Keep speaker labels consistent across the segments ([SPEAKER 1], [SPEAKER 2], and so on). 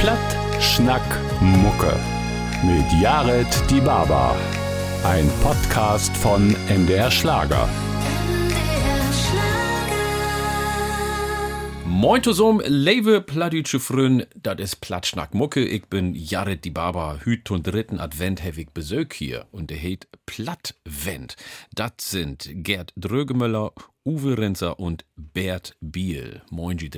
[SPEAKER 1] Platt, Schnack, Mucke. Mit Jared Die Baba. Ein Podcast von MDR Schlager.
[SPEAKER 2] Moin zusammen, liebe plattdeutsche Frön, das ist Plattschnack Mucke. Ich bin Jared die Baba. Hüt und dritten Advent habe ich Besök hier und der heißt Plattvent. Das sind Gerd Drögemöller, Uwe Renzer und Bert Biel. Moin, die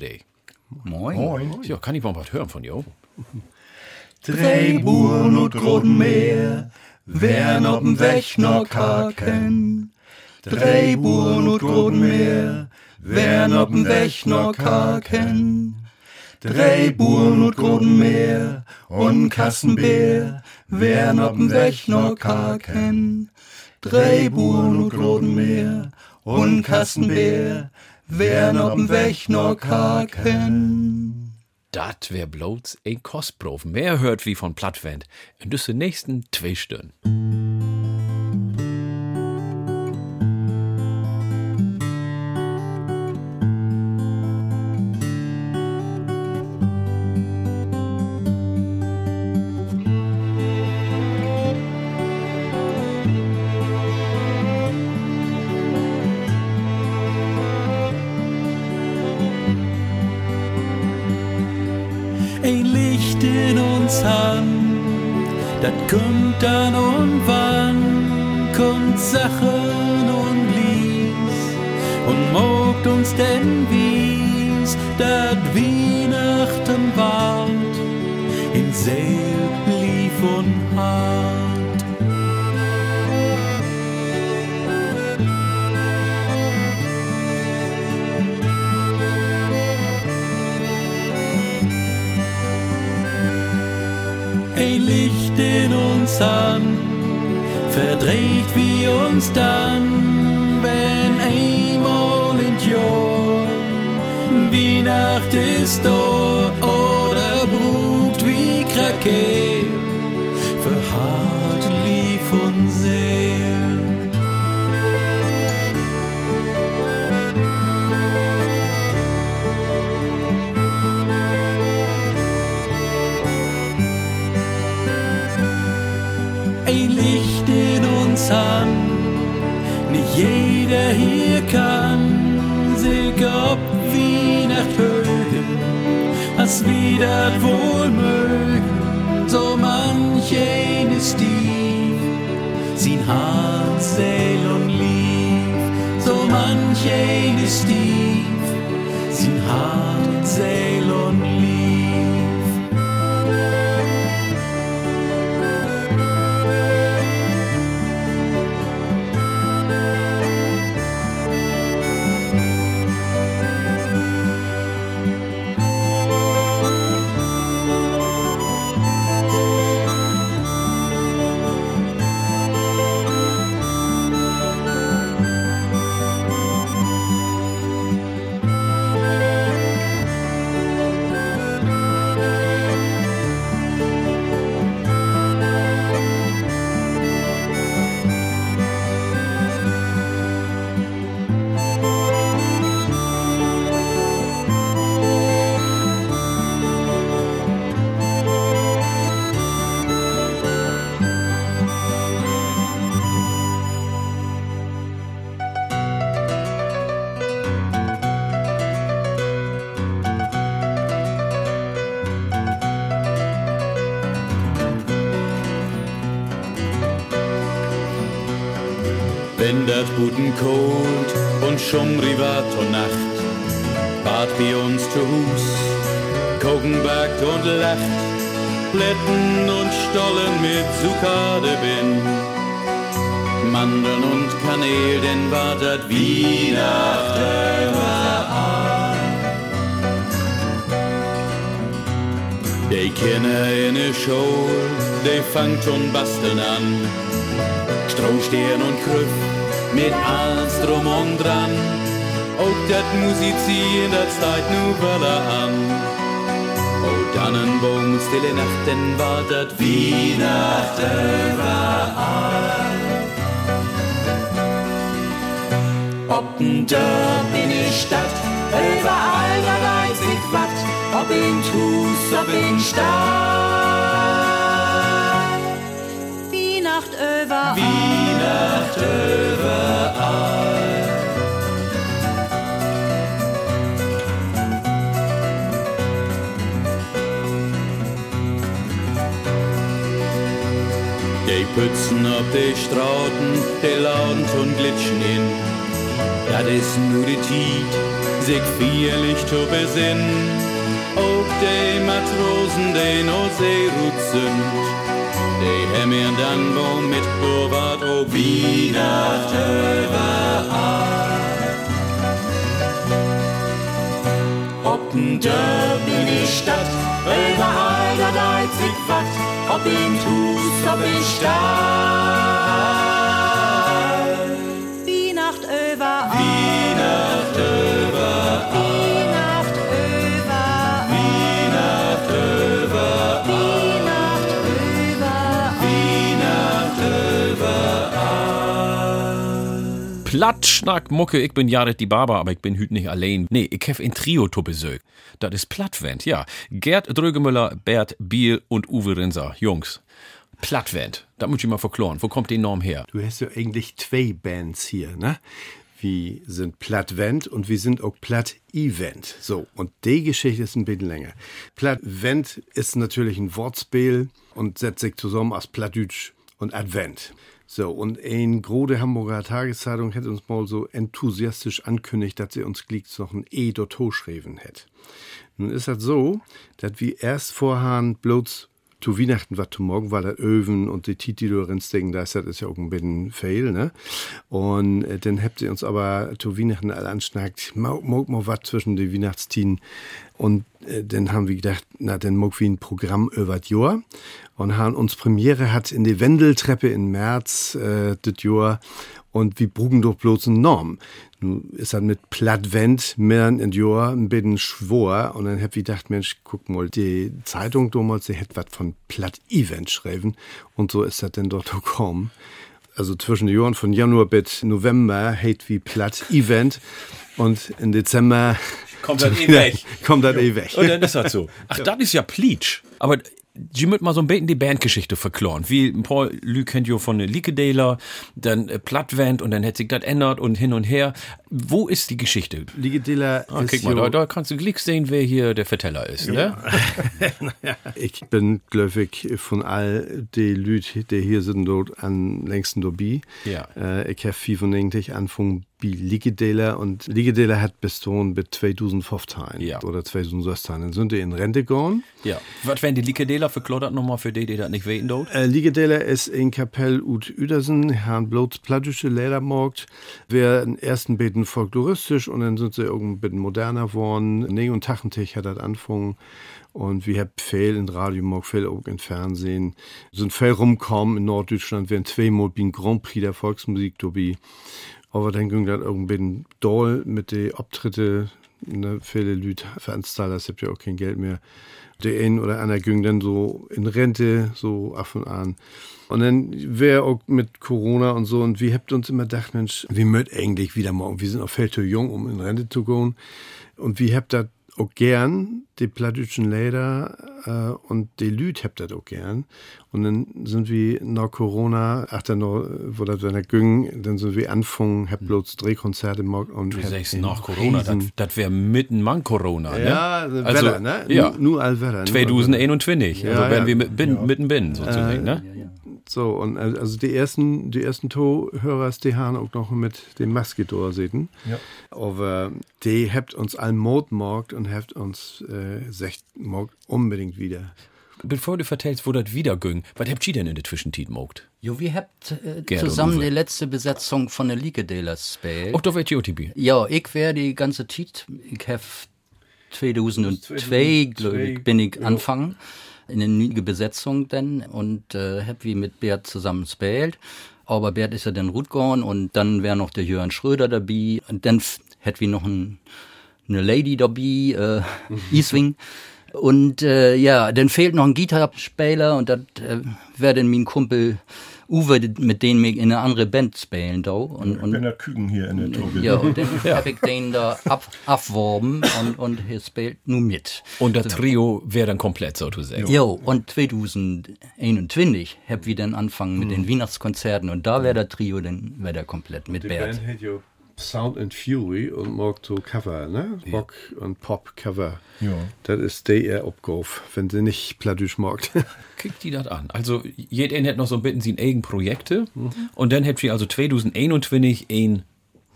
[SPEAKER 2] drei.
[SPEAKER 3] Moin.
[SPEAKER 2] Ja, kann ich mal was hören von dir?
[SPEAKER 3] Drei Buren und Groten Meer, wern op'n Weg noch. Drei Buren und Groten Meer, wern op'n Weg noch. Drei Buren und Groten Meer und Kassenbär, wern op'n Weg noch. Drei Buren und Groten Meer und Kassenbär, wern op'n Weg noch kaken.
[SPEAKER 2] Das wär bloß ein Kostprof. Mehr hört wie von Plattvent. In düsse nächsten zwei Stunden.
[SPEAKER 4] Kalt und schummri war zur Nacht, bad bei uns zu Hus, backt und lacht, Blätten und Stollen mit Zuckade bin. Mandeln und Kanäl, denn war dat Weihnachten überall. Die Kinder in der Schule, die fangt und basteln an. Strohstern und Krüff, mit alles drum und dran. Auch dat Musizieren, dat steigt nu Welle an. Oh, Tannenbaum, stille Nachten, war dat Weihnachten überall.
[SPEAKER 3] Ob n Dörp in die Stadt, überall da weiß ich wat.
[SPEAKER 2] ob in Tus, ob in Stahl.
[SPEAKER 5] Weihnacht über
[SPEAKER 2] Weihnacht überall. Die Pützen auf die Straßen, die Laden und glitschen in. Das ist nur die Tiet, sich feierlich zu besinnen. Auch die Matrosen, die noch Seerut sind, die mir dann wo mit Torwart auch Weihnacht überall. Ob in die Stadt, überall da deit sich wat, ob in Tus, ob in Stahl.
[SPEAKER 6] Plattschnack Mucke, ich bin Jared die Barber, aber ich bin hüt nicht allein. Nee, ich hef ein Trio zu Besuch. Das ist Plattwend, ja. Gerd Drögemüller, Bert Biel und Uwe Rinser. Jungs, Plattwend, da muss ich mal verkloren. Wo kommt die Norm her?
[SPEAKER 7] Du hast ja eigentlich zwei Bands hier, ne? Wir sind Plattvent und wir sind auch Platt-Event. So, und die Geschichte ist ein bisschen länger. Plattvent ist natürlich ein Wortspiel und setzt sich zusammen aus Plattdütsch und Advent. So, und ein große Hamburger Tageszeitung hat uns mal so enthusiastisch ankündigt, dass sie uns gleich noch ein E dort schreiben hätte. Nun ist das so, dass wir erst vorhaben, bloß zu Weihnachten war zu morgen war das Öven und die Titi Lorenz-Ding, das ist ja auch ein bisschen fail, ne? Und äh, dann habt ihr uns aber zu Weihnachten alle anschnackt, mag mal was zwischen die Weihnachtstien. Und äh, dann haben wir gedacht, na, dann mag wir ein Programm über das Jahr. Und haben uns Premiere hat in die Wendeltreppe im März, äh, das Jahr. Und wir brugen doch bloß eine Norm. Nun ist dann mit Plattvent mehr in Jahr ein bisschen schwor. Und dann hab ich gedacht, Mensch, guck mal, die Zeitung damals, die hätte was von Platt-Event schreiben. Und so ist das dann dort gekommen. Also zwischen den Jahren von Januar bis November hält wie Platt-Event. Und im Dezember
[SPEAKER 6] Kommt das eh weg.
[SPEAKER 7] kommt das eh weg.
[SPEAKER 6] Und dann ist das so. Ach, das ist ja Pleach. Aber Sie müssen mal so ein bisschen die Bandgeschichte verkloren. Wie Paul Lü kennt ja von der Likedale, dann äh, Plattvent und dann hätte sich das ändert und hin und her. Wo ist die Geschichte?
[SPEAKER 7] Liegediller
[SPEAKER 6] Ah,
[SPEAKER 7] ist
[SPEAKER 6] guck mal, da, da kannst du gleich sehen, wer hier der Verteller ist. Ne?
[SPEAKER 7] Ich bin gläubig von all die Leute, die hier sind, dort am längsten dabei.
[SPEAKER 6] Ja.
[SPEAKER 7] Äh, ich habe 95 angefangen bei Ligedeler und Ligedeler hat bis dahin bis 2015
[SPEAKER 6] Ja.
[SPEAKER 7] oder 2016. Dann sind die in Rente gegangen.
[SPEAKER 6] Ja. Was wären die Likedela verklodert nochmal für die, die das nicht weten dort?
[SPEAKER 7] Äh, Ligedeler ist in Kapell ut Udersen, haben bloß plattische Ledermarkt. Wir in ersten beten folkloristisch und dann sind sie irgendein bisschen moderner geworden. Nee und Tachentich hat das angefangen. Und wir haben viel in Radio, mag viel auch im Fernsehen. Sind viel rumgekommen in Norddeutschland. Wir haben zweimal beim Grand Prix der Volksmusik dabei. Aber dann ging das irgendwie doll mit den Abtritte. Ne, viele Leute veranstalten, das habt ja auch kein Geld mehr. Der ein oder andere ging dann so in Rente, so ab und an. Und dann wäre auch mit Corona und so. Und wir habt uns immer gedacht, Mensch, wir möchten eigentlich wieder morgen. Wir sind viel zu jung, um in Rente zu gehen. Und wir habt das auch gern, die plattdütschen Leder äh, und die Lüd habt das auch gern. Und dann sind wir nach Corona, ach dann noch, wo das dann ging, dann sind wir angefangen, habt bloß Drehkonzerte gemacht und
[SPEAKER 6] Du sagst nach Corona, das, wäre mitten man Corona, ne?
[SPEAKER 7] ja, also Wetter, ne?
[SPEAKER 6] Ja.
[SPEAKER 7] Nur, nur all Wetter. nur all Wetter.
[SPEAKER 6] 2021, also
[SPEAKER 7] Ja,
[SPEAKER 6] werden
[SPEAKER 7] ja.
[SPEAKER 6] wir mit, bin, mittendrin sozusagen, ne?
[SPEAKER 7] So, und al- also die ersten, die ersten Tohörer, die haben auch noch mit dem Maske sitzen. Ja. Aber die habt uns all Mord morgt und habt uns äh, sagt, morgt unbedingt wieder.
[SPEAKER 6] Bevor du vertellst, wo das wieder ging, was habt ihr denn in der Zwischenzeit mogt?
[SPEAKER 8] Jo, wir habt äh, zusammen die letzte Besetzung von der Ligedelers gespielt.
[SPEAKER 6] Auch da wird JOTB.
[SPEAKER 8] Ja, ich wär die ganze Zeit, ich hab 2002, glaube ich, bin ich anfangen in eine neue Besetzung dann und äh, hab wie mit Bert zusammen gespielt. Aber Bert ist ja dann gegangen und dann wär noch der Jörn Schröder dabei und dann hätt wir noch ein, eine Lady dabei, äh, Iswing. Und äh, ja, dann fehlt noch ein Gitarrespieler und das äh, wär dann mein Kumpel Uwe, mit denen wir in eine andere Band spielen da. Und,
[SPEAKER 7] Ich bin
[SPEAKER 8] und,
[SPEAKER 7] der Küken hier in der Truppe.
[SPEAKER 8] ja, und dann hab ich den da ab, abworben und, und er spielt nur mit.
[SPEAKER 6] Und das Trio wäre dann komplett sozusagen.
[SPEAKER 8] Jo, und 2021 hab wir dann angefangen mit den Weihnachtskonzerten und da wäre der Trio dann wär komplett mit
[SPEAKER 7] Die
[SPEAKER 8] Bert.
[SPEAKER 7] Band hat ja Sound and Fury und mag so Cover, ne? Rock und Pop Cover.
[SPEAKER 9] Ja.
[SPEAKER 7] Das ist der ihr Abgauf, wenn sie nicht plattisch mag.
[SPEAKER 6] Kickt die das an. Also, jeder hat noch so ein bisschen seine eigenen Projekte. Und dann hat wir also 2021 ein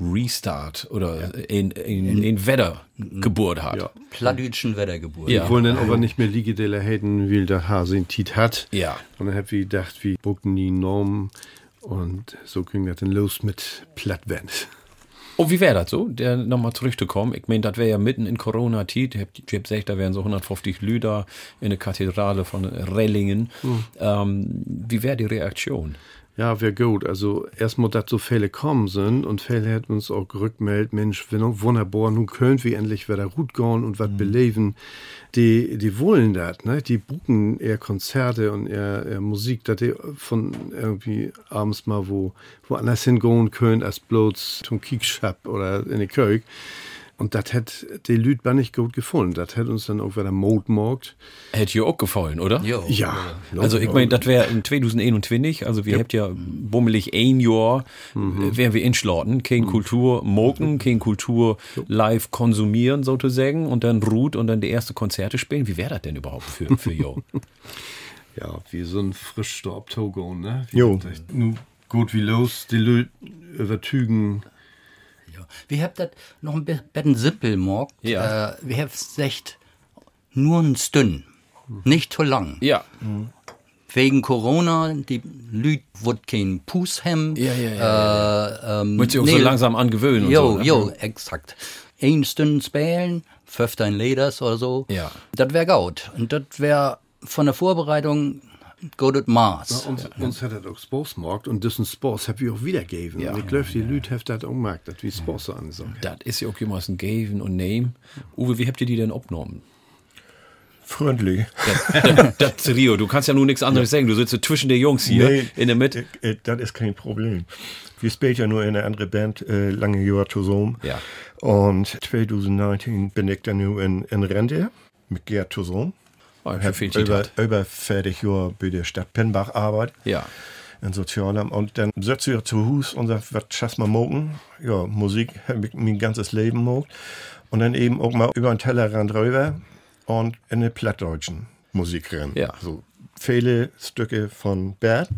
[SPEAKER 6] Restart oder ein, ein, ein Wettergeburt hat.
[SPEAKER 7] Ja.
[SPEAKER 8] Plattdütschen Wettergeburt.
[SPEAKER 6] Ja.
[SPEAKER 7] Wir wollen dann aber nicht mehr Liege de la Hayden, weil der Hase in Tiet hat.
[SPEAKER 6] Ja.
[SPEAKER 7] Und dann hab ich gedacht, wie bucken die Normen und so ging das dann los mit Plattwand.
[SPEAKER 6] Und wie wäre das so, der nochmal zurückzukommen? Ich meine, das wäre ja mitten in Corona-Tit. Ich hab gesagt, da wären so 150 Lüder in der Kathedrale von Rellingen. Ähm, wie wäre die Reaktion?
[SPEAKER 7] Ja, wäre gut. Also erstmal, dass so Fälle kommen sind und Fälle hat uns auch gerückmeldet, Mensch, wenn wunderbar, nun können wir endlich wieder gut gehen und was beleben. Die, die wollen das, ne? Die buchen eher Konzerte und eher, eher Musik, dass die von irgendwie abends mal wo, woanders hingehen können, als bloß zum Kiekschap oder in die Kirche. Und das hat die Lüd nicht gut gefunden. Das hat uns dann auch wieder Mode gemacht.
[SPEAKER 6] Hätte dir auch gefallen, oder?
[SPEAKER 8] Jo.
[SPEAKER 7] Ja,
[SPEAKER 6] Also ich meine, das wäre in 2021, also wir habt ja bummelig ein Jahr, äh, wären wir in Schlauten, kein Kultur moken, kein Kultur live konsumieren sozusagen und dann ruht und dann die erste Konzerte spielen. Wie wäre das denn überhaupt für, für Jo?
[SPEAKER 7] Ja, wie so ein frischster Togo, ne? Wie
[SPEAKER 9] Jo.
[SPEAKER 7] Nur gut wie los, die Leute übertügen.
[SPEAKER 8] Ja. Wir habt das noch ein bisschen simpel gemacht.
[SPEAKER 6] Ja.
[SPEAKER 8] Äh, wir habt echt nur ein Stünd. Nicht zu lang.
[SPEAKER 6] ja.
[SPEAKER 8] Wegen Corona, die Lüd wird kein Puss haben.
[SPEAKER 6] Ja, ja,
[SPEAKER 8] Äh, ähm,
[SPEAKER 6] Muss sich auch so langsam angewöhnen und
[SPEAKER 8] Jo,
[SPEAKER 6] so. Ne?
[SPEAKER 8] jo, exakt. Ein Stünd spielen, 15 Leders oder so.
[SPEAKER 6] Ja.
[SPEAKER 8] Das wär gut. Und das wär von der Vorbereitung gut Maß.
[SPEAKER 7] Uns, uns hat das auch Spaß gemacht und diesen Spaß hab ich auch wiedergegeben. Ja, ich glaube, die Leute haben das auch gemerkt, dass wir Spaß so ansagen.
[SPEAKER 6] Das ist ja auch jemals ein Gave und Name. Uwe, wie habt ihr die denn abgenommen?
[SPEAKER 9] Freundlich.
[SPEAKER 6] Das, das Trio, du kannst ja nun nichts anderes sagen. Du sitzt so zwischen den Jungs hier in der Mitte.
[SPEAKER 9] äh, äh, das ist kein Problem. Wir spielen ja nur in einer anderen Band äh, lange Jahre zusammen.
[SPEAKER 6] Ja.
[SPEAKER 9] Und 2019 bin ich dann nur in, in Rente mit Gerd zusammen. Hab
[SPEAKER 6] viel
[SPEAKER 9] über,
[SPEAKER 6] Zitat.
[SPEAKER 9] über 40 Jahre bei der Stadt Pennbach arbeitet.
[SPEAKER 6] Ja.
[SPEAKER 9] in Sozialamt. Und dann setzt ihr zu Hus und sagt, was schaffst mal moken? Ja, Musik habe ich mein ganzes Leben mokt. Und dann eben auch mal über den Tellerrand rüber und in eine plattdeutschen Musik rein.
[SPEAKER 6] Ja.
[SPEAKER 9] So viele Stücke von Bert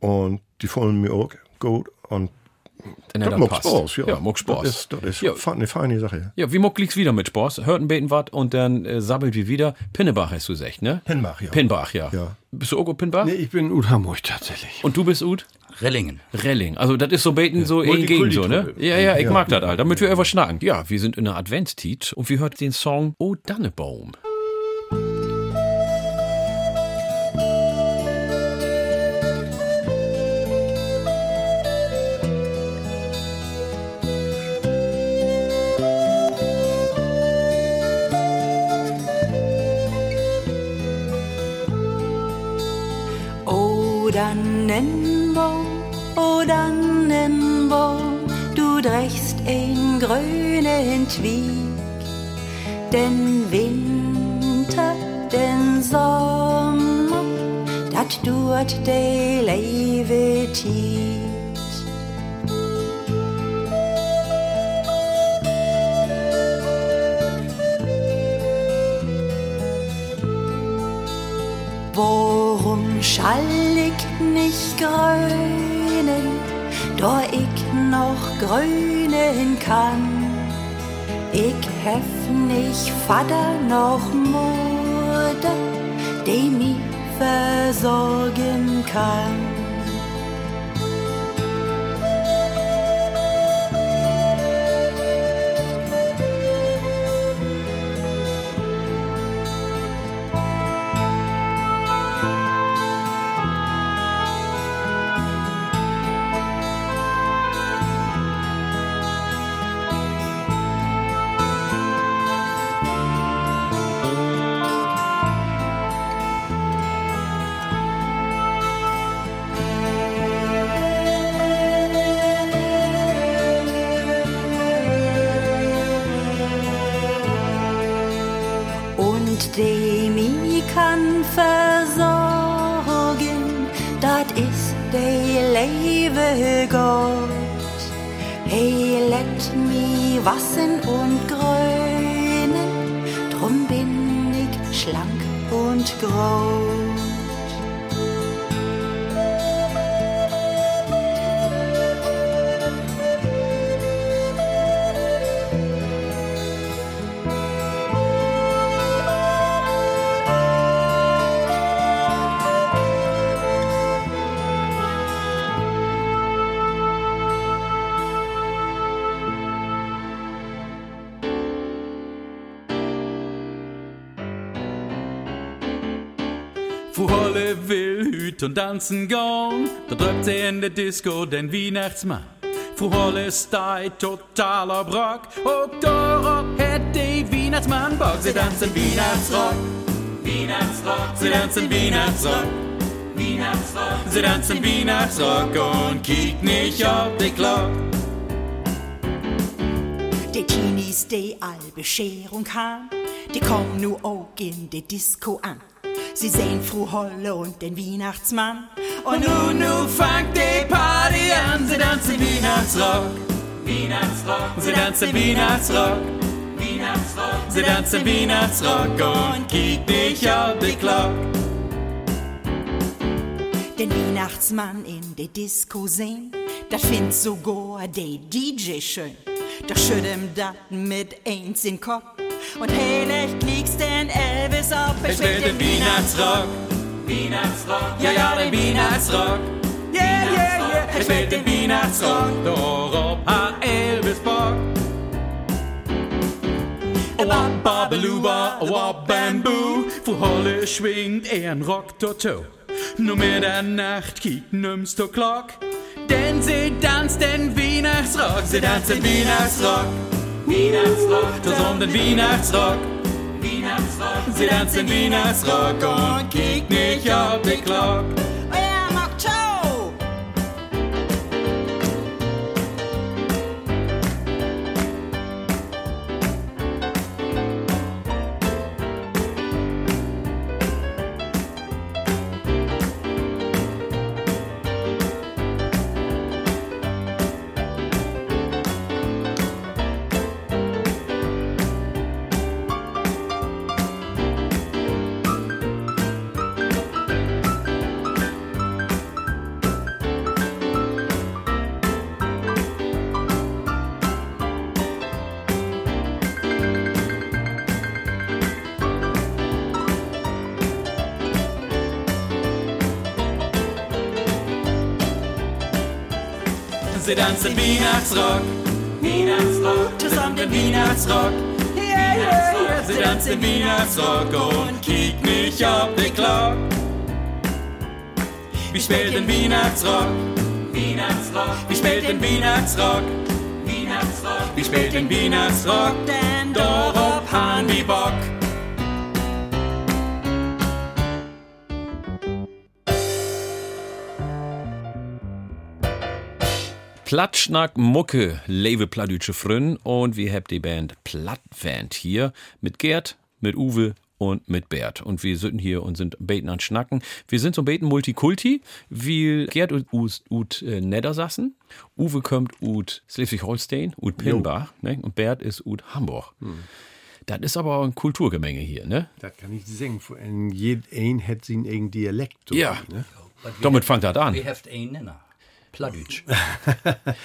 [SPEAKER 9] und die fallen mir auch gut und
[SPEAKER 6] Dann
[SPEAKER 9] das macht
[SPEAKER 6] passt.
[SPEAKER 9] Spaß. Ja,
[SPEAKER 6] ja macht Spaß.
[SPEAKER 9] Das ist, das ist
[SPEAKER 6] Ja.
[SPEAKER 9] eine feine Sache.
[SPEAKER 6] Ja, wie muck liegt's wieder mit Spaß? Hört ein Beten wat und dann äh, sabbelt wie wieder. Pinnebach hast du gesagt, ne?
[SPEAKER 9] Pennbach, ja.
[SPEAKER 6] Pinnbach, ja.
[SPEAKER 9] Ja.
[SPEAKER 6] Bist du auch gut Pinnbach?
[SPEAKER 7] Nee, ich bin Ud Hamburg tatsächlich.
[SPEAKER 6] Und du bist Ud?
[SPEAKER 8] Relingen.
[SPEAKER 6] Relling. Also das ist so beten so in so, ne? Ja, ja, ich mag das, Alter. Damit wir einfach schnacken. Ja, wir sind in der Adventstiet und wir hört den Song O Dannebaum.
[SPEAKER 5] Dannenbaum, o Dannenbaum, du drechst in grünen Twieg, den Winter, den Sommer, dat duert de lewe Tiet. Worum schall ich nicht grünen, da ich noch grünen kann? Ich hef nicht Vater noch Mutter, die mich versorgen kann.
[SPEAKER 10] Gott. Hey, let mi wassen und grönen, drum bin ich schlank und groß.
[SPEAKER 2] Tanzen gehen, da drückt sie in der Disco den Weihnachtsmann. Wo alle stei totaler Brock, und darauf hat die Weihnachtsmann Bock. Sie tanzen Weihnachtsrock, Weihnachtsrock, sie tanzen Weihnachtsrock. Weihnachtsrock, sie tanzen Weihnachtsrock und kiek nicht auf die Glock.
[SPEAKER 10] Die Teenies, die all Bescherung haben, die kommen nu auch in die Disco an. Sie sehen Frau Holle und den Weihnachtsmann.
[SPEAKER 2] Und nu, nu fangt die Party an, sie tanzen Weihnachtsrock. Weihnachtsrock, sie tanzen Weihnachtsrock. Weihnachtsrock, sie tanzen Weihnachtsrock und kiek nicht auf die Glock.
[SPEAKER 10] Den Weihnachtsmann in die Disco sehen, das findet sogar der DJ schön. Doch schütt ihm dat mit eins in Kopf. Und heilig kriegst den Elvis auf,
[SPEAKER 2] Ich will den Weihnachtsrock. Weihnachtsrock, ja, ja, den Weihnachtsrock. Yeah, yeah, yeah. Ich will den Weihnachtsrock, darauf hat Elvis Bock. Wap, babeluba, wap, bamboo. Voor Holle schwingt er ein Rock toto. Nur mehr der Nacht kiekt nimmst du Glock. Denn sie tanzt den Weihnachtsrock, sie tanzt den Weihnachtsrock. Weihnachtsrock, das um den Weihnachtsrock. Weihnachtsrock, sie tanzt den Weihnachtsrock und kiekt nicht auf die Glock. Sie tanzen Weihnachtsrock. Weihnachtsrock, zusammen den Weihnachtsrock. Yeah, yeah, yeah. Sie tanzen Weihnachtsrock und kiek nicht auf die Glock. Wir spielen den Weihnachtsrock. Weihnachtsrock. Wir spielen den Weihnachtsrock. Weihnachtsrock. Wir spielen den Weihnachtsrock, denn darauf haben wir Bock.
[SPEAKER 6] Plattschnack Mucke, Lewe Pladütsche Frünn und wir habt die Band Plattvand hier mit Gerd, mit Uwe und mit Bert. Und wir sind hier und sind beten an Schnacken. Wir sind so beten Multikulti, wie Gerd und ut, ut äh, Niedersassen. Uwe kommt ut Schleswig-Holstein, ut Pillenbach, ne? und Bert ist ut Hamburg. Das ist aber auch ein Kulturgemenge hier, ne?
[SPEAKER 7] Das kann ich singen. Jeder ein hat seinen eigenen Dialekt.
[SPEAKER 6] Ja.
[SPEAKER 7] Ne?
[SPEAKER 6] Damit fängt das an.
[SPEAKER 8] Wir heft ein Nenner. Pladütsch.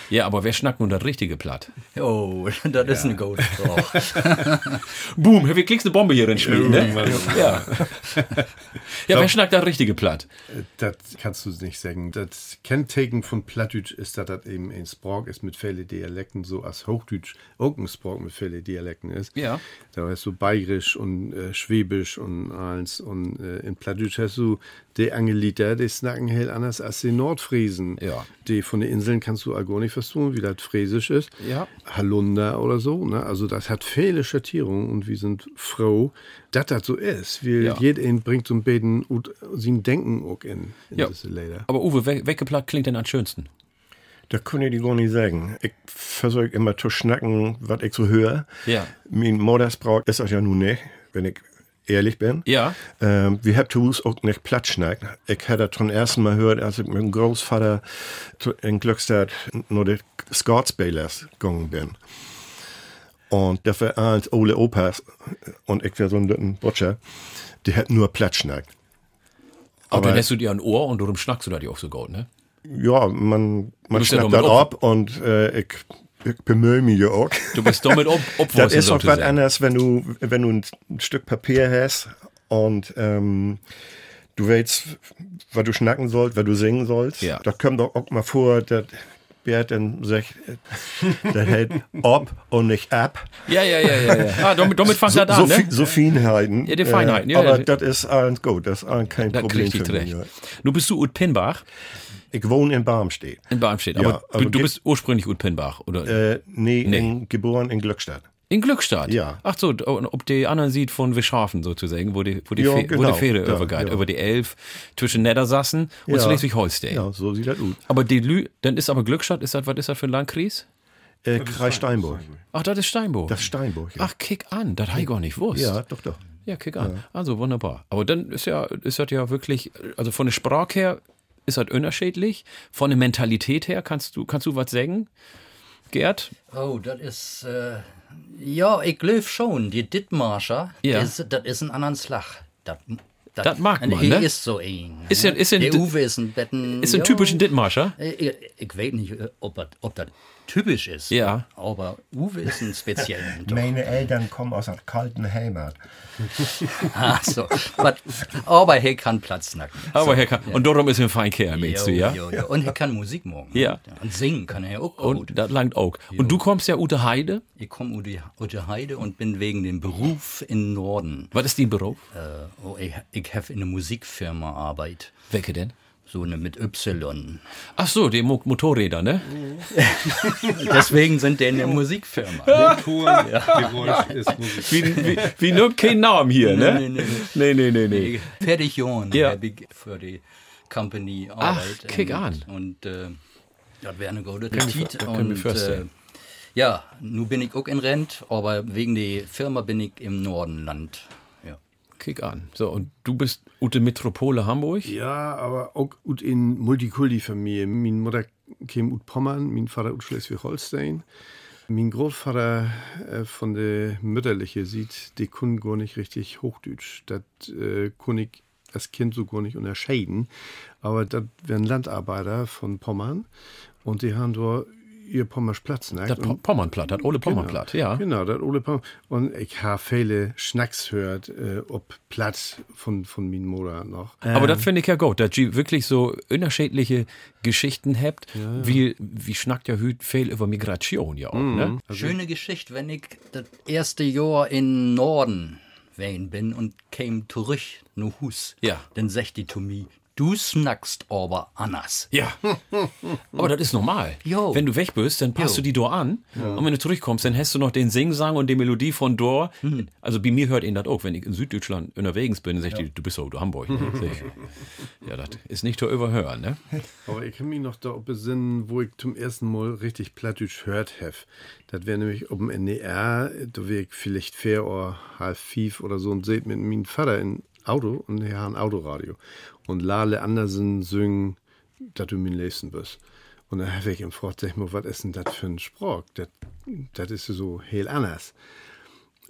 [SPEAKER 6] Ja, aber wer schnackt nun das richtige Platt?
[SPEAKER 8] Oh, das ist ein Gold.
[SPEAKER 6] Boom, wir kriegst eine Bombe hier in Schmieden, ne? Ja. ja, wer schnackt das richtige Platt?
[SPEAKER 7] Das kannst du nicht sagen. Das Kennzeichen von Plattdeutsch ist, dass das eben ein Sprach ist mit vielen Dialekten, so als Hochdeutsch auch ein Sprach mit vielen Dialekten ist.
[SPEAKER 6] Ja.
[SPEAKER 7] Da hast du Bayerisch und äh, Schwäbisch und alles. Und äh, in Plattdeutsch hast du die Angeliter, die snacken heel anders als die Nordfriesen.
[SPEAKER 6] Ja.
[SPEAKER 7] Die von den Inseln kannst du auch gar nicht verstehen, wie das Friesisch ist.
[SPEAKER 6] Ja.
[SPEAKER 7] Halunder oder so. Ne? Also das hat viele Schattierungen und wir sind froh, dass das so ist. Weil
[SPEAKER 6] Ja.
[SPEAKER 7] jeder bringt so ein bisschen und sein Denken auch in, in
[SPEAKER 6] Ja.
[SPEAKER 7] diese Läder.
[SPEAKER 6] Aber Uwe, we welche Platt klingt denn am schönsten?
[SPEAKER 7] Da kann ich dir gar nicht sagen. Ich versuche immer zu schnacken, was ich so höre.
[SPEAKER 6] Ja.
[SPEAKER 7] Mein Muttersprach ist das ja nun nicht. Wenn ich
[SPEAKER 9] ehrlich bin.
[SPEAKER 6] Ja.
[SPEAKER 9] Ähm, wir haben Hus auch nicht Platschnack. Ich hatte das zum ersten Mal gehört, als ich mit dem Großvater in Glückstadt nur die Scotsbailers gegangen bin. Und der war eins Ole Opas und ich war so ein Butcher, die hat nur Platschnack.
[SPEAKER 6] Aber dann lässt du dir ein Ohr und darum schnackst du da die auch so gut, ne?
[SPEAKER 9] Ja, man, man
[SPEAKER 6] bist ja ob-
[SPEAKER 9] ab und äh, ich, ich bemühe mich ja auch.
[SPEAKER 6] Du bist damit ob,
[SPEAKER 9] Das
[SPEAKER 6] obwohl
[SPEAKER 9] ist auch was anderes, wenn du, wenn du ein Stück Papier hast und ähm, du weißt, was du schnacken sollst, was du singen sollst.
[SPEAKER 6] Ja.
[SPEAKER 9] Da kommt doch auch mal vor, dass Bert dann sagt, der hält ob und nicht ab.
[SPEAKER 6] Ja, ja, ja, ja. ja. Ah, damit, damit fängt
[SPEAKER 9] So,
[SPEAKER 6] das
[SPEAKER 9] so,
[SPEAKER 6] an, ne?
[SPEAKER 9] so Feinheiten.
[SPEAKER 6] Ja, die Feinheiten,
[SPEAKER 9] Äh,
[SPEAKER 6] ja,
[SPEAKER 9] aber
[SPEAKER 6] ja.
[SPEAKER 9] das ist alles gut, das ist kein
[SPEAKER 6] Da
[SPEAKER 9] Problem für mich. ja.
[SPEAKER 6] Nun bist du Ut Pinbach
[SPEAKER 9] Ich wohne in Barmstedt.
[SPEAKER 6] in Barmstedt,
[SPEAKER 9] Ja,
[SPEAKER 6] aber du, du bist ursprünglich Ut Pinbach, oder?
[SPEAKER 9] Äh, nee,
[SPEAKER 6] Nee.
[SPEAKER 9] In, geboren in Glückstadt.
[SPEAKER 6] in Glückstadt?
[SPEAKER 9] ja.
[SPEAKER 6] Ach so, ob die anderen sieht von Wischafen sozusagen, wo die, wo die,
[SPEAKER 9] Ja,
[SPEAKER 6] Fe wo
[SPEAKER 9] genau.
[SPEAKER 6] die Fähre
[SPEAKER 9] Ja,
[SPEAKER 6] übergeht,
[SPEAKER 9] ja.
[SPEAKER 6] über die Elf zwischen Niedersassen und
[SPEAKER 9] Ja.
[SPEAKER 6] Schleswig-Holstein.
[SPEAKER 9] Ja, so sieht das aus.
[SPEAKER 6] Aber die Lü, dann ist aber Glückstadt, ist das, was ist das für ein Landkreis?
[SPEAKER 9] Äh, Kreis Steinburg.
[SPEAKER 6] Ach, das ist Steinburg.
[SPEAKER 9] Das ist Steinburg, ja.
[SPEAKER 6] Ach, kick an, das habe ich gar nicht gewusst.
[SPEAKER 9] Ja, doch, doch.
[SPEAKER 6] Ja, kick an. Also wunderbar. Aber dann ist ja, ist das ja wirklich, also von der Sprache her ist das unterschiedlich. Von der Mentalität her kannst du, kannst du was sagen? Gerd?
[SPEAKER 8] Oh, das ist, äh, ja, ich glaube schon, die Dittmarscher,
[SPEAKER 6] Ja.
[SPEAKER 8] das, ist ein anderer Schlag. Das,
[SPEAKER 6] Das mag man, ne?
[SPEAKER 8] ist so ein.
[SPEAKER 6] Ist ja- ist ja-
[SPEAKER 8] der Uwe ist ein Betten.
[SPEAKER 6] Ist ein
[SPEAKER 8] ja,
[SPEAKER 6] typischen Dittmarscher?
[SPEAKER 8] Ich, ich weiß nicht, ob das, ob das typisch ist.
[SPEAKER 6] Ja.
[SPEAKER 8] Aber Uwe ist ein spezieller.
[SPEAKER 9] Meine Eltern kommen aus einer kalten Heimat.
[SPEAKER 8] Ach so. But, aber er kann Platz nacken.
[SPEAKER 6] Aber Herr kann, und darum ist er ein Feinkerl, meinst du, ja?
[SPEAKER 8] Jo, jo. Und er kann Musik machen.
[SPEAKER 6] Ja.
[SPEAKER 8] Und singen kann er ja auch gut.
[SPEAKER 6] Und das langt auch. Und du kommst ja Ute Heide.
[SPEAKER 8] Ich komme aus der Heide und bin wegen dem Beruf in Norden.
[SPEAKER 6] Was ist die Beruf?
[SPEAKER 8] Äh, oh, ich ich habe in einer Musikfirma Arbeit.
[SPEAKER 6] Welche denn?
[SPEAKER 8] So eine mit Y.
[SPEAKER 6] Ach so, die Mo Motorräder, ne?
[SPEAKER 8] Deswegen sind die in der Musikfirma.
[SPEAKER 7] Touren, Geräusch ist Musik.
[SPEAKER 6] Wie, wie, wie nur kein Namen hier, ne?
[SPEAKER 8] Nee, nee,
[SPEAKER 6] nee, nee, nee. nee.
[SPEAKER 8] Fertig Jahren
[SPEAKER 6] Ja.
[SPEAKER 8] habe ich für die Company Arbeit.
[SPEAKER 6] kick
[SPEAKER 8] und,
[SPEAKER 6] an.
[SPEAKER 8] Und äh, das wäre eine gute Und äh, ja, nun bin ich auch in Rent, aber wegen der Firma bin ich im Nordenland. Ja.
[SPEAKER 6] Kick an. So, und du bist Ute Metropole Hamburg?
[SPEAKER 7] Ja, aber auch ut in Multikulti-Familie. Meine Mutter kam ut Pommern, mein Vater ut Schleswig-Holstein. Mein Großvater äh, von der Mütterliche sieht, die können gar nicht richtig Hochdeutsch. Das äh, ich als Kind so gar nicht unterscheiden. Aber das wären Landarbeiter von Pommern und die haben dort ihr Pommers Platz. Ne?
[SPEAKER 6] Das Pommernplatt, das Ole Pommernplatt, ja.
[SPEAKER 7] Genau, das Ole Pom Und ich habe viele Schnacks hört, äh, ob Platz von, von min Mutter noch.
[SPEAKER 6] Aber das finde ich ja gut, dass ihr wirklich so unterschiedliche Geschichten habt. Wie, wie schnackt ja hüt viel über Migration ja auch, ne?
[SPEAKER 8] Schöne Geschichte, wenn ich das erste Jahr in Norden wein bin und käme zurück no Hus.
[SPEAKER 6] Ja.
[SPEAKER 8] Dann sagt die mir, du snackst aber anders.
[SPEAKER 6] Ja. Aber das ist normal.
[SPEAKER 8] Jo.
[SPEAKER 6] Wenn du weg bist, dann passt
[SPEAKER 8] Jo.
[SPEAKER 6] du die Dor an. Und wenn du zurückkommst, dann hast du noch den Singsang und die Melodie von Dor.
[SPEAKER 8] Hm.
[SPEAKER 6] Also bei mir hört ihn das auch. Wenn ich in Süddeutschland unterwegs bin, dann sagt die, du bist so, du Hamburg. Sag ich, ja, das ist nicht zu überhören, ne?
[SPEAKER 7] Aber ich kann mich noch da besinnen, wo ich zum ersten Mal richtig Plattdeutsch hört habe. Das wäre nämlich auf dem NDR, da wäre ich vielleicht vier oder halb fünf oder so und seht mit meinem Vater im Auto und hat ein Autoradio. Und Lale Andersen singen, dass du mein Lesen bist. Und dann habe ich ihm gefragt, sag mal, was ist denn das für ein Sprach? Das, ist so heel anders.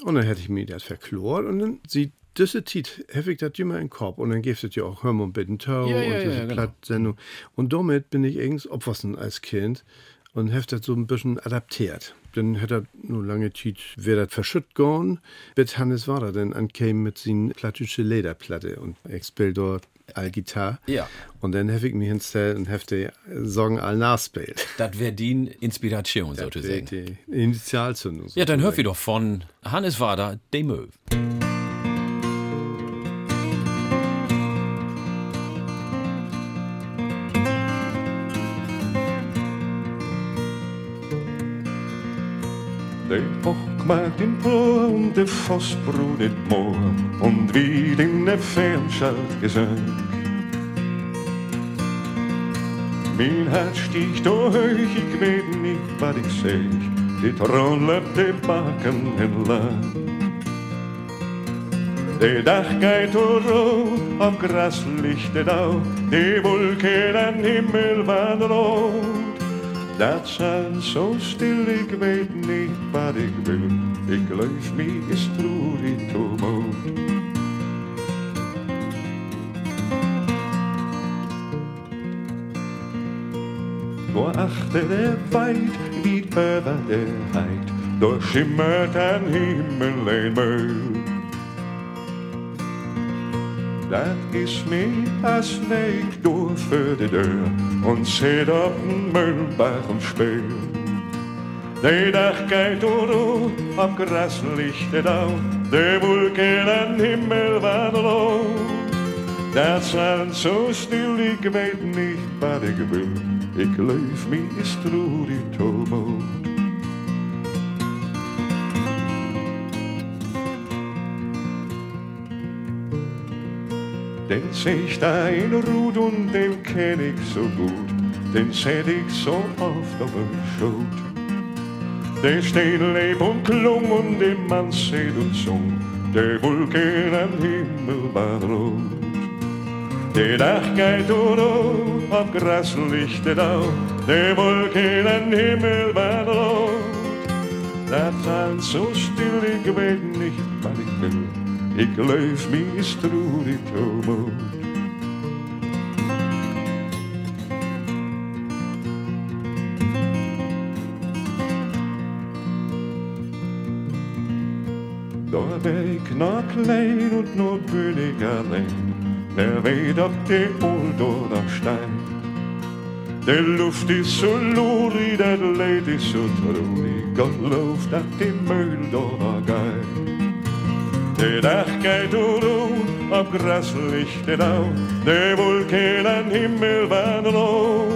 [SPEAKER 7] Und dann hätte ich mir das verklort und dann sieht diese Tit, habe ich das immer im Kopf und dann gibt es ja auch Hör mal bitte Tau
[SPEAKER 6] Ja, ja,
[SPEAKER 7] und
[SPEAKER 6] ja,
[SPEAKER 7] diese
[SPEAKER 6] genau.
[SPEAKER 7] Plattsendung. Und damit bin ich irgendwie aufwachsen als Kind und habe das so ein bisschen adaptiert. Dann hat er nur lange Zeit, wäre das verschütt gegangen, bis Hannes war da dann ankam mit seiner plattdeutsche Lederplatte und ich spiel dort all Gitarre.
[SPEAKER 6] Ja.
[SPEAKER 7] Und dann habe ich mich hingestellt und habe die Sorgen all nachspielt.
[SPEAKER 6] Das wäre die Inspiration, sozusagen.
[SPEAKER 7] die Initialzündung.
[SPEAKER 6] Ja, dann hör wir doch von Hannes Wader, De Möw.
[SPEAKER 11] In plom, de het moor, und wie in der Fernschalt gesang. Mein Herz sticht hoch, ich weet nicht, was ich seh, die Tron lädt de Backen entlang. De dag geht uro, auf Gras licht het au, de wolken en himmel waren rot. Dat zijn zo stil, ik weet niet wat ik wil. Ik leef me troerie toemoed. Door achter der Weit, wie über der Heid, durchschimmert ein Himmel ein Müll. Dat is me als Weg door voor de deur und op een Müllbach und speel. De dag kijkt door op gras ligt het au, de wolken en Himmel waren rood. Dat zijn zo stil, ik weet niet wat ik wil. Ik leef me is troerie tomoot. Den da in Ruht und den kenn ich so gut, den seh ich so oft auf dem Schot. Der steht leb und klung und dem Mann seht und sung, der Wolken am Himmel war rot. Der Dach geht durch, auf Gras lichtet auf, der Wolken am Himmel war rot. Das alles so still, ich weet nicht, was ich will. Ik leef me stroerig tomoot. Daar ben ik nog klein und nur bin ich allein. Wer weet op de old daar stein. De luft is zo loerie, dat leed is zo treurig. God looft dat die meul daar gaat. Dag geht door, op gras ligt het au, de en Himmel waren rood.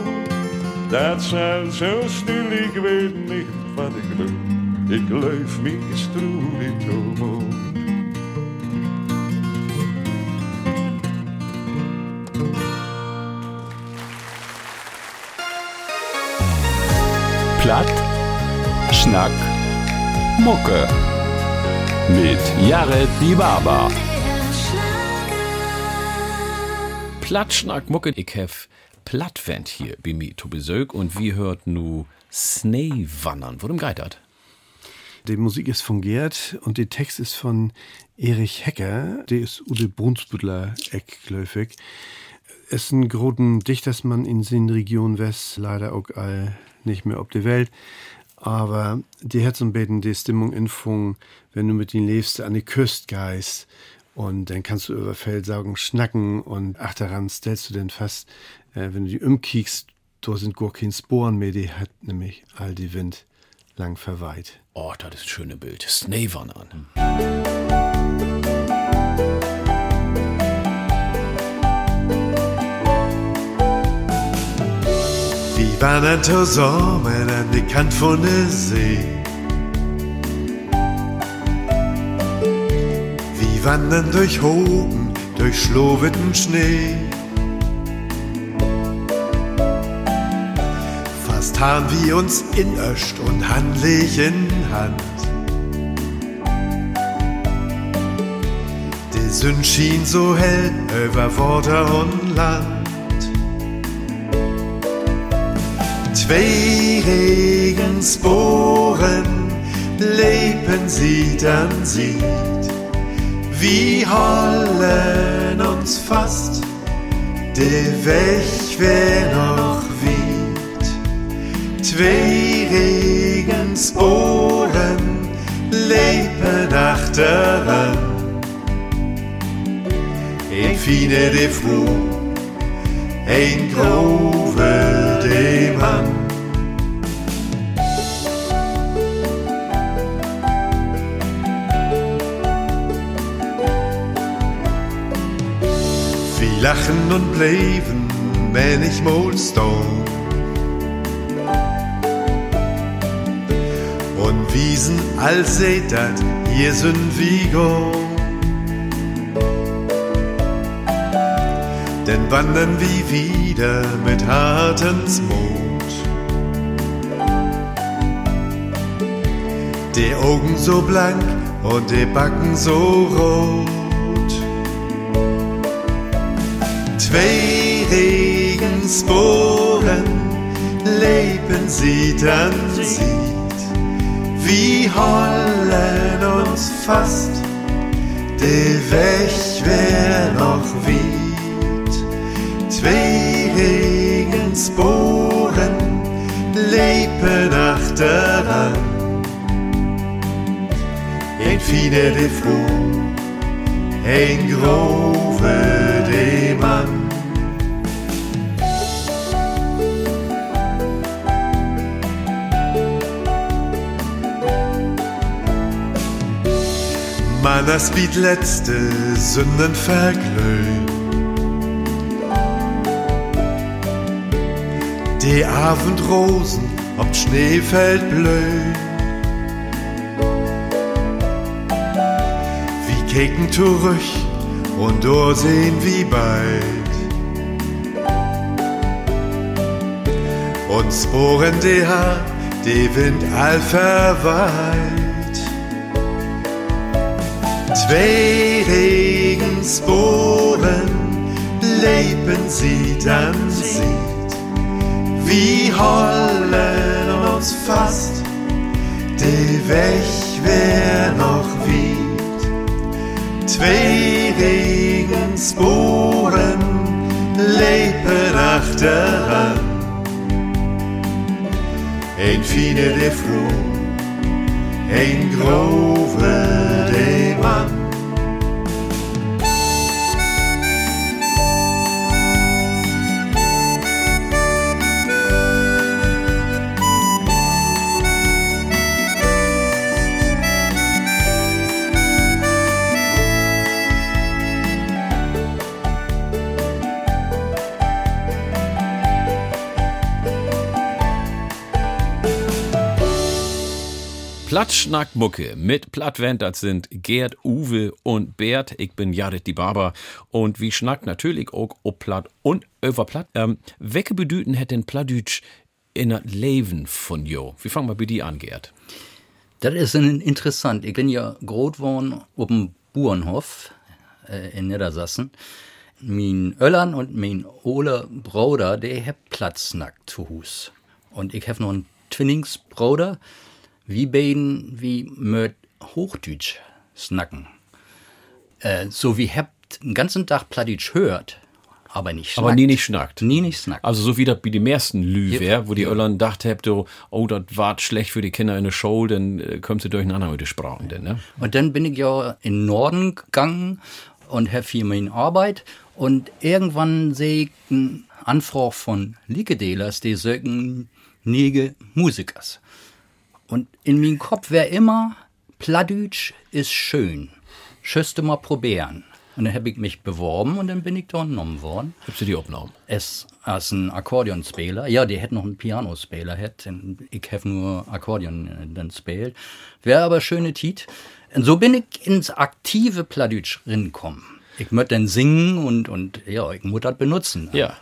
[SPEAKER 11] Dat zijn zo stil, ik weet niet wat ik wil. Ik leef me stroerig tomoot.
[SPEAKER 1] Platt, Schnack, Mucke. Mit Jared Die Baba.
[SPEAKER 6] Plattschnack Mucke, ich hef Plattvent hier bei mir zu Besuch und wie hört nu Snee wandern. Worum geht das?
[SPEAKER 7] Die Musik ist von Gerd und der Text ist von Erich Hecker, der ist Ude Brunsbüttler eckläufig. Es ist ein großen Dichtersmann in den Region West, leider auch all nicht mehr auf der Welt. Aber die bisschen die Stimmung in Fung, wenn du mit ihnen lebst, an die Küste gehst. Und dann kannst du über Feldsaugen schnacken und ach daran stellst du denn fast, äh, wenn du die umkiekst, da sind gar keine Sporen mehr, die hat nämlich all die Wind lang verweiht.
[SPEAKER 6] Oh, das ist ein schönes Bild. Snee wandern.
[SPEAKER 12] Wir wandern zusammen an die Kant von der See. Wir wandern durch Hogen, durch schloweten Schnee. Fast haben wir uns in Öst und handlich in Hand. Die Sonne schien so hell über Wasser und Land. Zwei Regensporen leben sie, dann sieht, wie hollen uns fast der Weg wer noch weht. Zwei Regensporen leben achteran. Ein Fine de Fru, ein Grove de Mann. Wir lachen und bleiben, wenn ich mal stone. Und wiesen als seht dat, hier sind wir Denn wandern wir wieder mit Hartensmut. Der Augen so blank und die Backen so rot. Zwei Regensporen leben sie, dann sieht, wie Holland uns fast, der Weg wär noch weit. Zwei Regensporen leben achteran. Ein Fine de Froh, ein Grove de Mann. Mannes wie letzte Sünden verglüht. Die Abendrosen ob Schneefeld blühen. Wie keken zurück und sehen wie bald. Und Sporen die Haar, die Wind all verweilt. Zwei Regensporen leben sie, dann sieht, wie Holland uns fast, der Weg wär noch weit. Zwei Regensporen leben achteran, ein Fine de Froh, ein Grove de Mann.
[SPEAKER 6] Plattschnackmucke mit Plattwend, das sind Gerd, Uwe und Bert. Ich bin Jared die Barber und wie schnackt natürlich auch ob Platt und über Platt. Ähm, welche Bedüten hätte denn Plattdütsch in das Leben von jo? Wie fangen wir bei dir an, Gerd?
[SPEAKER 8] Das ist ein interessant. Ich bin ja groß geworden auf dem Burenhof äh, in Niedersassen. Mein Öllern und mein Ole Bruder, der hat Platznackt zu Hus. Und ich habe noch einen Twinningsbruder, wie beiden wie mit Hochdeutsch snacken. Äh, so wie habt den ganzen Tag Plattdeutsch hört, aber nicht schnackt.
[SPEAKER 6] Aber nie nicht schnackt.
[SPEAKER 8] Nie nicht snackt.
[SPEAKER 6] Also so wie das bei den meisten Lü wär, wo die Öllern dacht habt, oh, oh das war schlecht für die Kinder in der Show, dann äh, kommt sie durcheinander mit den Sprachen, denn, ne?
[SPEAKER 8] Und dann bin ich ja in den Norden gegangen und habe hier meine Arbeit. Und irgendwann sehe ich eine Anfrage von Likedelers, die sagen, niege Musikers. Und in meinem Kopf wäre immer, Plattdeutsch ist schön. Schüsste mal probieren. Und dann habe ich mich beworben und dann bin ich da genommen worden.
[SPEAKER 6] Hast du die aufgenommen?
[SPEAKER 8] Es als ein Akkordeonspieler. Ja, die hätten noch einen. Und Ich habe nur Akkordeon äh, dann spielt. Wäre aber schöne Tit. Und so bin ich ins aktive Plattdeutsch rinkommen. Ich möchte dann singen und, und ja, ich muss das benutzen.
[SPEAKER 6] Ja.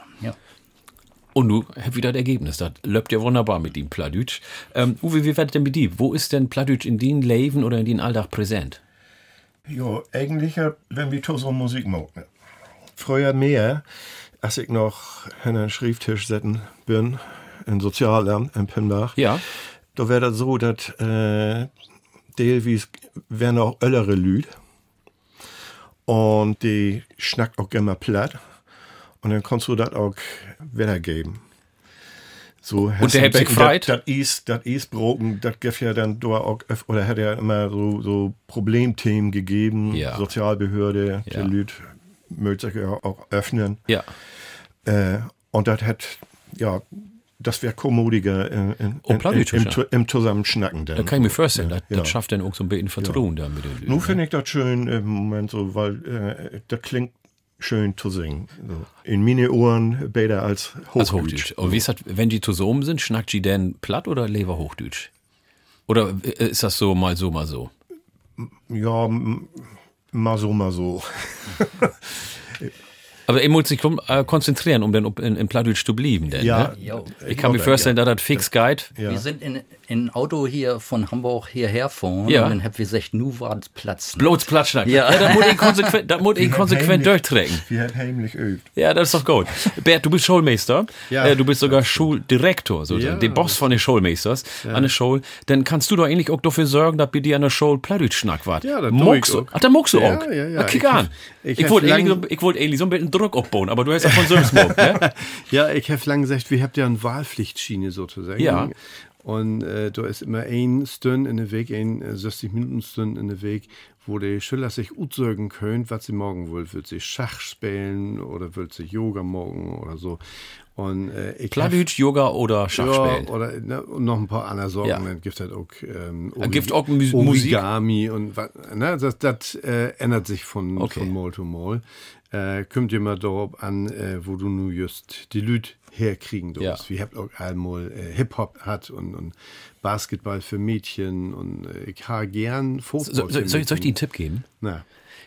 [SPEAKER 6] Und du hast wieder das Ergebnis. Das läuft ja wunderbar mit dem Plattdeutsch. Ähm, Uwe, wie wird denn mit dir? Wo ist denn Plattdeutsch in den Leben oder in den Alltag präsent?
[SPEAKER 9] Ja, eigentlich, ja, wenn wir so Musik machen. Früher mehr, als ich noch an einen Schrifttisch setzen bin, im Sozialamt in Pimbach.
[SPEAKER 6] Ja.
[SPEAKER 9] Da wäre das so, dass äh, Deelwies wären auch ältere Lüd. Und die schnackt auch gerne mal platt. Und dann kannst du das auch wiedergeben. So,
[SPEAKER 6] Und der hat sich gefreut?
[SPEAKER 9] Das ist, das ist broken, das gibt ja dann da auch, oder hat ja immer so, so Problemthemen gegeben.
[SPEAKER 6] Ja.
[SPEAKER 9] Sozialbehörde,
[SPEAKER 6] Ja.
[SPEAKER 9] die Lüd möchte sich ja auch öffnen.
[SPEAKER 6] Ja.
[SPEAKER 9] Äh, und das hat, ja, das wäre kommodiger in, in,
[SPEAKER 6] Oh,
[SPEAKER 9] in, im,
[SPEAKER 6] ja.
[SPEAKER 9] im, Zusammenschnacken. Dann.
[SPEAKER 6] Da kann ich mir vorstellen, das,
[SPEAKER 9] Ja.
[SPEAKER 6] das schafft dann auch so ein bisschen Vertrauen da mit den Lügen.
[SPEAKER 9] Nun finde ich das schön im Moment so, weil äh, das klingt schön zu singen. So. In meine Ohren besser als Hochdeutsch.
[SPEAKER 6] Als Hochdeutsch. Und wie ist das, wenn die zusammen sind, schnackt die denn platt oder leber Hochdeutsch? Oder äh, ist das so mal so, mal so?
[SPEAKER 9] Ja, mal so, mal so.
[SPEAKER 6] Aber er muss sich äh, konzentrieren, um dann in, in Plattdeutsch zu bleiben. Denn,
[SPEAKER 9] Ja,
[SPEAKER 6] ne? Ich kann mir vorstellen, dass das fix geht.
[SPEAKER 8] Wir sind in, in Auto hier von Hamburg hierher fahren
[SPEAKER 6] Ja.
[SPEAKER 8] und dann hab wir gesagt, nu war Platz.
[SPEAKER 6] Bloß Platschnack.
[SPEAKER 8] Ja.
[SPEAKER 6] ja das muss ihn konsequent, das muss ihn konsequent durchträgen.
[SPEAKER 9] Wie hat heimlich übt.
[SPEAKER 6] Ja, das ist doch gut. Bert, du bist Schulmeister.
[SPEAKER 9] Ja.
[SPEAKER 6] Äh, du bist sogar Schuldirektor, so
[SPEAKER 9] Ja.
[SPEAKER 6] der Boss von den Schulmeisters an der Schule. Dann kannst du doch eigentlich auch dafür sorgen, dass bei dir an der Schule Plattdeutsch schnack wart.
[SPEAKER 9] Ja, das tu
[SPEAKER 6] Muckst
[SPEAKER 9] ich
[SPEAKER 6] du?
[SPEAKER 9] auch.
[SPEAKER 6] Ach, da muckst du
[SPEAKER 9] Ja,
[SPEAKER 6] auch.
[SPEAKER 9] ja, ja.
[SPEAKER 6] Na, kick
[SPEAKER 9] Ich
[SPEAKER 6] an.
[SPEAKER 9] hab- ich
[SPEAKER 6] Ich, wollte eigentlich, so- ich wollte eigentlich so ein bisschen Druck aufbauen, aber du hast ja von selbst ne?
[SPEAKER 7] Ja, ich habe lange gesagt, wir habt ja eine Wahlpflichtschiene sozusagen.
[SPEAKER 6] Ja.
[SPEAKER 7] Und äh, da ist immer ein Stunde in der Weg, ein äh, 60 Minuten Stunde in der Weg, wo die Schüler sich aussagen können, was sie morgen wollen. Wird sie Schach spielen oder wird sie Yoga morgen oder so. Und äh, ich
[SPEAKER 6] Plattdeutsch, Yoga oder Schachspielen.
[SPEAKER 7] Ja, oder ne, und noch ein paar andere Sorgen.
[SPEAKER 6] Ja.
[SPEAKER 7] Dann gibt es halt auch, ähm,
[SPEAKER 6] Ah, gibt auch Mus- Musik?
[SPEAKER 7] Origami und. Ne, das das äh, ändert sich von,
[SPEAKER 6] Okay.
[SPEAKER 7] von Mal zu Mal. Äh, kommt immer darauf an, äh, wo du nur just die Lüd herkriegen darfst.
[SPEAKER 6] Ja.
[SPEAKER 7] Wir habt auch einmal äh, Hip-Hop hat und, und Basketball für Mädchen und äh, ich habe gern Fußball.
[SPEAKER 6] So, so, soll, ich- soll ich dir einen. Tipp geben?
[SPEAKER 7] Na.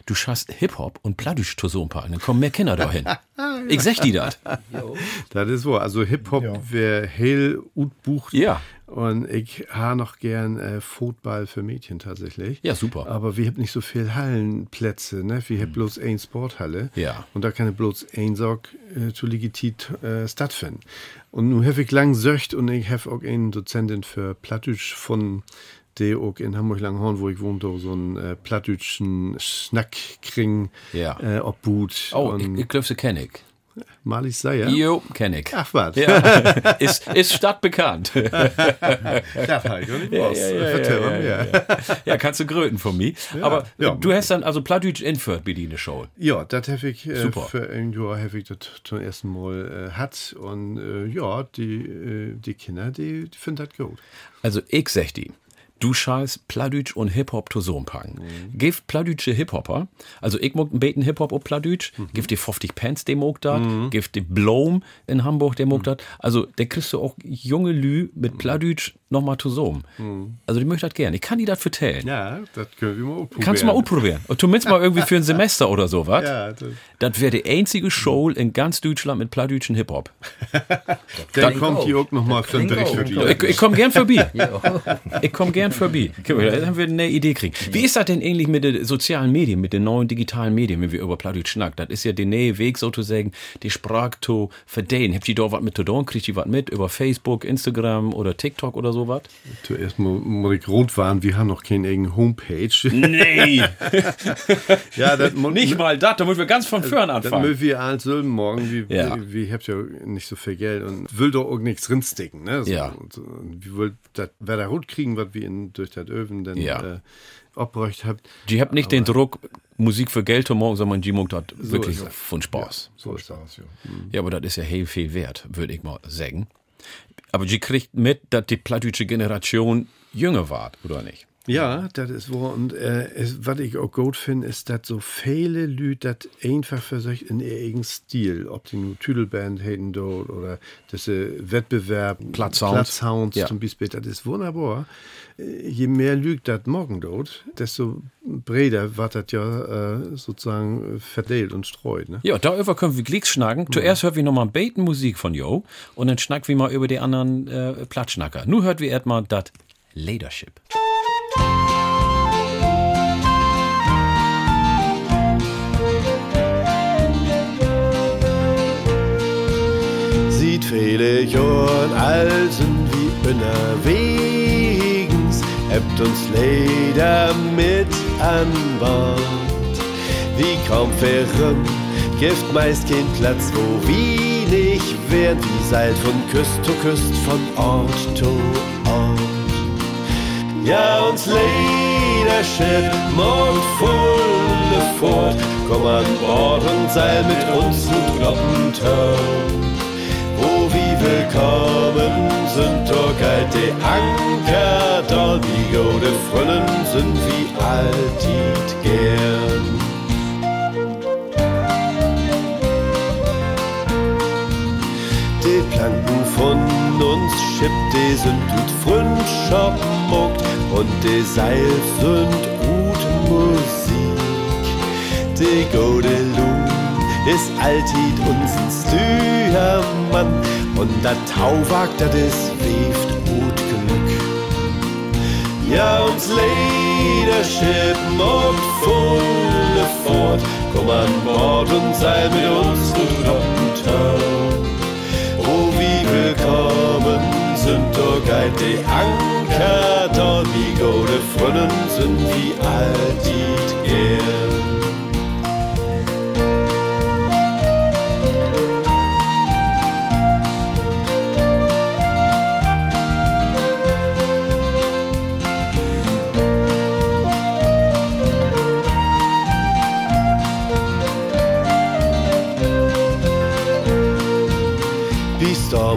[SPEAKER 6] Du schaffst Hip-Hop und Plattdeutsch zu so ein paar, dann kommen mehr Kinder dahin. Ich sag dir das.
[SPEAKER 7] Das ist wahr. Also Hip-Hop wäre hell gut bucht.
[SPEAKER 6] Ja.
[SPEAKER 7] Und ich habe noch gern äh, Football für Mädchen tatsächlich.
[SPEAKER 6] Ja, super.
[SPEAKER 7] Aber wir haben nicht so viel Hallenplätze. Ne? Wir haben bloß eine Sporthalle.
[SPEAKER 6] Ja.
[SPEAKER 7] Und da kann ich bloß ein Sorg äh, zu legitit äh, stattfinden. Und nun habe ich lang söcht und ich habe auch eine Dozentin für Plattdeutsch von der auch in Hamburg-Langhorn, wo ich wohne, da so einen äh, plattdeutschen Schnack kriegen,
[SPEAKER 6] Ja.
[SPEAKER 7] äh, Obhut.
[SPEAKER 6] Oh,
[SPEAKER 7] und
[SPEAKER 6] ich, ich glaube, sie kenne ich.
[SPEAKER 7] Marlies Seier.
[SPEAKER 6] Jo, kenne ich.
[SPEAKER 7] Ach, was?
[SPEAKER 6] Ja. ist, ist stadtbekannt.
[SPEAKER 7] Nicht gewusst. Vertell mal mehr.
[SPEAKER 6] ja. ja, kannst du gröten von mir. Aber
[SPEAKER 7] ja.
[SPEAKER 6] du hast dann also Plattdeutsch in der Show.
[SPEAKER 7] Ja, das habe ich äh,
[SPEAKER 6] Super.
[SPEAKER 7] für ein Jahr habe ich das zum ersten Mal äh, hat und äh, ja, die, äh, die Kinder, die, die finden das gut.
[SPEAKER 6] Also ich sag dir, du scheiß Plattdeutsch und Hip-Hop zusammenpacken.
[SPEAKER 7] Mhm.
[SPEAKER 6] Gib Plattdeutsche Hip-Hopper, also ich mag einen beten Hip-Hop auf Plattdeutsch,
[SPEAKER 7] Mhm.
[SPEAKER 6] gib dir 50 Pence, der mag das, gib dir Blom in Hamburg, der
[SPEAKER 7] Mhm.
[SPEAKER 6] mag das. Also da kriegst du auch junge Lü mit Plattdeutsch nochmal zusammen. Also die möchte das gern. Ich kann dir das vertellen.
[SPEAKER 7] Mhm. Ja, das können wir mal ausprobieren.
[SPEAKER 6] Kannst du mal ausprobieren. Und zumindest mal irgendwie für ein Semester oder so, was?
[SPEAKER 7] Ja, das,
[SPEAKER 6] Das wäre die einzige Show in ganz Deutschland mit plattdeutschen Hip-Hop.
[SPEAKER 7] dann kommt die auch nochmal für
[SPEAKER 8] Klingt
[SPEAKER 7] Bericht für die.
[SPEAKER 6] Ich, ich komme gern vorbei. Ich komme gern mal, da haben wir eine Idee kriegen. Wie ist das denn ähnlich mit den sozialen Medien, mit den neuen digitalen Medien, wenn wir über Plattdeutsch schnacken? Das ist ja der neue Weg sozusagen, die Sprache zu verdienen. Habt ihr da was mit zu tun? Kriegt ihr was mit über Facebook, Instagram oder TikTok oder sowas?
[SPEAKER 7] Zuerst mal muss ich rot waren, wir haben noch keine eigene Homepage.
[SPEAKER 6] Nee,
[SPEAKER 7] ja, das
[SPEAKER 6] nicht mal das. Da müssen wir ganz von vorn
[SPEAKER 7] Das
[SPEAKER 6] anfangen.
[SPEAKER 7] müssen wir als morgen, wie,
[SPEAKER 6] Ja.
[SPEAKER 7] wie, wie habt ja nicht so viel Geld und will doch auch nichts drinstecken, ne? So,
[SPEAKER 6] Ja.
[SPEAKER 7] Und, so, und wie wollt das, wer da rot kriegen, was wir in, durch das Öfen dann
[SPEAKER 6] Ja.
[SPEAKER 7] äh, abbräucht habt.
[SPEAKER 6] Die habt nicht den Druck, Musik für Geld zu machen, sondern die macht das wirklich
[SPEAKER 7] ist es.
[SPEAKER 6] von Spaß.
[SPEAKER 9] So ist das, ja.
[SPEAKER 6] Ja, aber das ist ja heel viel wert, würde ich mal sagen. Aber die kriegt mit, dass die plattdeutsche Generation jünger war, oder nicht?
[SPEAKER 7] Ja, das ist wahr. Und äh, es, was ich auch gut finde, ist, dass so viele Leute das einfach versuchen in ihr eigenen Stil, ob die nur Tüdelband hätten dort oder diese Wettbewerb,
[SPEAKER 6] Platzsound.
[SPEAKER 7] Platzsounds
[SPEAKER 6] Ja.
[SPEAKER 7] zum Beispiel, das ist wunderbar. Äh, Je mehr Leute das morgen dort, desto breiter wird das ja äh, sozusagen äh, verteilt und streut. Ne?
[SPEAKER 6] Ja, darüber können wir Glicks schnacken. Zuerst hören wir nochmal ein Beten Musik von Jo und dann schnacken wir mal über die anderen äh, Plattschnacker. Nun hört wir erstmal das Leadership.
[SPEAKER 12] Sieht viele Jahren alt sind wie unterwegs, hebt uns leider mit an Bord. Wie kaum verrum, gibt meist kein Platz, wo wir nicht wären, wie seid von Küst zu Küst, von Ort zu Ort. Ja, uns Leadership morgen volle fort, komm an Bord und sei mit uns ein Glockenturm. Willkommen sind dort die Anker, die gode Frönnen sind wie altit gern. Die Planken von uns schippt, die sind gut Freundschaft muckt und die Seil sind gut Musik. Die gode Lu, ist altid uns'n Stühermann. Und dat Tauwag, dat is weft gut Glück. Ja, uns Leadership macht volle fort. Komm an Bord und sei mit uns runter. Oh, wie willkommen sind doch geit die Anker dort, wie gode Frönnen sind, wie alt die gern.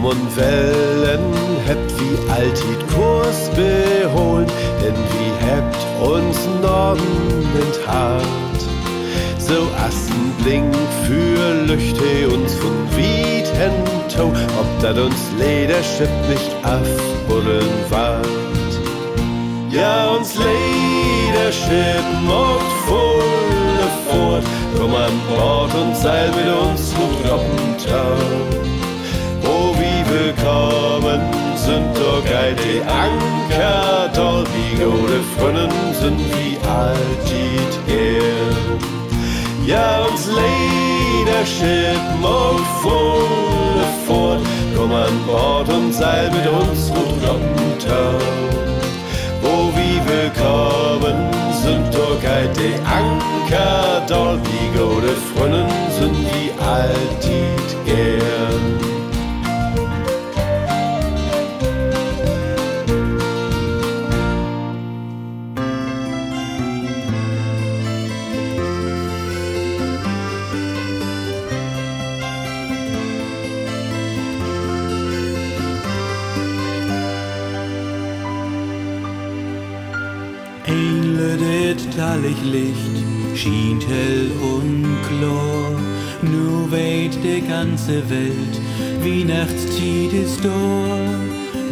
[SPEAKER 12] Sturm und Wellen hebt wie altid Kurs beholen, denn wie hebt uns Norden entharrt. So assen blink für Lüchte uns von Wiedhento, ob dat uns Lederschiff nicht afbuddeln wart. Ja, uns Lederschiff mocht volle fort, komm an Bord und seil mit uns hoch Roppentau willkommen sind doch die Anker, wie gute Frönnen sind wie altit er. Ja, uns Lederschiff mag volle fort, komm an Bord und seil mit uns runter. Wo wie willkommen sind doch die Anker, wie gute Frönnen sind wie altit er.
[SPEAKER 2] tallig Licht schient hell und klar. Nur weht die ganze Welt, Weihnachtszeit ist da.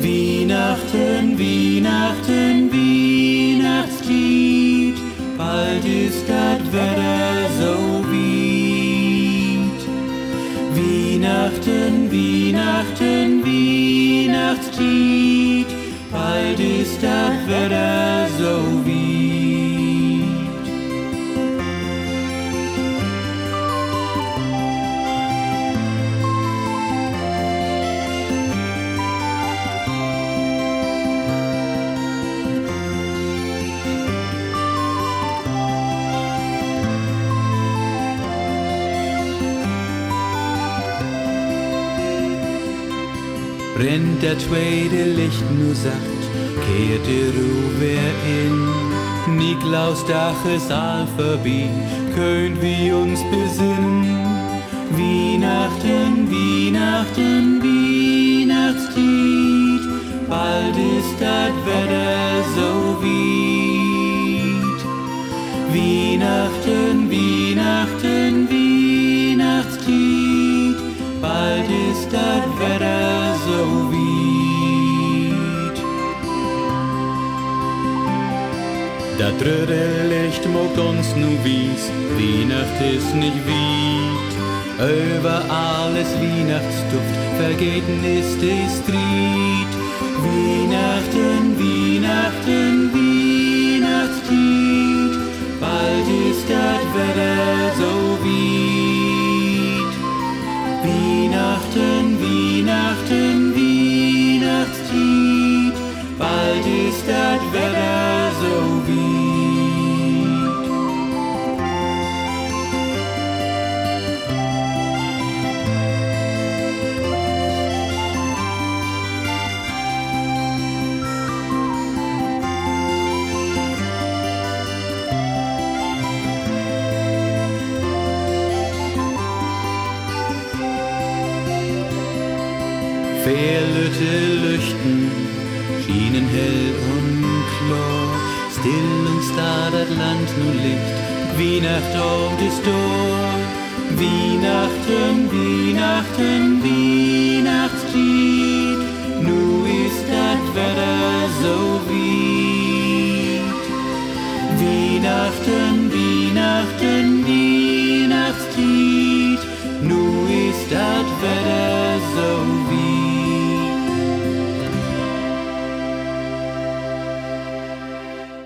[SPEAKER 2] Weihnachten, Weihnachten, Weihnachtszeit, bald ist das Wetter so weit. Weihnachten, Weihnachten, Weihnachtszeit, bald ist das Wetter so weit. Brennt der zweite Licht nur sacht, kehrt die Ruhe in. Niklaus Dach ist all vorbei, könnt wir uns besinnen. Weihnachten, Weihnachten, Weihnachtstied, bald ist das Wetter so weit. Weihnachten, Weihnachten, Weihnachtstied, ist das Wetter so weit. Das Licht mogt uns nu wies, Weihnacht ist nicht weit. Über alles Weihnachtsduft, vergeten ist die Street. Weihnachten, Weihnachten, Weihnachtstied, bald ist das Wetter so weit. Bald das Land nun liegt, Weihnacht auf das Tor. Weihnachten, Weihnachten, Weihnachtstied, nu ist das Wetter so weit. Weihnachten, Weihnachten, Weihnachtstied, dat Wetter so wie.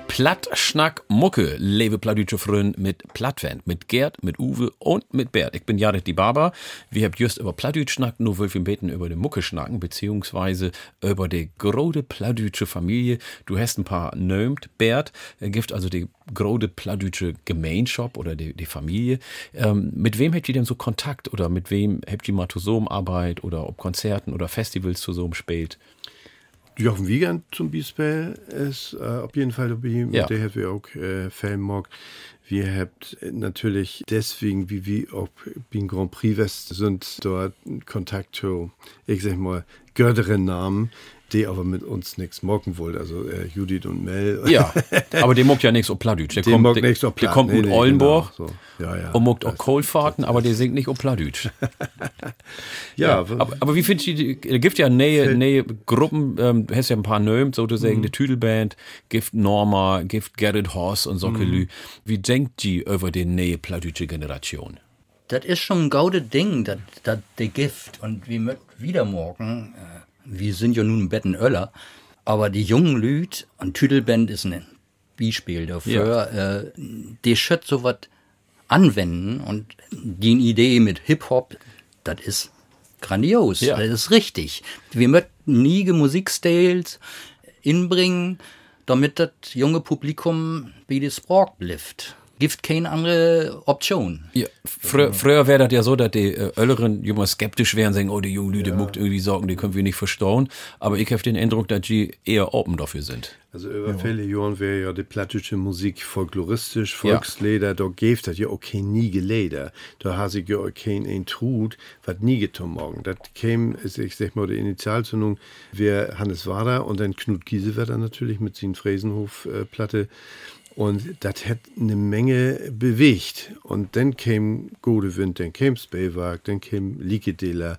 [SPEAKER 6] Plattschnack Mucke, lebe Pladütsche Frön mit Plattwend, mit Gerd, mit Uwe und mit Bert. Ich bin Jared die Barber. Wir haben just über Plattdütsch schnacken, nur wir beten über die Mucke schnacken, beziehungsweise über die grode Pladütsche Familie. Du hast ein paar nömt, Bert, er gibt also die grode Pladütsche Gemeinschap oder die, die Familie. Ähm, mit wem habt ihr denn so Kontakt oder mit wem habt ihr mal Arbeit oder ob Konzerten oder Festivals zusammen spielt?
[SPEAKER 7] Jochen Wiegand zum Beispiel ist äh, auf jeden Fall dabei.
[SPEAKER 6] Ja.
[SPEAKER 7] Der hat wir auch äh, mag. Wir habt natürlich deswegen, wie wir auch beim Grand Prix West sind, dort Kontakt zu, ich sag mal, görderen Namen, die aber mit uns nichts mocken wollen. Also äh, Judith und Mel.
[SPEAKER 6] Ja, aber der muckt ja nichts auf Pladütsch. Der
[SPEAKER 7] Die
[SPEAKER 6] kommt,
[SPEAKER 7] muckt
[SPEAKER 6] der,
[SPEAKER 7] nichts
[SPEAKER 6] der kommt
[SPEAKER 7] Nee,
[SPEAKER 6] mit
[SPEAKER 7] nee,
[SPEAKER 6] Ollenburg
[SPEAKER 7] genau, so. Ja, ja.
[SPEAKER 6] und muckt auch Kohlfahrten, aber der singt nicht auf Pladütsch.
[SPEAKER 7] Ja,
[SPEAKER 6] aber, aber wie findest du, die- es gibt ja neue, neue Gruppen, ähm, du hast ja ein paar Nöm, sozusagen,
[SPEAKER 7] Mhm.
[SPEAKER 6] die Tüdelband, gibt Norma, gibt Gerrit Horst und so
[SPEAKER 8] Mhm.
[SPEAKER 6] Wie denkt die über die neue Pladütsche Generation?
[SPEAKER 8] Das ist schon ein gaudes Ding, das, das der Gift. Und wie mit wieder morgen, äh, wir sind ja nun Betten Öller, aber die jungen Lüd und Tüdelband ist ein Beispiel dafür, äh, die schött so was anwenden und die Idee mit Hip-Hop, das ist grandios,
[SPEAKER 6] Ja.
[SPEAKER 8] das ist richtig. Wir möchten nie Musikstyles inbringen, damit das junge Publikum wie das Sprach blifft. Gibt keine andere Option.
[SPEAKER 6] Ja, früher, früher wäre das ja so, dass die äh, Ölleren immer skeptisch wären, sagen, oh, die jungen Leute muckt irgendwie Sorgen, die können wir nicht verstauen. Aber ich habe den Eindruck, dass die eher open dafür sind.
[SPEAKER 7] Also über viele Jahre wäre ja die plattische Musik folkloristisch, Volksleder, da gibt das ja auch kein nie Geleder. Da hat sich ja auch kein ein Trud, was nie getan morgen. Das käme, ich sag mal, die Initialzündung wäre Hannes Wader und dann Knut Giesewetter natürlich mit seinen Fräsenhof-Platte. Und das hat eine Menge bewegt. Und dann käme Gode Wind, dann käme Spelwag, dann käme Likedela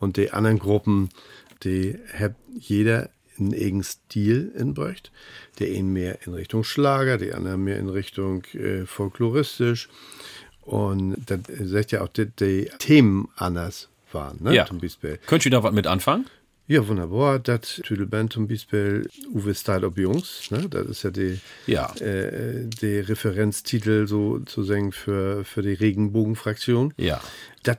[SPEAKER 7] und die anderen Gruppen, die hat jeder einen eigenen Stil inbräucht. Der einen mehr in Richtung Schlager, der andere mehr in Richtung äh, folkloristisch. Und das sagt ja auch, dass die Themen anders waren, ne?
[SPEAKER 6] Ja.
[SPEAKER 7] Zum Beispiel.
[SPEAKER 6] Könnt ihr da was mit anfangen?
[SPEAKER 7] Ja, wunderbar. Das Tüdelband zum Beispiel Uwe Style ob Jungs, ne? Das ist ja die,
[SPEAKER 6] Ja.
[SPEAKER 7] äh, die Referenztitel sozusagen für, für die Regenbogenfraktion.
[SPEAKER 6] Ja.
[SPEAKER 7] Das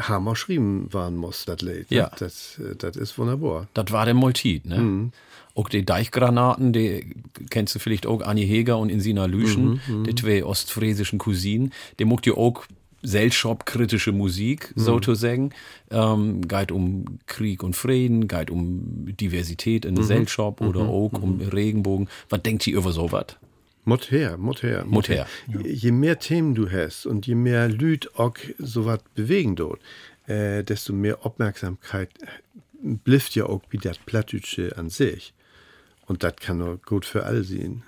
[SPEAKER 7] haben wir geschrieben waren muss, das Lied. ne?
[SPEAKER 6] Ja.
[SPEAKER 7] Das, äh, das ist wunderbar.
[SPEAKER 6] Das war der Multit, ne?
[SPEAKER 7] Mhm.
[SPEAKER 6] Auch die Deichgranaten, die kennst du vielleicht auch, Annie Heger und Insina Lüschen,
[SPEAKER 7] Mhm, mhm.
[SPEAKER 6] die zwei ostfriesischen Cousinen. Die muckt ja auch Seltschop-kritische Musik,
[SPEAKER 7] Mhm.
[SPEAKER 6] sozusagen. Ähm, geht um Krieg und Frieden, geht um Diversität in
[SPEAKER 7] Mhm.
[SPEAKER 6] Seltschop oder
[SPEAKER 7] Mhm.
[SPEAKER 6] auch um Regenbogen. Was denkt ihr über sowas?
[SPEAKER 7] Mut her, Mut her.
[SPEAKER 6] Mut her.
[SPEAKER 7] Je, je mehr Themen du hast und je mehr Lüd auch sowas bewegen dort, äh, desto mehr Aufmerksamkeit blifft ja auch wie das Plattdütsche an sich. Und das kann nur gut für alle sein.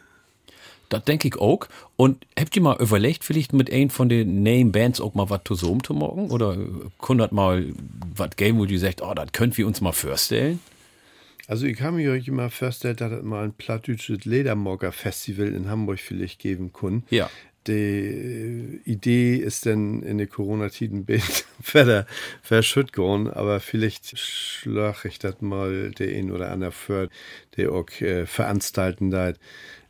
[SPEAKER 6] Das denke ich auch. Und habt ihr mal überlegt, vielleicht mit ein von den Name-Bands auch mal was zusammen zu morgen? Oder kundert mal was geben, wo die sagt, oh, das könnt wir uns mal vorstellen?
[SPEAKER 7] Also ich habe mir euch immer vorgestellt, dass es mal ein plattdütsches Ledermogger-Festival in Hamburg vielleicht geben kann.
[SPEAKER 6] Ja.
[SPEAKER 7] Die äh, Idee ist dann in der Corona-Tiden weiter verschütt geworden, aber vielleicht schlage ich das mal der ein oder andere für, der auch äh, veranstalten da.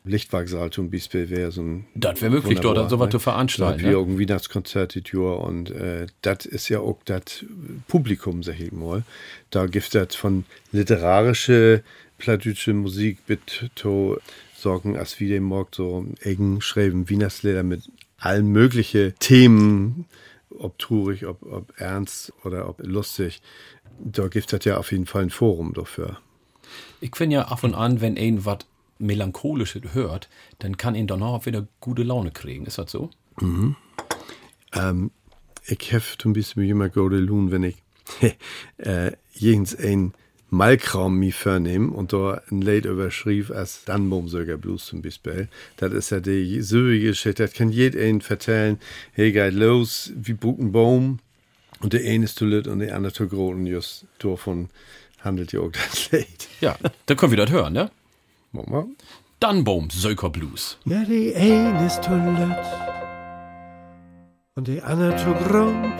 [SPEAKER 7] Lichtwachsaal zum Beispiel wäre so ein.
[SPEAKER 6] Das wäre möglich, dort
[SPEAKER 7] wunderbar,
[SPEAKER 6] sowas zu veranstalten,
[SPEAKER 7] So
[SPEAKER 6] ne?
[SPEAKER 7] wie auch ein Weihnachtskonzert die und äh, das ist ja auch das Publikum, sag ich mal. Da gibt es von literarische plattdeutsche Musik mit to sorgen, als wie dem Morg so eng schreiben Wienerslieder mit allen möglichen Themen, ob traurig, ob, ob ernst oder ob lustig. Da gibt es ja auf jeden Fall ein Forum dafür.
[SPEAKER 6] Ich finde ja ab und an, wenn ein was Melancholisches hört, dann kann ihn danach wieder gute Laune kriegen. Ist das so?
[SPEAKER 7] Mhm. Ähm, ich habe ein bisschen immer gute Lohn, wenn ich äh, jens ein Malkraum mi vernehme und da ein Lied überschrieb als Dannbaumsöger Blues zum Beispiel. Das ist ja die Geschichte, das kann jeder einen vertellen, hey, geht los, wie buchen Baum und der eine ist zu lit und der andere zu groß und just davon handelt ja auch das Lied.
[SPEAKER 6] Ja, dann können wir das hören, ne?
[SPEAKER 7] Wir.
[SPEAKER 6] Dannbaum, Söker Blues.
[SPEAKER 12] Ja, die eine ist zu lütt und die andere zu grund.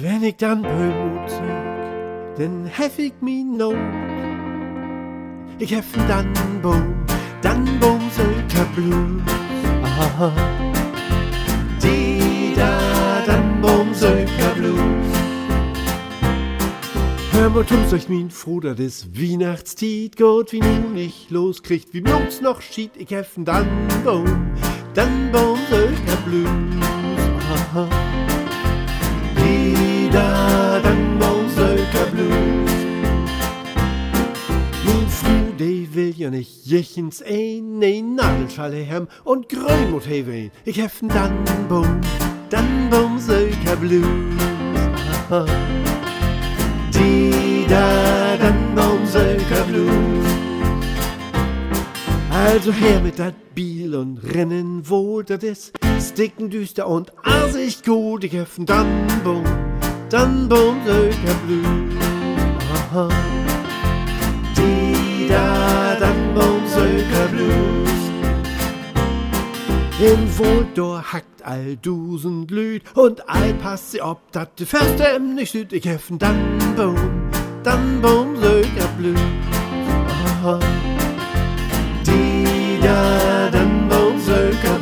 [SPEAKER 12] Wenn ich dann Böhmut zeug, dann hef ich mi Not. Ich hef dann Boom, dann Boom Söker Blues. Aha. Die da, dann Boom Söker Blues. Mal, tums euch froh, dat is Weihnachtstied Gott, wie nun nicht loskriegt, wie uns noch schied, ich heffen dann Boom, dann Boom Söker Blues. Aha. Die da, dann Boom Söker Blues. Min Frau, die will ja nicht jechens ein, ne Nadelschale hem und Grönmut hewen. Ich heffen dann Boom, dann Boom Söker Blues. Aha. Die da, dann Boom Söker Blues. Also her mit dat Biel und rennen wohl, dat is sticken düster und asig gut. Ich heffen dann Boom, dann Boom Söker Blues. Aha. Die da, dann Boom Söker Blues. In Wohldor hackt all dusend Lüd und all passt sie ob, dat de Feste im nicht süd. Ich heffen dann Boom, dann Boom Söker Blues. Aha. Die da, dann Boom Söker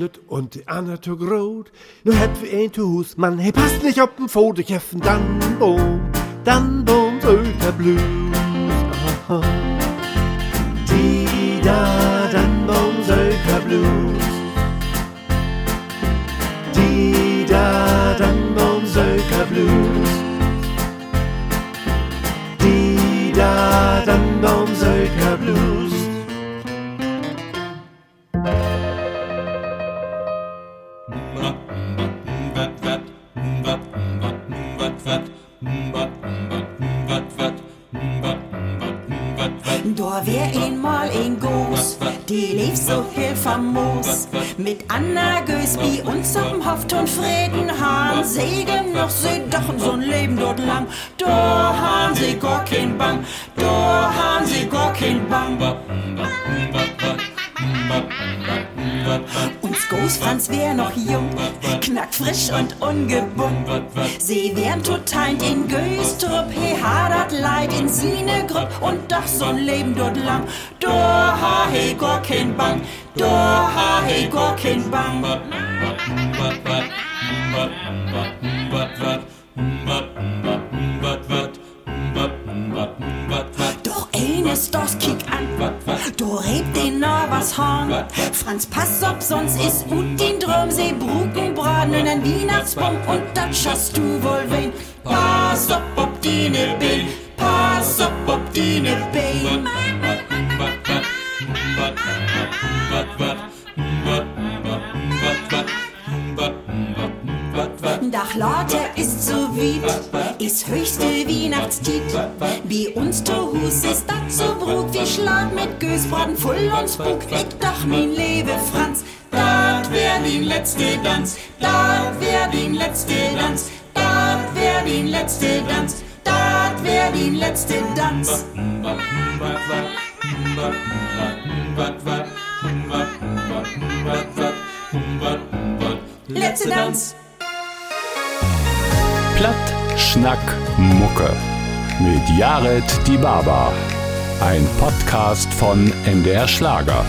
[SPEAKER 12] tullet und der andere zu grot. Nur hätt wir ein Hus, Mann, hey, passt nicht auf den Foto, ich heffen dann Boom, dann Boom, Söker Blues. Aha. Die da, dann Boom, Söker Blues. Die da, dann Boom, Söker Blues. Die da, dann Boom, Söker Blues.
[SPEAKER 10] Da wär einmal ein Goos, die lief so heel famos. Mit Anna Gösby und zum Hoftun Friedenhahn. Segen noch sie doch so und ungebunden. Sie wären total in Göstrup, he hadert Leid in sine Grupp und doch so ein Leben dort lang. Da ha he gar kein Bang, da ha he gar kein Bang. Doch eines das kick an, du rebt den noch was Horn. Franz, pass op, sonst ist und ein Weihnachtsbaum und dat schaffst du wohl wen. Pass op, ob die ne Bein, pass op, ob die ne Bein. Dach Lotte ist so weit, ist höchste Weihnachtstiet. Bei uns zu Hus ist dat so Brug wie Schlag mit Gösbraten voll und Spuk. Ich doch mein Lebe Franz, dat wär den letzte Tanz,
[SPEAKER 1] Mucke. Mit Jared Die Baba. Ein Podcast von MDR Schlager.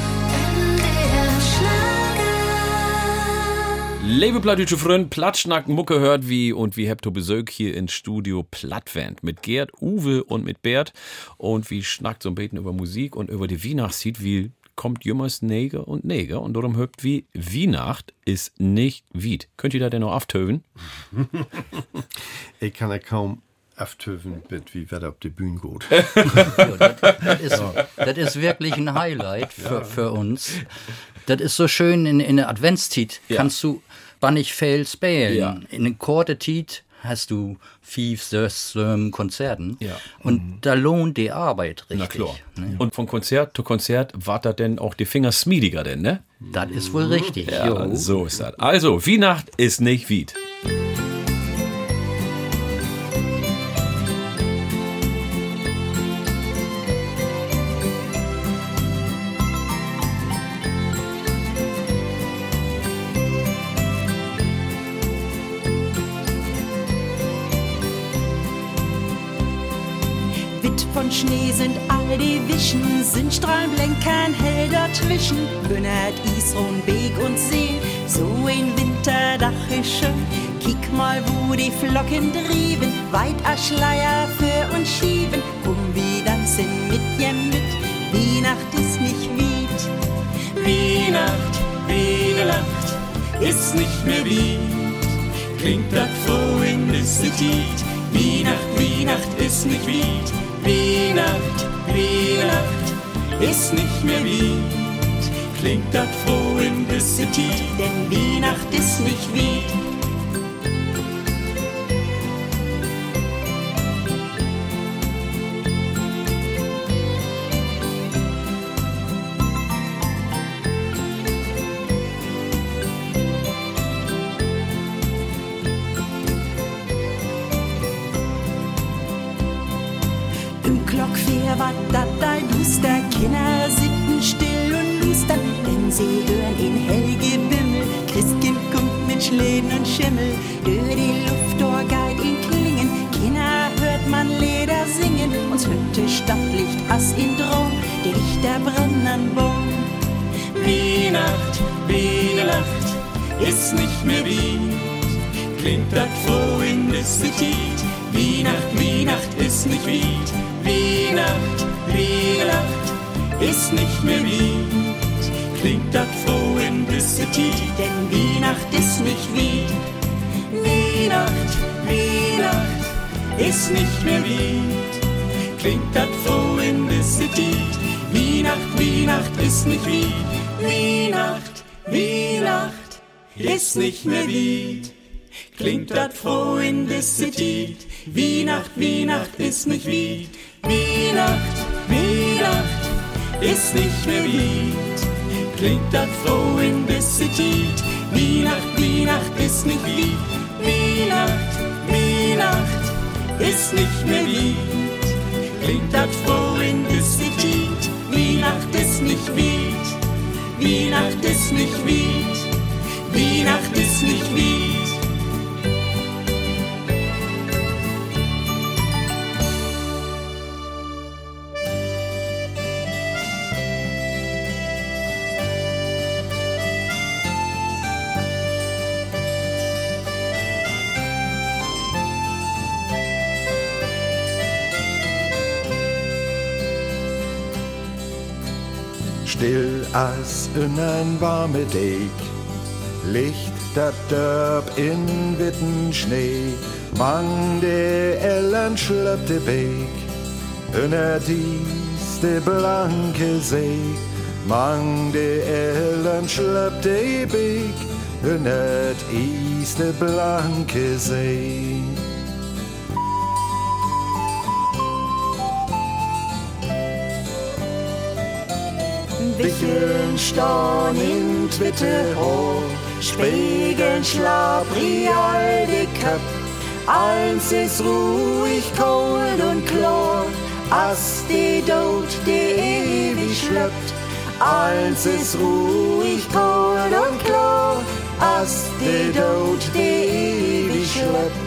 [SPEAKER 6] Liebe plattdeutsche Freunde, Plattschnack Mucke hört wie und wie habt ihr Besög hier ins Studio Plattvent mit Gerd, Uwe und mit Bert und wie schnackt so ein bisschen über Musik und über die Weihnachtszeit, wie kommt jümmers Neger und Neger und darum hört wie Weihnacht ist nicht Wied. Könnt ihr da denn noch auftöven?
[SPEAKER 7] Ich kann ja kaum auftöven wird, wie wer auf die Bühne
[SPEAKER 8] ja, das, ist, wirklich ein Highlight für, ja. für uns. Das ist so schön in, in der Adventszeit. Ja. Kannst du bannig viel spielen. Ja. In der kurzen Zeit hast du fünf, sechs ähm, Konzerten. Ja. Und mhm. da lohnt die Arbeit richtig. Na klar.
[SPEAKER 6] Ne? Und von Konzert zu Konzert war da denn auch die Finger smiediger denn, ne?
[SPEAKER 8] Das ist wohl richtig.
[SPEAKER 6] Ja, jo. so ist das. Also, Weihnacht ist nicht Wied.
[SPEAKER 10] Die Wischen, sind Strahlenblenkern hell dazwischen. Bünnert Isron, Beek und See, so ein Winterdach ist schön. Kick mal, wo die Flocken drieben, weit a Schleier für uns schieben. Komm, wie tanzen mit jem mit, Weihnacht ist nicht wied.
[SPEAKER 2] Weihnacht, Weihnacht, ist nicht mehr wied. Klingt das froh in der Tiet, Weihnacht, Weihnacht ist nicht wied. Weihnacht, Weihnacht ist nicht mehr Wied. Klingt das froh in City,
[SPEAKER 10] denn Weihnacht ist nicht Wied.
[SPEAKER 2] Ist nicht mehr Wied. Klingt dat froh in disse Tiet. Weihnacht, Weihnacht ist nicht Wied. Weihnacht, Weihnacht ist nicht mehr Wied. Klingt dat froh in disse Tiet. Weihnacht, Weihnacht ist nicht Wied.
[SPEAKER 13] Een warme Dijk Licht dat Dörp in witten Schnee, mang de Ellen schlöpte Beek, unter dies de blanke See, mang de Ellen schlöpte Beek, unter dies de blanke See. Wickeln, Storn in Twitte hoch, Spiegeln schlapprial die Köp. Eins ist ruhig, kalt und klar, as die Dod, die ewig schlöppt. Eins ist ruhig, kalt und klar, as die Dod, die ewig schlöppt.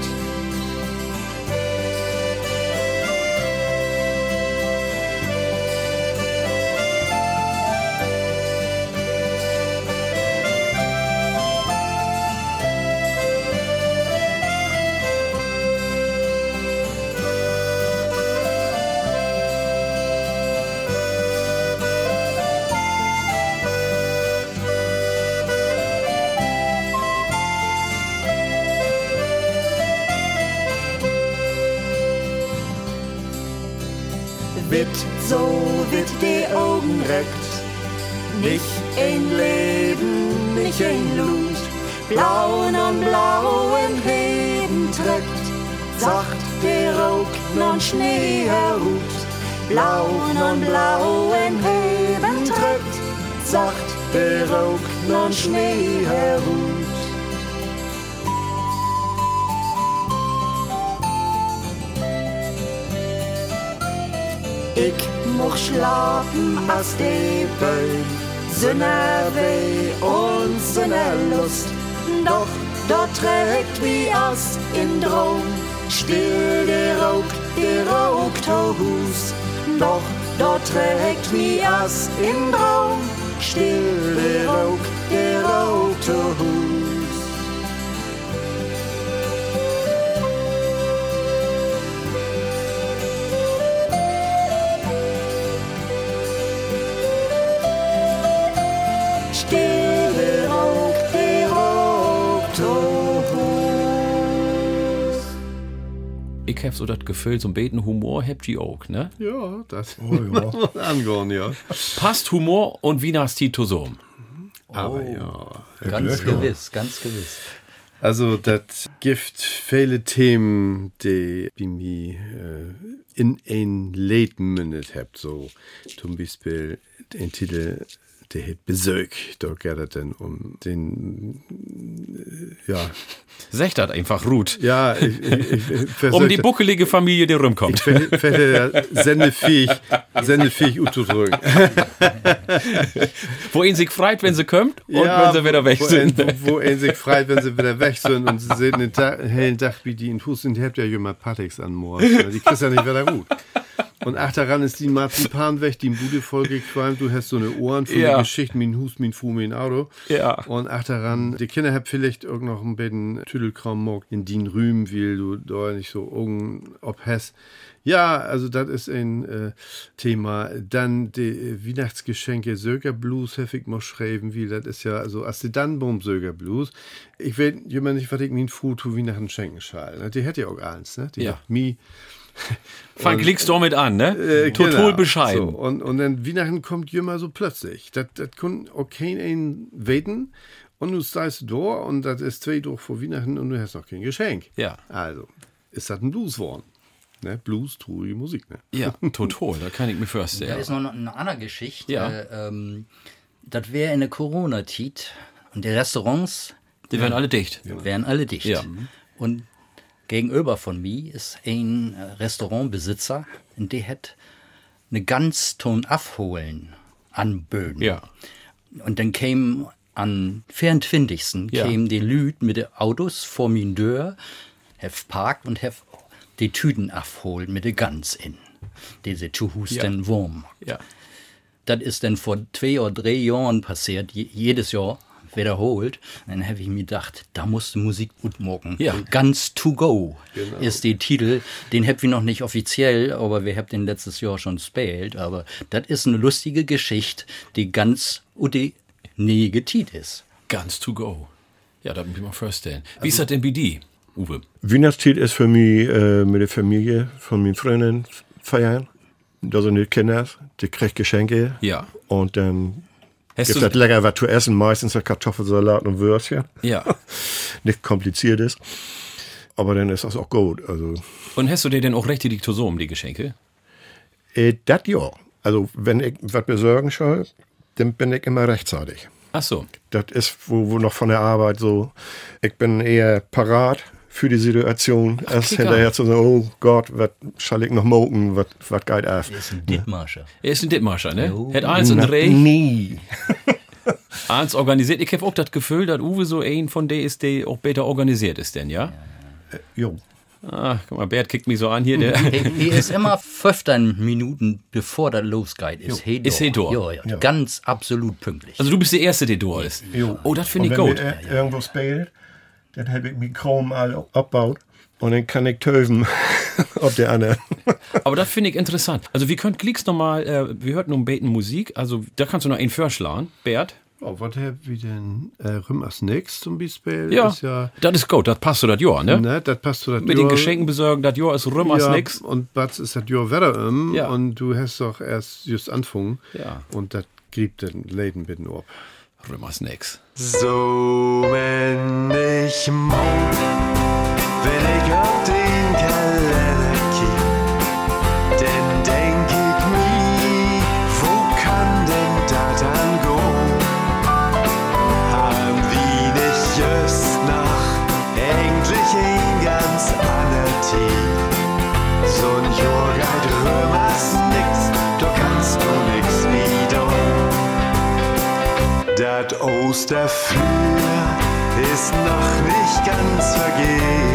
[SPEAKER 13] Wird, so wird die Augen reckt. Nicht ein Leben, nicht ein Blut, blauen und blauen Reden trägt, sagt der Rauch non Schnee herut. Blauen und blauen Reden trägt, sagt der Rauch non Schnee herut. Ich moch schlafen aus de Böen, Sünner weh und Sünner Lust. Doch dort trägt wie aus in Drom, still der Rauk, der Rauk Hus. Doch dort trägt wie aus in Drom, still der Rauk, der Rauk Hus.
[SPEAKER 6] Ich hab so das Gefühl, so ein beten Humor habt ihr auch, ne?
[SPEAKER 7] Ja, das
[SPEAKER 9] Oh, ja.
[SPEAKER 7] angehen, ja.
[SPEAKER 6] Passt Humor und Weihnachtstiet zusammen.
[SPEAKER 7] Aber ja.
[SPEAKER 8] Ganz
[SPEAKER 9] Ja.
[SPEAKER 8] gewiss, ganz gewiss.
[SPEAKER 7] Also, das gibt viele Themen, die bei mir äh, in ein Lied mündet habt. So, zum Beispiel den Titel, der hat Besög. Da geht es dann um den, äh, ja.
[SPEAKER 6] Das einfach, Ruth.
[SPEAKER 7] Ja, ich, ich, ich,
[SPEAKER 6] Um die buckelige Familie, die rumkommt.
[SPEAKER 7] Ich werde sendefähig, sendefähig auszudrücken.
[SPEAKER 6] Wo ihn sich freut, wenn sie kommt und wenn sie wieder weg
[SPEAKER 7] wo
[SPEAKER 6] sind.
[SPEAKER 7] Wo, wo ein sich freut, wenn sie wieder weg sind und sie sehen den Tag, hellen Tag, wie die in Fuß sind, habt ja immer Pateks an Moor. Die kriegst ja nicht wieder gut. Und ach, daran ist die Marzipan weg, die in Bude vollgequalmt. Du hast so eine Ohren für
[SPEAKER 6] Ja.
[SPEAKER 7] die Geschichte, mein Hus, mein Fu, mein Auto.
[SPEAKER 6] Ja.
[SPEAKER 7] Und ach, daran, die Kinder haben vielleicht irgend noch ein bisschen Tüdelkram in den Rühmen, weil du da nicht so Augen ob hast. Ja, also das ist ein äh, Thema. Dann die Weihnachtsgeschenke Söger Blues habe ich mal schreiben, wie das ist ja, also als die dann Baum Söger Blues. Ich will jemand nicht, was ich mir ein Foto Weihnachten schenken schall. Ne? Die hätte ja auch eins, ne? Die
[SPEAKER 6] Ja.
[SPEAKER 7] hat mi.
[SPEAKER 6] Fang klickst du mit an, ne?
[SPEAKER 7] Äh,
[SPEAKER 6] Total
[SPEAKER 7] genau.
[SPEAKER 6] bescheiden.
[SPEAKER 7] So, und, und dann Weihnachten kommt immer so plötzlich. Das, das kann auch kein ein weten. Und du stehst da und das ist zwei Tage vor Weihnachten und du hast noch kein Geschenk.
[SPEAKER 6] Ja.
[SPEAKER 7] Also, ist das ein Blues worden. Ne? Blues, traurige Musik, ne?
[SPEAKER 6] Ja, total, da kann ich mir
[SPEAKER 8] Da
[SPEAKER 6] vorstellen.
[SPEAKER 8] ist noch eine andere Geschichte.
[SPEAKER 6] Ja.
[SPEAKER 8] Äh, ähm, das wäre in der Corona-Zeit und die Restaurants
[SPEAKER 6] Die werden alle dicht.
[SPEAKER 8] wären alle dicht.
[SPEAKER 6] Ja.
[SPEAKER 8] Und gegenüber von mir ist ein äh, Restaurantbesitzer, und der hat eine Ganzton abholen anböden.
[SPEAKER 6] Ja.
[SPEAKER 8] Und dann kämen an 24.
[SPEAKER 6] Ja.
[SPEAKER 8] kämen die Lüd mit den Autos vor min Tür, hef parkt und hef die Tüten abholen mit der Gans in. Diese Tuhusten
[SPEAKER 6] Ja.
[SPEAKER 8] Wurm.
[SPEAKER 6] Ja.
[SPEAKER 8] Das ist dann vor zwei oder drei Jahren passiert, je, jedes Jahr wiederholt. Dann habe ich mir gedacht, da musst du Musik gut machen.
[SPEAKER 6] Ja.
[SPEAKER 8] Ganz to go ist der Titel. Den hab ich noch nicht offiziell, aber wir haben den letztes Jahr schon gespielt. Aber das ist eine lustige Geschichte, die ganz udi nie getit ist.
[SPEAKER 6] Ganz to go. Ja, da muss ich mal vorstellen. Wie ist das denn bei dir, Uwe?
[SPEAKER 9] Weihnachtszeit ist für mich äh, mit der Familie von meinen Freunden feiern. Da sind die Kinder, die kriegen Geschenke.
[SPEAKER 6] Ja.
[SPEAKER 9] Und dann
[SPEAKER 6] Hast
[SPEAKER 9] gibt es lecker was zu essen, meistens Kartoffelsalat und Würstchen.
[SPEAKER 6] Ja.
[SPEAKER 9] Nicht kompliziert ist. Aber dann ist das auch gut. Also,
[SPEAKER 6] Und hast du dir denn auch richtig so um die Geschenke?
[SPEAKER 9] äh, das ja. Also, wenn ich was besorgen soll, dann bin ich immer rechtzeitig.
[SPEAKER 6] Ach so.
[SPEAKER 9] Das ist wo, wo noch von der Arbeit so. Ich bin eher parat für die Situation, als
[SPEAKER 6] kick
[SPEAKER 9] hinterher zu sagen, oh Gott, was soll ich noch moken, was geht auf.
[SPEAKER 8] Ist ein Dittmarscher.
[SPEAKER 6] Er ist ein Dittmarscher, ne?
[SPEAKER 8] Jo.
[SPEAKER 6] Hat eins und drei,
[SPEAKER 9] Nie.
[SPEAKER 6] eins organisiert. Ich habe auch das Gefühl, dass Uwe so ein von der ist, der auch besser organisiert ist, denn, ja?
[SPEAKER 9] Jo.
[SPEAKER 6] Ah, guck mal, Bert kickt mich so an hier. Der
[SPEAKER 8] die ist immer 15 Minuten bevor das losgeht. Ist he
[SPEAKER 6] Ist he da.
[SPEAKER 8] Ja, ja, Ganz absolut pünktlich.
[SPEAKER 6] also du bist der Erste, der da ist.
[SPEAKER 9] Jo.
[SPEAKER 6] Oh, das finde ich
[SPEAKER 9] wenn
[SPEAKER 6] gut.
[SPEAKER 9] wir äh, irgendwo spielt, dann habe ich Mikrom all abbaut und dann kann ich töven, ob der andere.
[SPEAKER 6] Aber das finde ich interessant. Also wir können Klicks nochmal, äh, wir hörten um Beten Musik, also da kannst du noch einen vorschlagen, Bert.
[SPEAKER 7] Oh, was haben wir denn? Äh, Rüm als nächstes zum Beispiel.
[SPEAKER 6] Ja,
[SPEAKER 7] ist ja
[SPEAKER 6] das ist gut, das passt zu das Jahr, ne?
[SPEAKER 7] ne, das passt zu das
[SPEAKER 6] Mit den Geschenken besorgen, das Jahr ist Rüm als
[SPEAKER 7] ja,
[SPEAKER 6] nix.
[SPEAKER 7] Und was ist das Jahr wieder um?
[SPEAKER 6] Ja.
[SPEAKER 7] Und du hast doch erst just angefangen.
[SPEAKER 6] Ja.
[SPEAKER 7] Und das gibt den Läden bitte ab.
[SPEAKER 6] Als nix.
[SPEAKER 12] So wenn ich morgen, wenn ich auf den Kalender Dat Osterflür ist noch nicht ganz vergeten.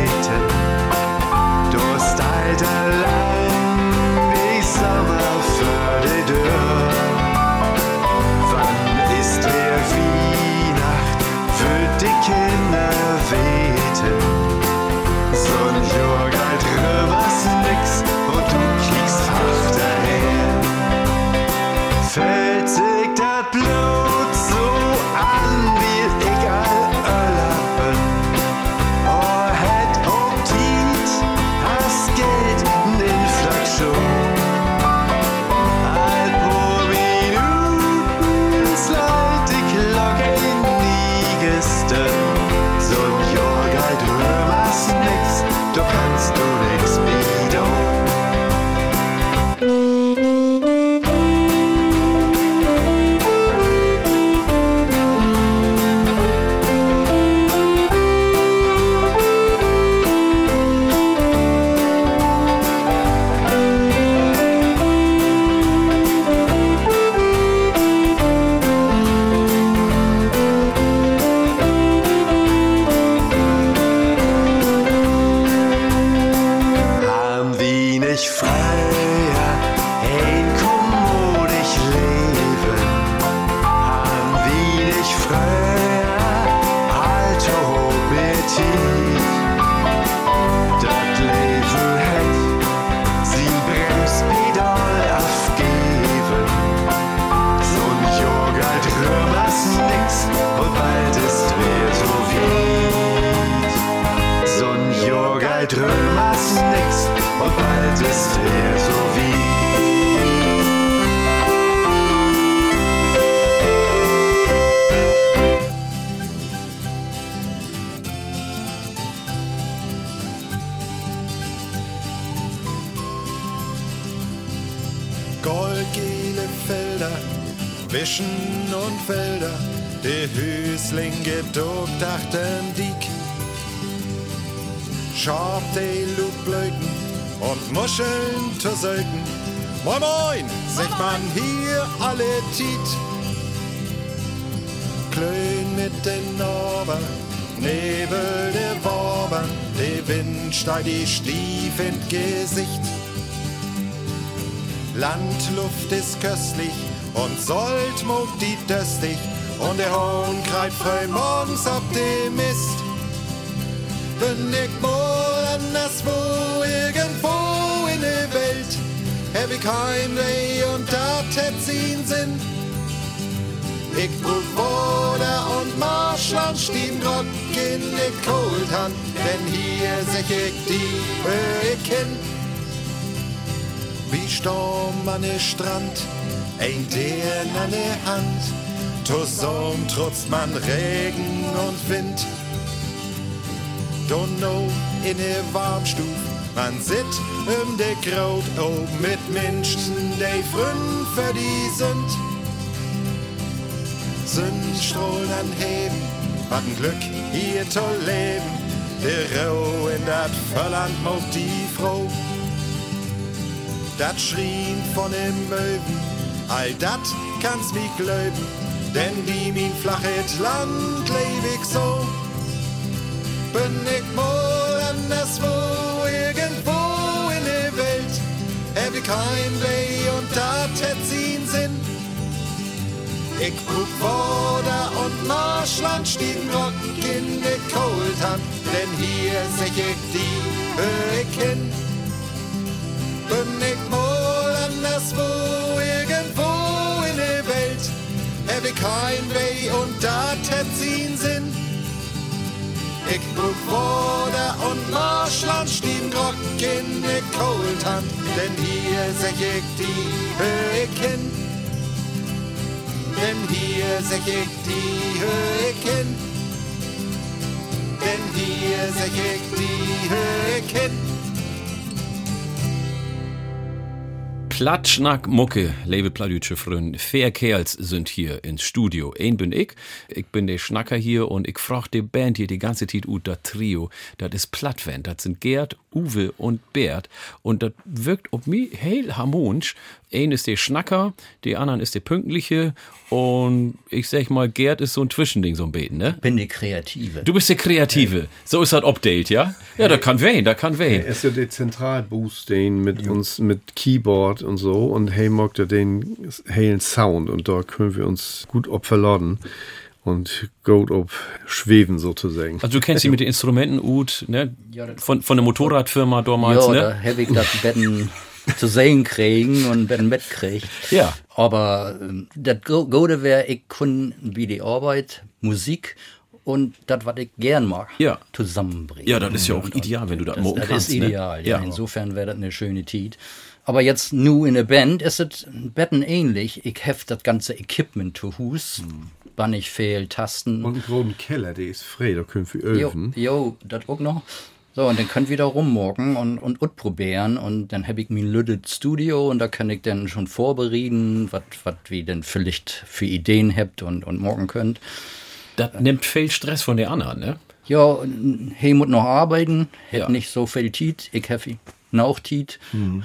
[SPEAKER 13] Strand, ein der an der Hand. Zusammen trotzt man Regen und Wind. Donno in der Warmstuf, man sit um de Kraut oben mit Menschen, die frün für die sind. Sonnenstrahlen an Heben, wat ein Glück hier zu leben. Der Rau in dat Verland Frau dat schrien von dem Möwen. All dat kannst mich glauben, denn die min flachet Land leb ich so. Bin ich mal anderswo, irgendwo in der Welt, hab ich Heimweh und dat hätt sie'n Sinn. Ich brauch Woder und Marschland stiegen Rock in de Kohlhand, denn hier sech ich die hör ich. anderswo, irgendwo in der Welt. Er will kein Weh und
[SPEAKER 14] da tät's ihn Sinn. Ich brauch Wohler und Marschland, stieben Grock in der Kohltand, denn hier seh ich die Höhe hin. Denn hier seh ich die Höhe hin. Denn hier seh ich die Höhe hin.
[SPEAKER 6] Platschnack Mucke, liebe Pladütsche Frön. Fair Kerls sind hier ins Studio. Ein bin ich, ich bin der Schnacker hier und ich frag die Band hier die ganze Zeit ut, das Trio, das ist Plattwend, das sind Gerd, Uwe und Bert und das wirkt auf mich hell harmonisch. Ein ist der Schnacker, der anderen ist der Pünktliche und ich sag mal, Gerd ist so ein Zwischending, so ein Beten, ne?
[SPEAKER 8] Bin die Kreative.
[SPEAKER 6] Du bist der Kreative. So ist das Update, ja? Ja, da kann wen, da kann wen.
[SPEAKER 7] Er ist ja der Zentralboost, den mit uns, mit Keyboard und so und hey mag er den hellen Sound und da können wir uns gut opferladen und gut ob schweben sozusagen.
[SPEAKER 6] Also du kennst sie mit den Instrumenten ut, ne? Von, von der Motorradfirma damals,
[SPEAKER 8] ja,
[SPEAKER 6] ne?
[SPEAKER 8] da habe ich das Betten zu sehen kriegen und Betten mitkriegt.
[SPEAKER 6] Ja.
[SPEAKER 8] Aber ähm, das Gute wäre, ich kann wie die Arbeit, Musik und das, was ich gern mag,
[SPEAKER 6] Ja.
[SPEAKER 8] zusammenbringen.
[SPEAKER 6] Ja, das ist ja auch ideal, wenn du das
[SPEAKER 8] Das,
[SPEAKER 6] mogen
[SPEAKER 8] das
[SPEAKER 6] kannst.
[SPEAKER 8] ist
[SPEAKER 6] ne?
[SPEAKER 8] ideal, ja.
[SPEAKER 6] Ja.
[SPEAKER 8] Insofern wäre das eine schöne Tiet. Aber jetzt nur in der Band ist es Betten ähnlich. Ich heft das ganze Equipment zu Hus. Wann ich fehl, Tasten.
[SPEAKER 7] Und einen großen Keller, der ist frei, da können wir
[SPEAKER 8] Jo,
[SPEAKER 7] öfen.
[SPEAKER 8] jo, das auch noch. So, und dann könnt wir da rummorgen und, und utprobieren. Und dann habe ich mein lüttet Studio und da kann ich dann schon vorbereden, was wir denn vielleicht für Ideen habt und, und morgen könnt.
[SPEAKER 6] Das nimmt viel Stress von der anderen, ne?
[SPEAKER 8] Ja, und he muss noch arbeiten, hat
[SPEAKER 6] Ja.
[SPEAKER 8] nicht so viel Tiet. Ich habe noch Tiet.
[SPEAKER 6] Und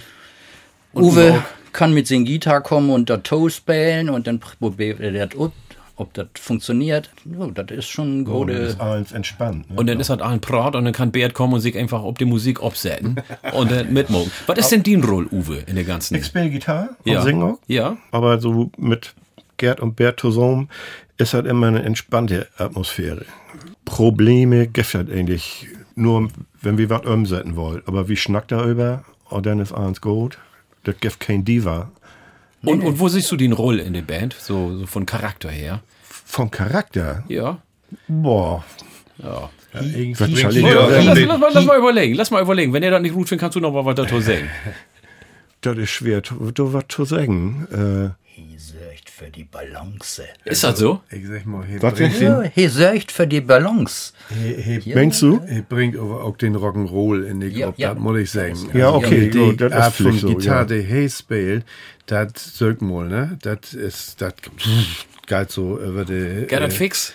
[SPEAKER 8] Uwe
[SPEAKER 6] Uwe
[SPEAKER 8] kann mit seinem Gitarre kommen und da Toe spielen und dann probiert er das ut, ob das funktioniert. Ja, das ist schon
[SPEAKER 9] Oh,
[SPEAKER 8] gute.
[SPEAKER 9] das ist alles entspannt. Ne?
[SPEAKER 6] Und dann ist halt ein Prat und dann kann Bert kommen und sich einfach auf die Musik absetzen und dann mitmachen. Was ist denn die Rolle, Uwe, in der ganzen?
[SPEAKER 9] Ich spiele Gitarre und
[SPEAKER 6] Ja.
[SPEAKER 9] singe auch.
[SPEAKER 6] Ja.
[SPEAKER 9] Aber so mit Gerd und Bert zusammen ist halt immer eine entspannte Atmosphäre. Probleme gibt halt eigentlich nur, wenn wir was umsetzen wollen. Aber wie schnackt darüber und dann ist alles gut. Das gibt kein Diva.
[SPEAKER 6] Und, und wo siehst du die Rolle in der Band? So, so von Charakter her?
[SPEAKER 9] Vom Charakter?
[SPEAKER 6] Ja.
[SPEAKER 9] Boah.
[SPEAKER 6] Ja.
[SPEAKER 9] Ja.
[SPEAKER 6] lass, lass, mal- lass mal überlegen, lass mal überlegen. Wenn ihr das nicht gut findet, kannst du noch mal was dazu sagen.
[SPEAKER 9] Das ist schwer, du, du was zu sagen. Äh,
[SPEAKER 8] He sorgt für die Balance.
[SPEAKER 6] Ist das so?
[SPEAKER 7] Ich sag mal, he
[SPEAKER 9] Was
[SPEAKER 7] bringt,
[SPEAKER 9] sagst du?
[SPEAKER 8] Ja, he sorgt für die Balance.
[SPEAKER 7] he, he,
[SPEAKER 9] Meinst du?
[SPEAKER 7] he bringt aber auch den Rock'n'Roll in die Gruppe,
[SPEAKER 8] ja.
[SPEAKER 7] das muss ich sagen.
[SPEAKER 9] Ja, okay,
[SPEAKER 7] die
[SPEAKER 9] gut, das ist so,
[SPEAKER 7] Gitarre,
[SPEAKER 9] ja.
[SPEAKER 7] die he spielt, das sagt mal, ne? Das ist, das geht so über die...
[SPEAKER 6] Gerhard
[SPEAKER 7] äh,
[SPEAKER 6] Fix?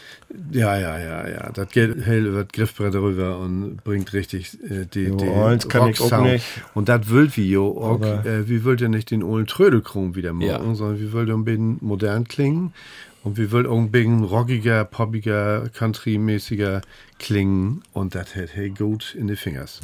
[SPEAKER 7] Ja, ja, ja, ja. Das geht hell über das Griffbrett rüber und bringt richtig äh, die,
[SPEAKER 9] Jo,
[SPEAKER 7] die
[SPEAKER 9] eins kann ich auch nicht.
[SPEAKER 7] Und das will wir jo auch. Äh, wir wollt ja nicht den ollen Trödelkron wieder machen,
[SPEAKER 6] Ja.
[SPEAKER 7] sondern wir wollen ein bisschen modern klingen. Und wir wollen auch ein bisschen rockiger, poppiger, country-mäßiger klingen. Und das hält hey gut in die Fingers.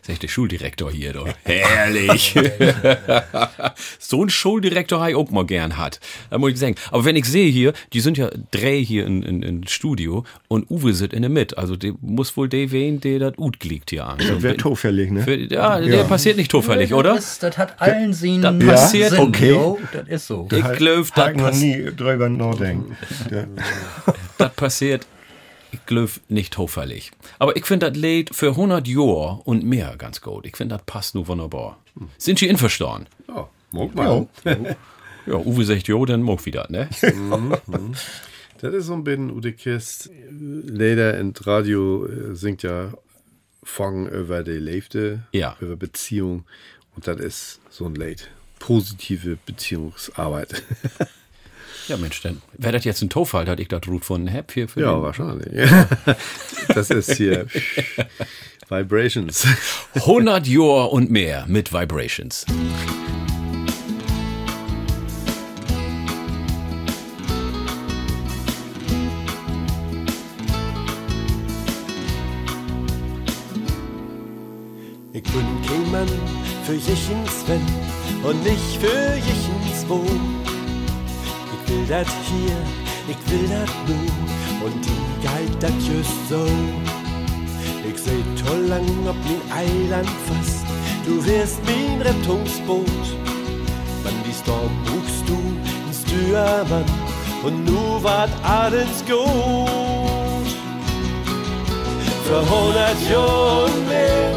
[SPEAKER 6] Das ist echt der Schuldirektor hier, doch. Herrlich. so ein Schuldirektor habe ich auch mal gern hat. Da muss ich sagen. Aber wenn ich sehe hier, die sind ja drei hier in, in, in Studio und Uwe sitzt in der Mitte. Also der muss wohl der wen, der das Ut liegt hier an.
[SPEAKER 9] das wäre zufällig, ne?
[SPEAKER 6] Für, ja, der passiert nicht zufällig, oder?
[SPEAKER 8] Das, das hat allen Sinn.
[SPEAKER 6] das passiert-
[SPEAKER 8] Sinn,
[SPEAKER 9] okay.
[SPEAKER 8] jo, das ist so.
[SPEAKER 6] Ich glaube,
[SPEAKER 9] ich noch
[SPEAKER 6] das,
[SPEAKER 9] nie drüber nachdenken. Ja.
[SPEAKER 6] das passiert, ich glaube, nicht zufällig. Aber ich finde das Lied für 100 Jahre und mehr ganz gut. Ich finde, das passt nur wunderbar. Sind Sie einverstanden?
[SPEAKER 7] Ja, mag mal.
[SPEAKER 6] Ja, Uwe sagt jo, dann mag wieder, ne?
[SPEAKER 7] Das ist so ein bisschen Ude Kist. Leider in Radio äh, singt ja Fong über die Leifte,
[SPEAKER 6] Ja.
[SPEAKER 7] über Beziehung. Und das ist so ein Lied. Positive Beziehungsarbeit.
[SPEAKER 6] Ja, Mensch, dann wäre das jetzt ein Tofall, dass ich das Rut von hab hier für
[SPEAKER 7] ja,
[SPEAKER 6] den
[SPEAKER 7] wahrscheinlich. das ist hier Vibrations.
[SPEAKER 6] 100 Jahre und mehr mit Vibrations.
[SPEAKER 12] Ich bin kein Mann für jichens Wenn und nicht für jichens Wo. Will dat hier, ich will dat nu und die galt dat just so. Ich seh toll lang ob min Eiland fast, du wirst min Rettungsboot. Wann die Storm buchst du ins Stürmann und nu wart alles gut. für hundert Jahren mehr.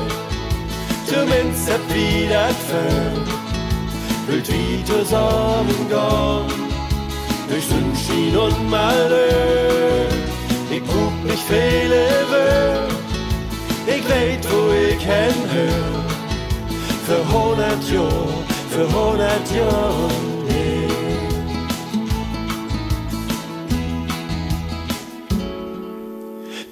[SPEAKER 12] Zumindest hab wieder für, wild wie zusammengehen, durch Sonnenschein und Malheur. Ich brauch nicht viele Wörter, ich weet wo ich hinhör. Für hundert Jahre, für hundert Jahre.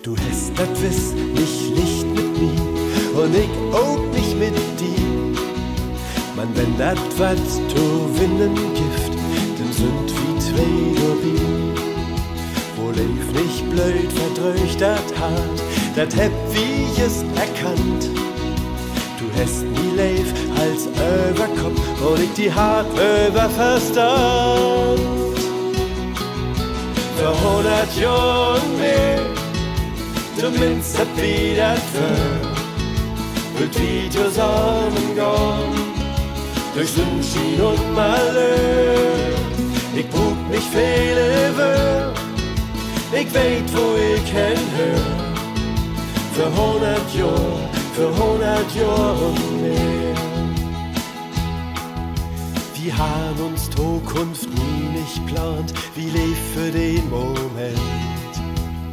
[SPEAKER 12] Du hast das Wiss nicht, nicht mit mir und ich auch nicht mit dir. Man, wenn dat wat zu winnen gift, dann sind dabei. Wo lief nicht blöd, verdröcht dat hart, dat heb wie es erkannt. Du hast nie leif als über Kopf und ich die hart über Verstand. Für hundert Jahren mehr zumindest hab wieder für, wird wie zusammengehen, durch Sonnenschein und Malheur. Ich brauch nicht viele Wörter, ich weet, wo ich hinhör, für hundert Jahre, für hundert Jahre und mehr. Wir haben uns Zukunft nie nicht plant, wie lebt für den Moment?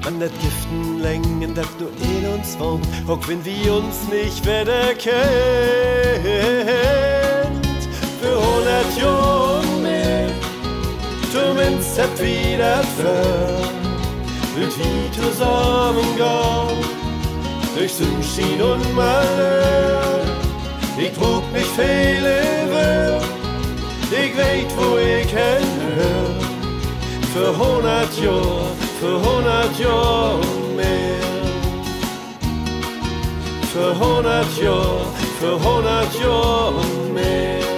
[SPEAKER 12] An dat Giften Längen, dat nur in uns wohnt, auch wenn wir uns nicht wieder kennt. Für hundert Jahre. mehr, hat wieder für, wird wie zusammengehen, durch Sonnenschein und Malheur. Ich trug nicht viele Wörter, ich weet, wo ich hinhör, für hundert Jahre für hundert Jahre mehr. Für hundert Jahre, für hundert Jahre mehr.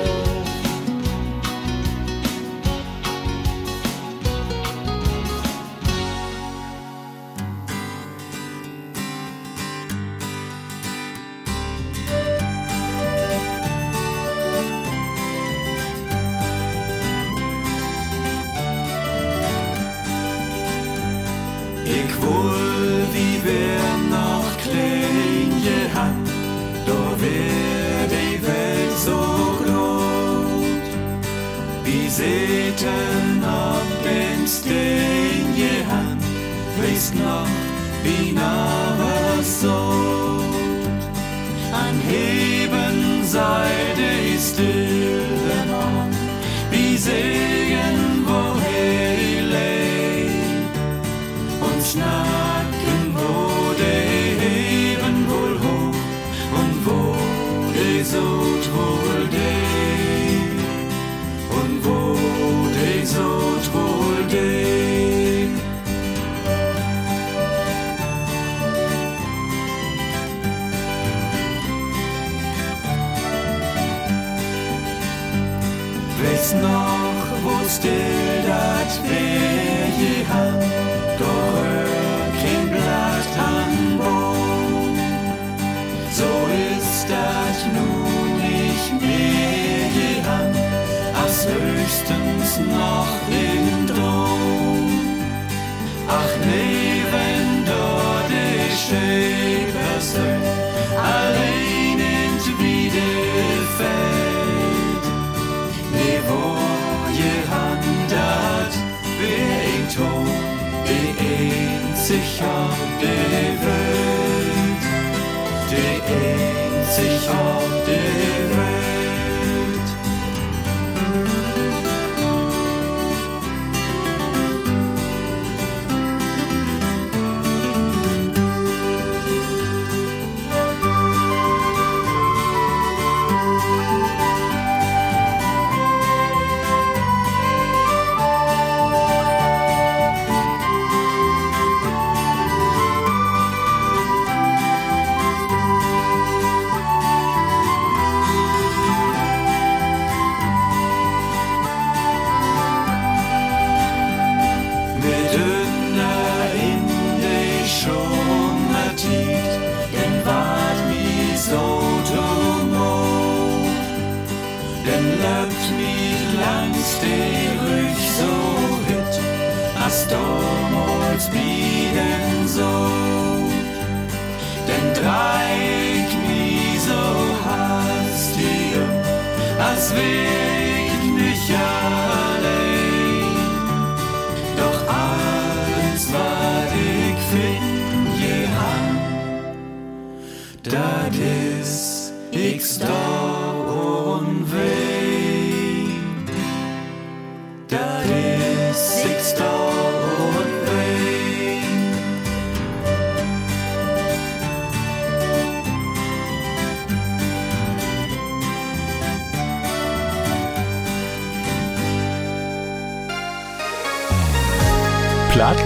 [SPEAKER 1] Platt,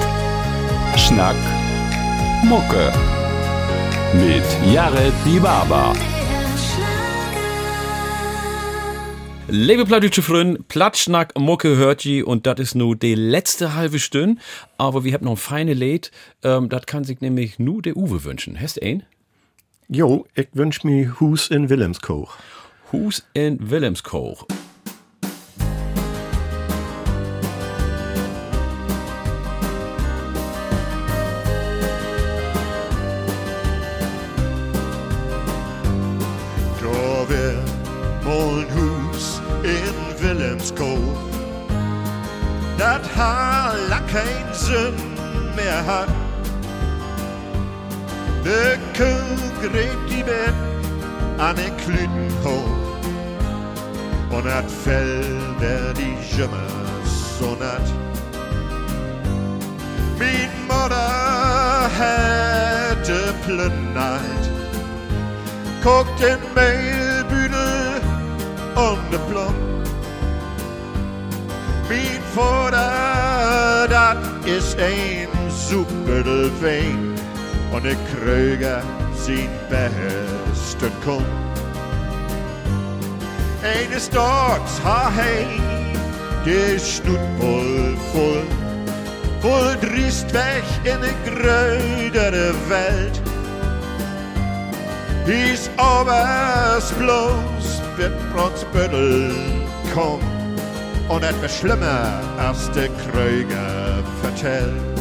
[SPEAKER 1] Schnack, Mucke. Mit Jared Die Baba.
[SPEAKER 6] Liebe Plattdeutsche Freunde, Platschnack, Mucke hört je und das ist nur die letzte halbe Stunde. Aber wir haben noch ein feine Lied, ähm, das kann sich nämlich nur der Uwe wünschen. Hast du ein?
[SPEAKER 9] Jo, ich wünsch mir Hus in Wilhelmskoch.
[SPEAKER 6] Hus in Wilhelmskoch.
[SPEAKER 14] Wilhelmskoch, dat ha lang kein Sinn mehr hat. De Kuh gräbt die Bett an den Klüten hoch und dat Fell wär die Schimmer so natt. Min Mutter hätte plündert guckt den Mehlbüdel und de Plum. Vater, dat ist ein Superdel Wein und der Kröger sein besten Kumpf. Eines Tages ha hey, der Schnutbull voll, voll driest weg in de grödere Welt. Hieß obers bloß wird Protzbüttel kommen und etwas schlimmer als der Kröger vertellt.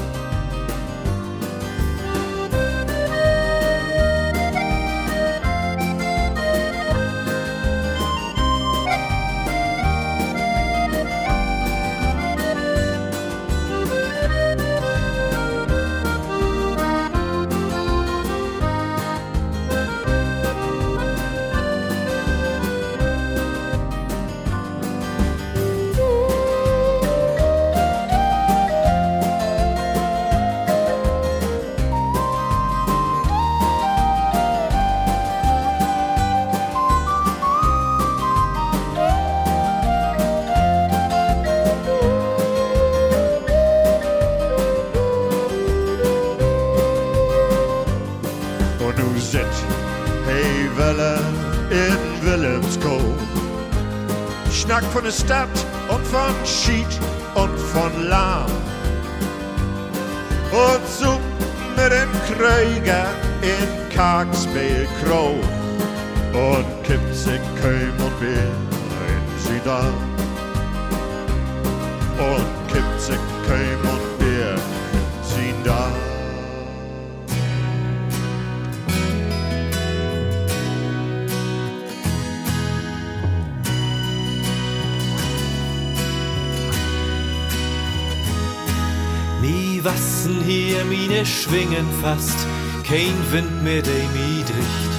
[SPEAKER 12] Fast, kein Wind mehr, der mi dricht.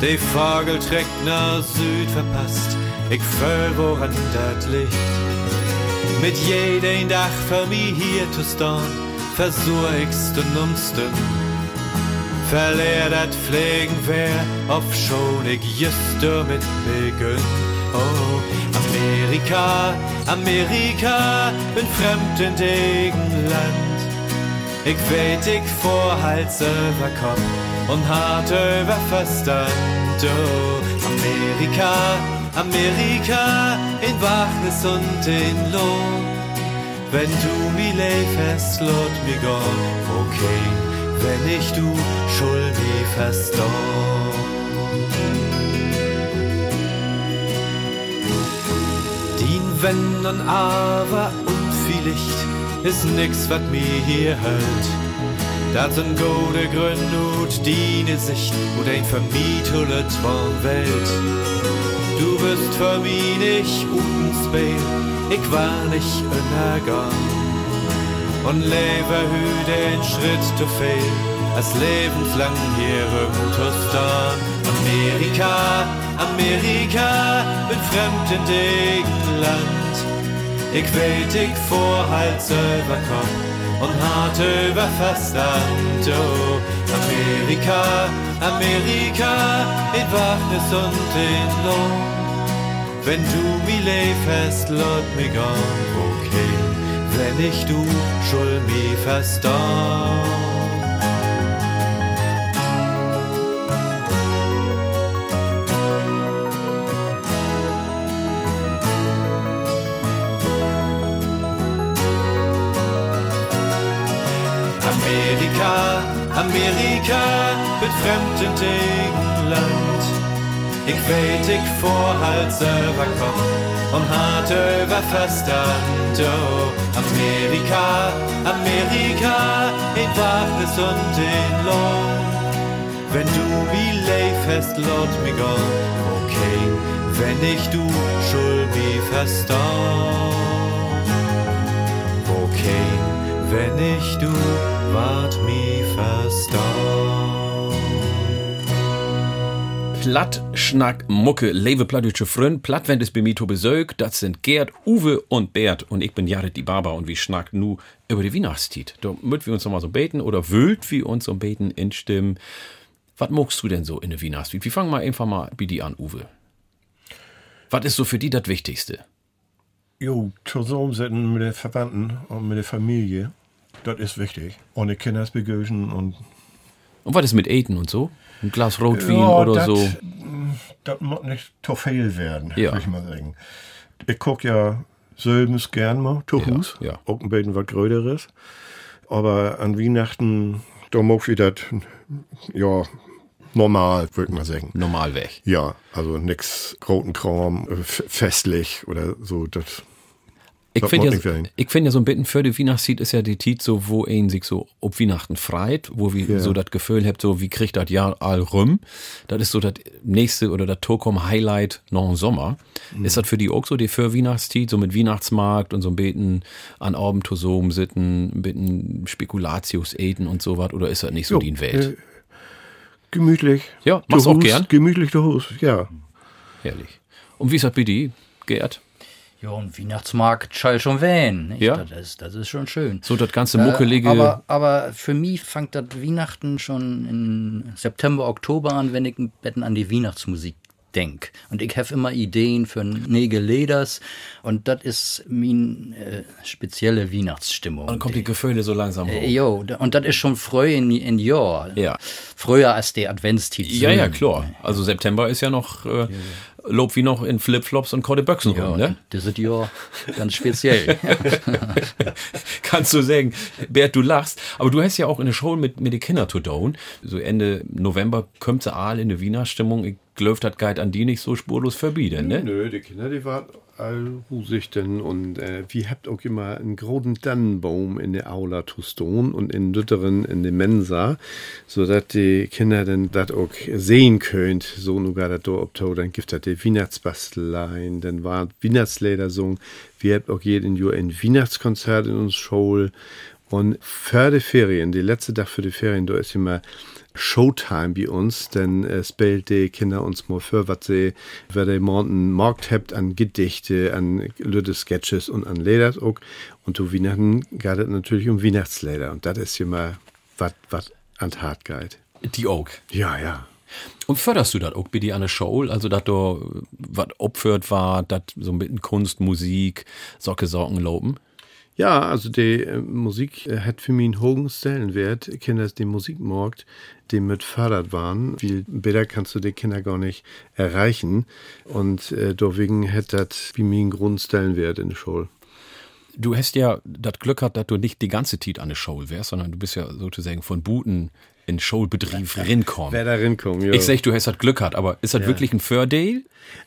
[SPEAKER 12] De Vogel trägt nach Süd verpasst, ich fühl woran dat Licht. Mit jedem Dach für mi hier zu stehen, versuch ich's den umsten. Verlehr dat Pflegen wer, ob schon ich just damit begünn. Oh, Amerika, Amerika, bin fremd in degen Land. Ich weet, ich vor Hals über Kopf und hart über Verstand. Oh, Amerika, Amerika, in Wachnis und in Lohn. Wenn du mi leifest, lot mi gone, okay, wenn ich du schuld mi verstehn. Dien Wenn und Aber und viel Licht ist nix, wat mir hier hält. Dat sind gute Gründe und die Sicht und ein vermietelt von Welt. Du bist für mich nicht Utenspiel, ich war nicht unergang. Und lebe hü den Schritt zu fehl, als lebenslang hier im. Amerika, Amerika, bin fremd in dem Land. Ich weet, ich vorhalt selber komm und hart über Festland. Oh, Amerika, Amerika, in Wachnis und in Lohn. Wenn du mi lebst, lot mich an, okay, wenn ich du schul mi verstand. Amerika, mit fremden Land. Ich weet, ich vorhalt selber Kopf und hart über Verstand. Oh, Amerika, Amerika, in Wachnis und in Lohn. Wenn du wie lebst, lot mich on, okay, wenn ich du schuld wie verstand. Okay, wenn ich du wart mi verstand.
[SPEAKER 6] Platt, Schnack, Mucke, Lewe Plattdeutsche Frön, Plattwend ist bei mir Besög, das sind Gerd, Uwe und Bert und ich bin Jared die Barber und wir schnack nu über die Weihnachtstiet. Da müt wir uns noch mal so beten oder wüllt wir uns so beten in Stimmen. Was magst du denn so in der Weihnachtstiet? Wir fangen mal einfach mal bei dir an, Uwe. Was ist so für die das Wichtigste?
[SPEAKER 9] Jo, zusammensetzen mit den Verwandten und mit der Familie, das ist wichtig. Und die Kinder begöschen und.
[SPEAKER 6] Und was ist mit Eten und so? Ein Glas Rotwein
[SPEAKER 9] Ja,
[SPEAKER 6] oder
[SPEAKER 9] dat-
[SPEAKER 6] so?
[SPEAKER 9] Das muss nicht zu viel werden,
[SPEAKER 6] Ja.
[SPEAKER 9] würde ich mal sagen. Ich guck ja selbst gern mal zu Hus.
[SPEAKER 6] ja.
[SPEAKER 9] Auch ein bisschen was Gröderes. Aber an Weihnachten, da mag ich das, ja, normal, würde ich mal sagen.
[SPEAKER 6] Normal weg.
[SPEAKER 9] Ja, also nix großen Kram, festlich oder so, das.
[SPEAKER 6] Ich finde ja, ich find ja so ein bisschen für die Weihnachtszeit ist ja die Tiet so, wo ein sich so ob Weihnachten freit, wo wir
[SPEAKER 9] Ja.
[SPEAKER 6] so das Gefühl habt, so wie kriegt das Jahr all rum. Das ist so das nächste oder das Tokom Highlight noch im Sommer.
[SPEAKER 9] Mhm.
[SPEAKER 6] Ist das für die auch so die für Weihnachtszeit, so mit Weihnachtsmarkt und so ein bisschen an Abend zusammen sitten, ein bisschen Spekulatius eten und so was, oder ist das nicht so
[SPEAKER 9] Jo,
[SPEAKER 6] die Welt?
[SPEAKER 9] äh, gemütlich.
[SPEAKER 6] Ja, machst auch
[SPEAKER 9] Hus,
[SPEAKER 6] gern?
[SPEAKER 9] Gemütlich zu Hus, ja.
[SPEAKER 6] Herrlich. Und wie ist das bei dir, Gerd?
[SPEAKER 8] Ja, und Weihnachtsmarkt schall schon wehen. Nicht?
[SPEAKER 6] Ja.
[SPEAKER 8] Das, ist, das ist schon schön.
[SPEAKER 6] So das ganze
[SPEAKER 8] Äh,
[SPEAKER 6] muckelige.
[SPEAKER 8] aber, aber für mich fängt das Weihnachten schon in September, Oktober an, wenn ich ein bisschen an die Weihnachtsmusik denk. Und ich habe immer Ideen für Nägel Leders und das ist meine äh, spezielle Weihnachtsstimmung.
[SPEAKER 6] dann kommt die Gefühle so langsam hoch.
[SPEAKER 8] Äh, Jo, und das ist schon früh in, in Jahr.
[SPEAKER 6] Ja.
[SPEAKER 8] Früher als der Adventstitel.
[SPEAKER 6] Ja, ja, klar. Also September ist ja noch, äh, lobt wie noch in Flipflops und Korte Böchsen
[SPEAKER 8] Ja,
[SPEAKER 6] rum, ne?
[SPEAKER 8] das ist ja ganz speziell.
[SPEAKER 6] Kannst du sagen, Bert, du lachst. Aber du hast ja auch in der Show mit, mit den Kindern zu tun. So Ende November kommt sie all in eine Wiener Stimmung. Ich glaube, das geht an die nicht so spurlos verbieten, ne?
[SPEAKER 7] Nö, die Kinder, die waren all husig denn und äh, wir habt auch immer einen großen Tannenbaum in der Aula zu stehen und in Lütteren in der Mensa, so dass die Kinder dann das auch sehen könnt, so nur gar das da ob to, dann gibt das die Weihnachtsbasteleien, dann war Weihnachtslieder so, wir habt auch jeden Jahr ein Weihnachtskonzert in uns Show und für die Ferien, die letzte Tag für die Ferien, da ist immer Showtime bei uns, denn äh, spielt die Kinder uns mal für, was sie, wer die morgen Markt habt an Gedichte, an Lüde Sketches und an Leders auch. Und zu Weihnachten geht es natürlich um Weihnachtslieder. Und das ist immer was, was an den Hart geht.
[SPEAKER 6] Die auch.
[SPEAKER 7] Ja, ja.
[SPEAKER 6] Und förderst du das auch bei dir an der Show? Also, dass du was opfert war, dass so ein bisschen Kunst, Musik, Socke, Socken loben?
[SPEAKER 7] Ja, also die äh, Musik äh, hat für mich einen hohen Stellenwert. Kinder, die Musikmarkt, die mit fördert waren. Viel besser kannst du die Kinder gar nicht erreichen. Und äh, deswegen hat das für mich einen Grundstellenwert in der Schule.
[SPEAKER 6] Du hast ja das Glück gehabt, dass du nicht die ganze Zeit an der Show wärst, sondern du bist ja sozusagen von Buten in Schulbetrieb rinkommen.
[SPEAKER 7] Wer da rinkommen, ja.
[SPEAKER 6] Ich sag, du hast das Glück gehabt, aber ist das
[SPEAKER 7] Ja.
[SPEAKER 6] wirklich ein Fördeel?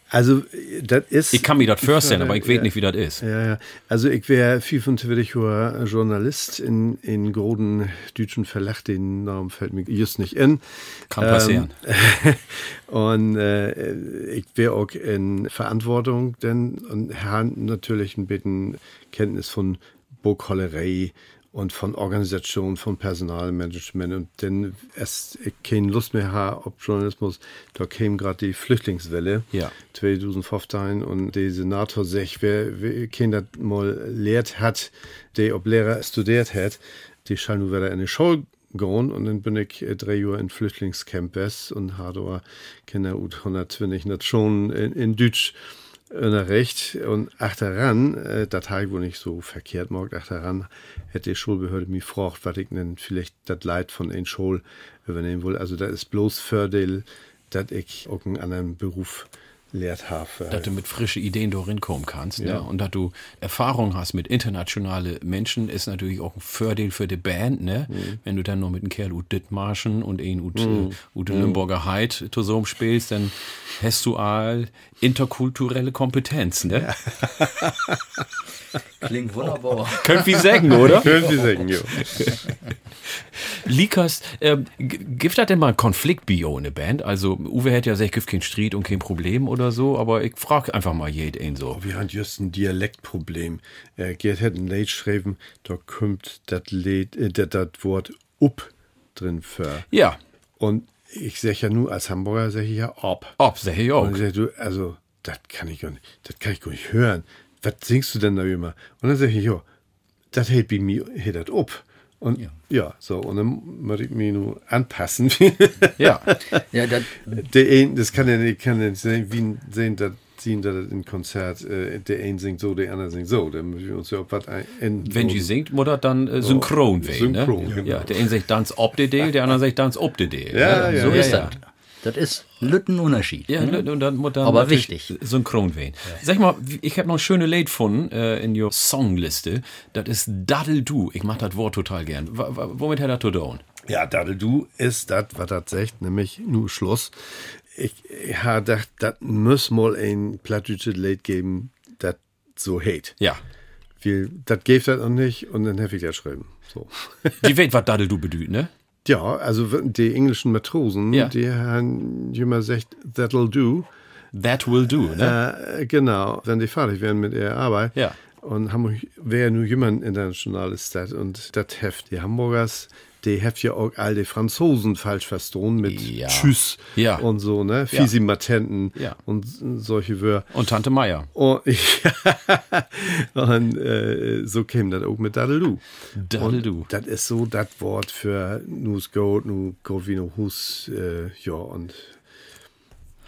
[SPEAKER 7] Also, das ist.
[SPEAKER 6] Ich kann mir das vorstellen, aber ich weiß
[SPEAKER 7] Ja.
[SPEAKER 6] nicht, wie das ist.
[SPEAKER 7] Ja, ja. Also, ich wäre 25 Jahre Journalist in, in großen deutschen Verlag, den Namen fällt mir just nicht in.
[SPEAKER 6] Kann passieren.
[SPEAKER 7] Ähm, und äh, ich wäre auch in Verantwortung, denn und haben natürlich ein bisschen Kenntnis von Burghollerei und von Organisation, von Personalmanagement und denn es keine Lust mehr habe auf Journalismus, da käme gerade die Flüchtlingswelle
[SPEAKER 6] Ja.
[SPEAKER 7] 2015 und der Senator sagt, wer, wer kein das mal lehrt hat, der ob Lehrer studiert hat, die soll nur wieder in die Schule gehen und dann bin ich äh, drei Jahre in Flüchtlingscamp West und habe Kinder ut 120 Nationen in, in Deutsch Recht und achteran, äh, das habe ich wohl nicht so verkehrt mag, achteran hätte die Schulbehörde mich gefragt, was ich denn vielleicht das Leid von ein Schul übernehmen will. Also das ist bloß Fördel, dass ich auch einen anderen Beruf lehrt habe.
[SPEAKER 6] Dass du mit frischen Ideen da rinkommen kannst.
[SPEAKER 7] Ja.
[SPEAKER 6] Ne? Und dass du Erfahrung hast mit internationalen Menschen, ist natürlich auch ein Fördel für die Band. Ne? Wenn du dann noch mit einem Kerl ut Dittmarschen und einen ut,
[SPEAKER 7] Mhm.
[SPEAKER 6] äh, ut
[SPEAKER 7] Mhm.
[SPEAKER 6] Nürnberger Heid zusammen spielst, dann hast du all interkulturelle Kompetenz. Ne?
[SPEAKER 8] Klingt wunderbar.
[SPEAKER 6] Könnt wie sagen, oder?
[SPEAKER 7] Könnt wie sagen, jo.
[SPEAKER 6] Likas, g- gibt das denn mal einen Konflikt bio in der Band? Also, Uwe hätte ja gesagt, gibt kein Streit und kein Problem oder so, aber ich frage einfach mal jeden so.
[SPEAKER 7] Wir haben just ein Dialektproblem. Äh, Gerd hat ein Lied geschrieben, da kommt das äh, Wort up drin für.
[SPEAKER 6] Ja.
[SPEAKER 7] Und ich sag ja nur, als Hamburger sag ich ja ob.
[SPEAKER 6] Ob, sag ich auch.
[SPEAKER 7] Und ich sag, du, also, das kann ich gar nicht, das kann ich gar nicht hören. Was singst du denn da immer? Und dann sag ich, ja, das hält bei mir, hält das up. Und ja. so, und dann muss ich mich nur anpassen.
[SPEAKER 6] Ja.
[SPEAKER 8] Ja, das,
[SPEAKER 7] der ein, das kann ja nicht, kann ja nicht sein, wie sehen, dass sehen, dass im Konzert, äh, der ein singt so, der andere singt so. Dann müssen wir uns ja auch was ein.
[SPEAKER 6] Wenn die singt, muss das dann äh, synchron werden.
[SPEAKER 7] Synchron,
[SPEAKER 6] ne?
[SPEAKER 7] genau.
[SPEAKER 6] Ja, der eine sagt Tanz ob de Deel, der andere sagt Tanz ob de Deel.
[SPEAKER 7] Ja, ja,
[SPEAKER 8] so
[SPEAKER 7] ja,
[SPEAKER 8] ist
[SPEAKER 6] ja.
[SPEAKER 8] das. Das ist Lüttenunterschied.
[SPEAKER 6] Ja,
[SPEAKER 8] ne?
[SPEAKER 6] und dann muss dann
[SPEAKER 8] Aber wichtig.
[SPEAKER 6] Synchron werden. Sag mal, ich habe noch ein schönes Lied gefunden äh, in your Songliste. Das ist Daddle Du. Ich mach das Wort total gern. W womit hat er zu tun?
[SPEAKER 7] Ja, Daddel du ist das, was das sagt, nämlich nur Schluss. Ich, ich habe gedacht, das muss mal ein plattdeutsches Lied geben, das so hate.
[SPEAKER 6] Ja.
[SPEAKER 7] Das gibt das noch nicht und dann habe ich das geschrieben. So.
[SPEAKER 6] Die weiß, was Daddle Du bedeutet, ne?
[SPEAKER 7] Ja, also die englischen Matrosen,
[SPEAKER 6] Ja.
[SPEAKER 7] die haben immer gesagt, that'll do.
[SPEAKER 6] That will do, ne?
[SPEAKER 7] Äh, genau, wenn die fertig werden mit ihrer Arbeit.
[SPEAKER 6] Ja.
[SPEAKER 7] Und Hamburg wäre nur jemand internationales Stadt und das Heft, die Hamburgers, die heft ja auch all die Franzosen falsch verstanden mit
[SPEAKER 6] Ja.
[SPEAKER 7] Tschüss
[SPEAKER 6] Ja.
[SPEAKER 7] und so, ne?
[SPEAKER 9] Fisimatenten
[SPEAKER 6] Ja.
[SPEAKER 9] und solche Wörter.
[SPEAKER 6] Und Tante Meier.
[SPEAKER 9] Und, und äh, so käme das auch mit Daddelu.
[SPEAKER 6] Daddelu.
[SPEAKER 9] Das ist so das Wort für Nus Goat, Nu Nu Hus, äh, ja, und
[SPEAKER 8] Lass mal go then.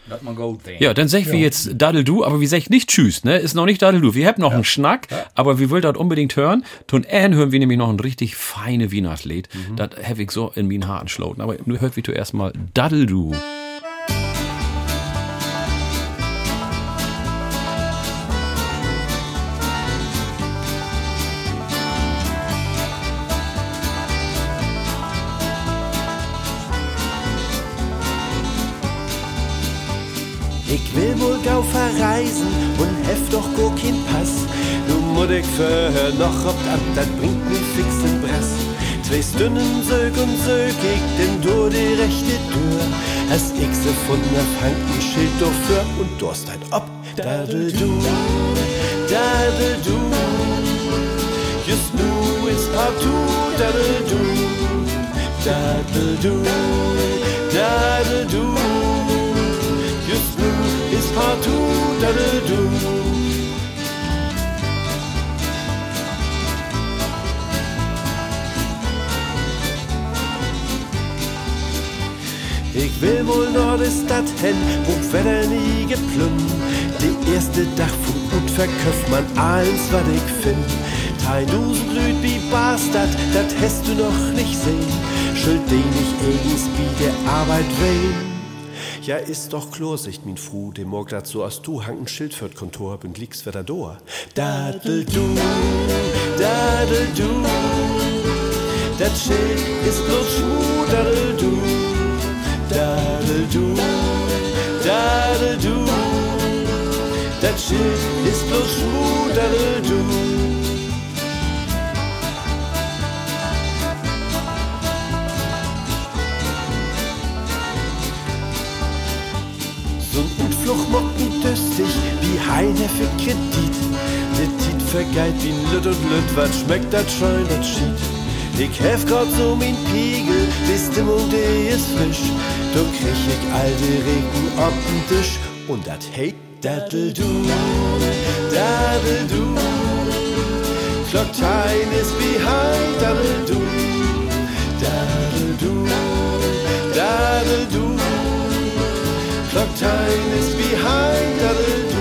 [SPEAKER 6] Ja, dann sag ich wie jetzt Daddel du, aber wie sag ich nicht Tschüss, ne? Ist noch nicht Daddel du. Wir haben noch einen Schnack, aber wir wollen das unbedingt hören. Tun Ann hören wir nämlich noch ein richtig feine Weihnachtslied. Das habe ich so in meinen Haaren schloten. Aber nur hört wie du erstmal Daddel du.
[SPEAKER 12] Verreisen und hef doch go kein Pass. Nu muss ich vorher noch ob ab, das bringt mir fix in Brass. Zwei Stunden sög und sög ich denn du die rechte Tür. Hast ich se von der Fang ein Schild dafür und du hast halt ob. Daddel du, daddel du. Just nu ist partout, daddel du, daddel du, daddel du. Just ist partout, daddel du. Ich will wohl noch die Stadt hin, wo Wetter nie geplümmt. Die erste Dach vom Gut verköpft man alles, was ich find. Tein blüht wie Bastard, dat hast du noch nicht sehen. Schuld den ich eigens wie der Arbeit wehen. Ja, ist doch Chlorsicht, min Fru, dem morg dazu aus du hang ein Schild für Kontor, bin glicks wieder dor. Daddel du, daddel du, dat Schild ist bloß Schmu, dadel du, dadel du, dadel du. Das Schild ist bloß Schmu, dadel du. Heine für Kredit. Der Tit vergeit wie Lütt und Lütt, was schmeckt das schön, das schied. Ich hef grad so min Piegel, die Stimmung, die ist frisch. Da krieg ich alte Regen auf den Tisch und dat hey, daddel du, daddel du. Clocktein ist behind, daddel du, daddel du, daddel du. Clock time is behind other doom.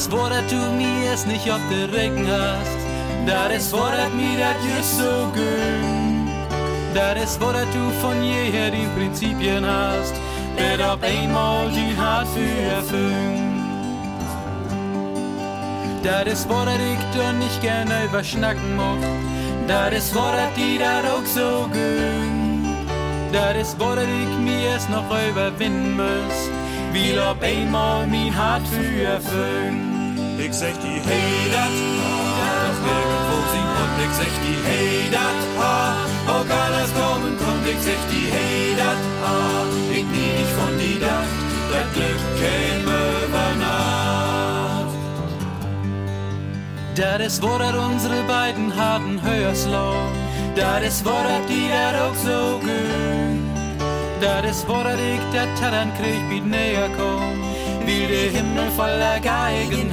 [SPEAKER 2] Das ist dat du mir es nicht auf den Regen hast. Das ist dat mir dat just so gönn. Das ist dat du von jeher die Prinzipien hast. Wird auf einmal die Hart für erfüllen. Das ist dat ich doch nicht gerne überschnacken mocht. Das ist dat die dat auch so gönn. Das ist dat ich mir es noch überwinden muss. Wie ob einmal mein Hart für erfüllen.
[SPEAKER 15] Ich sag die hey dat, das nirgendwo singt und ich sag die hey dat, auch alles kommen kommt, ich sag die hey dat, ich nie nicht von die Dacht, das Glück käme über Nacht.
[SPEAKER 2] Das ist wo dat unsere beiden harten Hörslau, das ist wo dat die dat auch so gönn. Dat is wat ik dat tadan kreeg bij näher kom, wie de Himmel voller Geigen.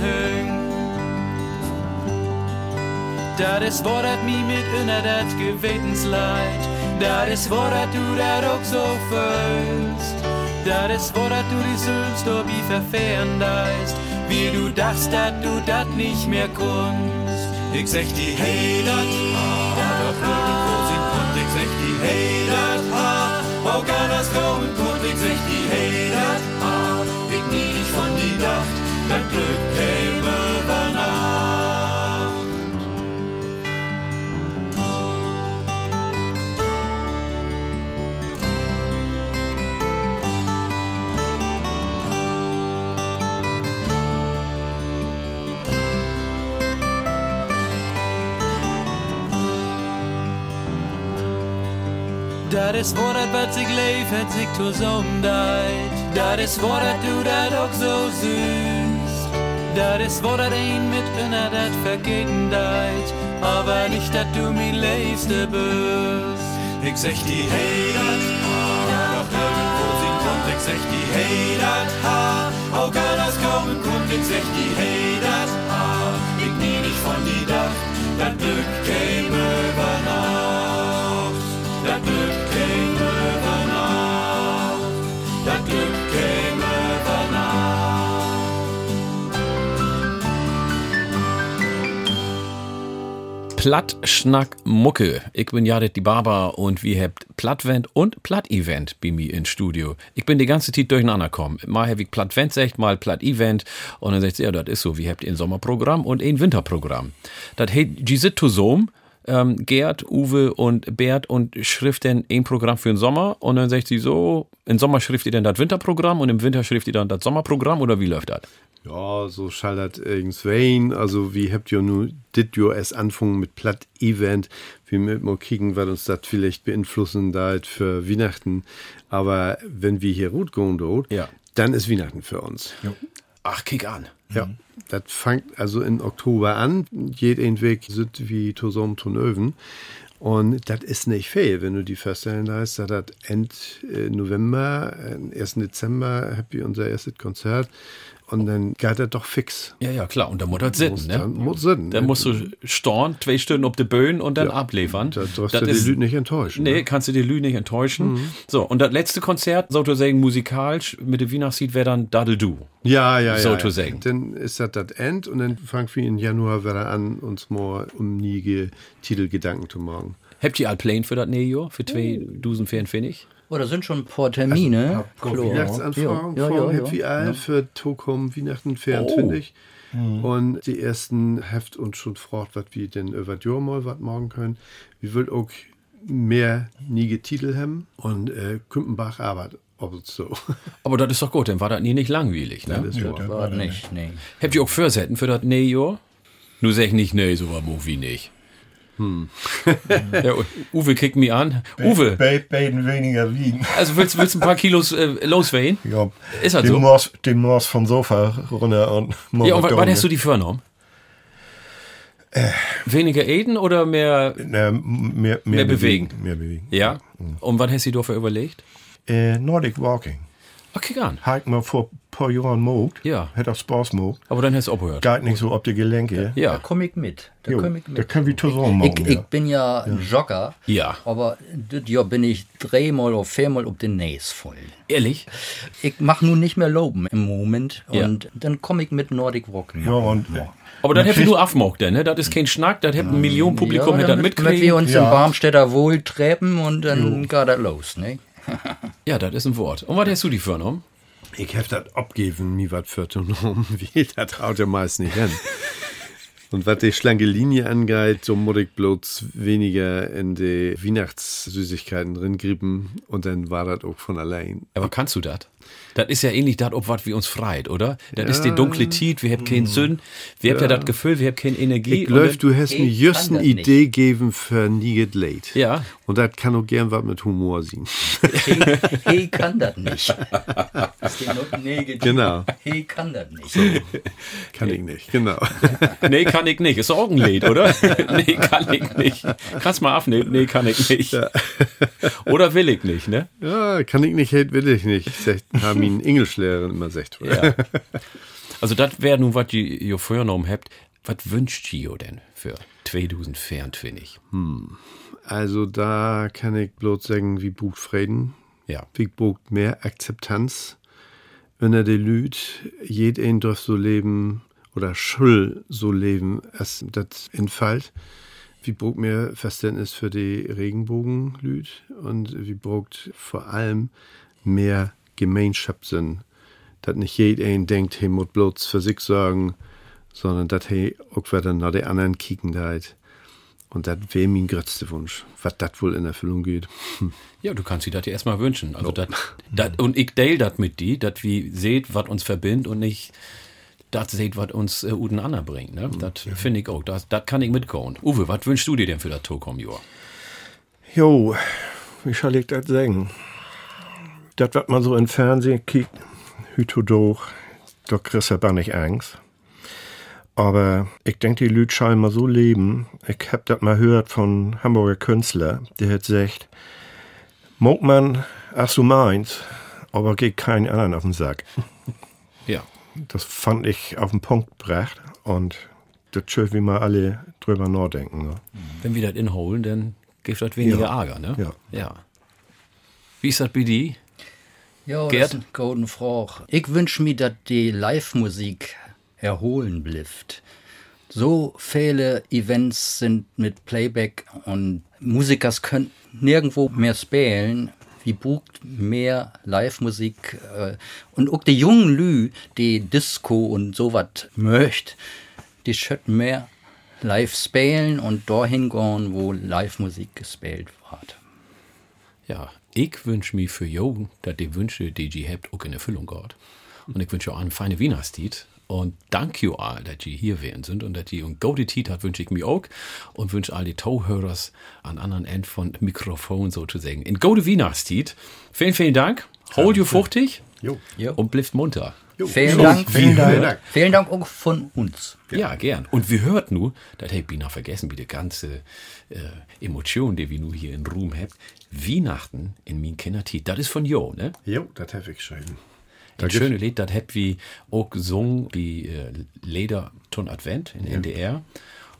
[SPEAKER 2] Dat is wat dat mi mit unter dat Gewetensleid, dat is wat dat du dat auch so fühlst. Dat is wat dat du die Sülst, ob verfehren deist, wie du dachtest, dat du dat nicht mehr kunst.
[SPEAKER 15] Ich sag die hey dat, ha, doch nirgendwo singt und ich sag die hey dat, ha, auch alles kommen kommt, ich sag die hey dat, ich von die Dacht, das Glück käme über Nacht.
[SPEAKER 2] Dat is wat dat wat zich leeft, het zich toe zomdeit. Dat is wat dat du dat ook zo süßt. Dat is wat dat een mit unter dat vergeten deit. Aber nicht, dat du mi leefste bist.
[SPEAKER 15] Ich sag die hey dat, ha, doch nirgendwo singt und ich sag die hey dat, ha, auch alles kommen kommt, ich sag die hey dat, ha, ich nie nicht von die Dacht, das Glück käme über Nacht, das Glück käme
[SPEAKER 6] Platt, Mucke. Ich bin Jared die Barber und wir habt Plattvent und Platt-Event bei mir im Studio. Ich bin die ganze Zeit durcheinander gekommen. Mal hab ich Plattvent sagt, mal Platt-Event und dann sagt sie, ja, das ist so, wir habt ein Sommerprogramm und ein Winterprogramm. Das heißt Gisit Tosom, ähm, Gerd, Uwe und Bert und schrift dann ein Programm für den Sommer und dann sagt sie so, im Sommer schrift ihr dann das Winterprogramm und im Winter schrift ihr dann das Sommerprogramm oder wie läuft das?
[SPEAKER 7] Ja, so schallert irgendwann. Also, wie habt ihr nun dit Jahr erst anfangen mit Platt-Event. Wir müssen mal kicken, was uns das vielleicht beeinflussen da für Weihnachten. Aber wenn wir hier gut gehen dort,
[SPEAKER 6] ja.
[SPEAKER 7] dann ist Weihnachten für uns.
[SPEAKER 6] Jo. Ach, kick an.
[SPEAKER 7] Ja, mhm. das fängt also in Oktober an. Jeden Weg sind wie zusammen Tonöven. Und das ist nicht fair, wenn du die feststellen hast, dass das Ende November, 1. Dezember, habt ihr unser erstes Konzert. Und dann geht er doch fix.
[SPEAKER 6] Ja, ja, klar. Und dann muss das sitzen, ne?
[SPEAKER 7] Dann muss sitzen.
[SPEAKER 6] Dann musst du storn, zwei Stunden auf die Böen und dann ja, abliefern.
[SPEAKER 7] Da darfst das du die Lüd nicht enttäuschen.
[SPEAKER 6] Nee, ne? kannst du die Lüd nicht enttäuschen. Mhm. So, und das letzte Konzert, sozusagen musikalisch, mit dem Weihnachtslied wäre dann Daddle Do.
[SPEAKER 7] Ja, ja, ja.
[SPEAKER 6] Sozusagen. Ja.
[SPEAKER 7] Dann ist das das End und dann fangen wir im Januar wieder an, uns mal um nie Titelgedanken zu machen.
[SPEAKER 6] Habt ihr all Pläne für das Jahr? Für 2024?
[SPEAKER 8] Oder oh, sind schon ein paar Termine?
[SPEAKER 7] Also, Weihnachtsanfragen ja, ja, ja, ja. all für Tokom Weihnachten 24. Oh. Mhm. Und die ersten Heft uns schon gefragt, was wir denn über mal was machen können. Wir wollen auch mehr nie Titel haben und äh, Kümpenbach arbeitet. Ob so.
[SPEAKER 6] Aber das ist doch gut, dann war das nie nicht langweilig, ne?
[SPEAKER 8] Das ja, das war nicht, nee.
[SPEAKER 6] Habt ihr auch Vorsätten für das nächste Jahr? Nur sag ich nicht, nee, so war Movie nicht. Hm. ja, Uwe kickt mich an. Uwe.
[SPEAKER 9] Beiden weniger wiegen.
[SPEAKER 6] Also willst, willst du ein paar Kilos äh, loswehen?
[SPEAKER 9] Ja.
[SPEAKER 6] Ist halt
[SPEAKER 9] dem
[SPEAKER 6] so.
[SPEAKER 9] Mors, dem Mors vom Sofa runter und
[SPEAKER 6] Ja, und was hast du die vorgenommen? Äh, Weniger Eden oder mehr,
[SPEAKER 9] äh, mehr, mehr,
[SPEAKER 6] mehr, bewegen?
[SPEAKER 9] Mehr bewegen.
[SPEAKER 6] Ja. Und was hast du dafür überlegt?
[SPEAKER 9] Äh, Nordic Walking.
[SPEAKER 6] Okay, gern.
[SPEAKER 9] Hat man vor ein paar Jahren mogt.
[SPEAKER 6] Ja.
[SPEAKER 9] Hätte auch Spaß mogt.
[SPEAKER 6] Aber dann hast du aufgehört.
[SPEAKER 9] Geht nicht so ob die Gelenke.
[SPEAKER 6] Ja.
[SPEAKER 8] Da komme ich mit. Da
[SPEAKER 9] jo,
[SPEAKER 8] komme ich mit.
[SPEAKER 9] Da können wir zusammen machen.
[SPEAKER 8] Ich, ich bin ja, ein Jogger.
[SPEAKER 6] Ja.
[SPEAKER 8] Aber das Jahr bin ich dreimal oder viermal auf den Näs voll.
[SPEAKER 6] Ehrlich?
[SPEAKER 8] Ich mache nun nicht mehr Loben im Moment. Und ja. dann komme ich mit Nordic Walking.
[SPEAKER 9] Ja, und.
[SPEAKER 6] Ja. Aber das hätte nur aufgemacht, ne? Das ist kein Schnack, das hätte ein Million Publikum ja, hätte das mitkriegen.
[SPEAKER 8] Damit wir uns ja. in Barmstädter wohl treppen und dann jo. geht das los, ne?
[SPEAKER 6] ja, das ist ein Wort. Und was hast du die vorgenommen?
[SPEAKER 7] Ich habe das abgeben, mir was für Tonom, wie das traut ja meist nicht hin. Und was die schlanke Linie angeht, so muss ich bloß weniger in die Weihnachtssüßigkeiten drin grieben und dann war das auch von allein.
[SPEAKER 6] Aber kannst du das? Das ist ja ähnlich das, ob was wie uns freit, oder? Das ja. ist die dunkle Tiet, wir haben keinen mhm. Sinn, wir ja. haben ja das Gefühl, wir haben keine Energie.
[SPEAKER 7] Ich glaube, du hast mir just eine Idee gegeben für Nie Get Late.
[SPEAKER 6] Ja.
[SPEAKER 7] Und das kann auch gern was mit Humor sein.
[SPEAKER 8] Hey, hey kann das nicht.
[SPEAKER 7] genau.
[SPEAKER 8] Hey kann das nicht.
[SPEAKER 7] So. Kann ich nicht, genau.
[SPEAKER 6] nee, kann ich nicht. Ist auch ein Lied, oder? nee, kann ich nicht. Kannst mal aufnehmen. Nee, kann ich nicht. Ja. Oder will ich nicht, ne?
[SPEAKER 7] Ja, kann ich nicht, will ich nicht. Haben ihn Englischlehrerin immer gesagt.
[SPEAKER 6] Ja. Also das wäre nun, was ihr vorher noch habt. Was wünscht ihr denn für 2024?
[SPEAKER 7] Hm. Also da kann ich bloß sagen, wie bucht Frieden.
[SPEAKER 6] Ja.
[SPEAKER 7] Wie bucht mehr Akzeptanz. Wenn er die Lüd, jeden darf so leben oder schul so leben, als das entfällt. Wie braucht mehr Verständnis für die Regenbogenlüd und wie braucht vor allem mehr Gemeinschaftssinn. Dass nicht jeder denkt, hey, muss bloß für sich sagen, sondern dass hey auch wieder nach den anderen kicken da. Und das wäre mein größter Wunsch, was das wohl in Erfüllung geht.
[SPEAKER 6] Ja, du kannst dir das ja erstmal wünschen. Also dat, dat, und ich teile das mit dir, dass wir seht, was uns verbindet und nicht das seht, was uns äh, Uden Anna bringt. Ne? Das ja. finde ich auch. Das, kann ich mitkommen. Uwe, was wünschst du dir denn für das Tokom-Jahr?
[SPEAKER 9] Jo, wie soll ich das sagen? Das, was man so im Fernsehen kriegt, hüto doch, da kriegst du aber nicht Angst. Aber ich denke, die Leute scheinen mal so leben. Ich hab das mal gehört von Hamburger Künstler, der hat gesagt, mag man, ach so meins, aber geht keinen anderen auf den Sack.
[SPEAKER 6] Ja.
[SPEAKER 9] Das fand ich auf den Punkt gebracht und das schön, wie wir alle drüber nachdenken. Ne?
[SPEAKER 6] Wenn wir das inholen, dann gibt das weniger
[SPEAKER 9] ja.
[SPEAKER 6] Ärger, ne?
[SPEAKER 9] Ja.
[SPEAKER 6] ja. Wie ist das bei dir?
[SPEAKER 8] Ja, Gerd? Golden Frage. Ich wünsche mir, dass die Live-Musik erholen blifft. So viele Events sind mit Playback und Musikers können nirgendwo mehr spielen. Wie bucht mehr Live-Musik äh, und auch die jungen Lü, die Disco und sowas möcht, die schötten mehr live spielen und dahin gehen, wo Live-Musik gespielt wird.
[SPEAKER 6] Ja, ich wünsche mir für Jo, dass die Wünsche, die ihr habt, auch in Erfüllung geht. Und ich wünsche euch eine feine Wienerstied. Und danke you all, dass ihr hier wären sind und dass ihr und gute Tiet hat, wünsche ich mir auch. Und wünsche all die Tauhörers an anderen Ende von Mikrofon sozusagen. In gute Wienerstied. Vielen, vielen Dank. Hold you fruchtig.
[SPEAKER 9] Jo.
[SPEAKER 6] Und bleibt munter.
[SPEAKER 8] Jo. Vielen Dank. Vielen Dank. Vielen Dank auch von uns.
[SPEAKER 6] Ja, ja gern. Und wir hört nu, das hab ich noch vergessen, wie die ganze äh, Emotion, die wir nu hier in Ruhm habt. Weihnachten in min Kindertit, das ist von Jo, ne?
[SPEAKER 9] Jo, das hab ich geschrieben.
[SPEAKER 6] Ein schönes Lied, das hab wie auch gesungen wie äh, Leder Ton Advent in ja. NDR.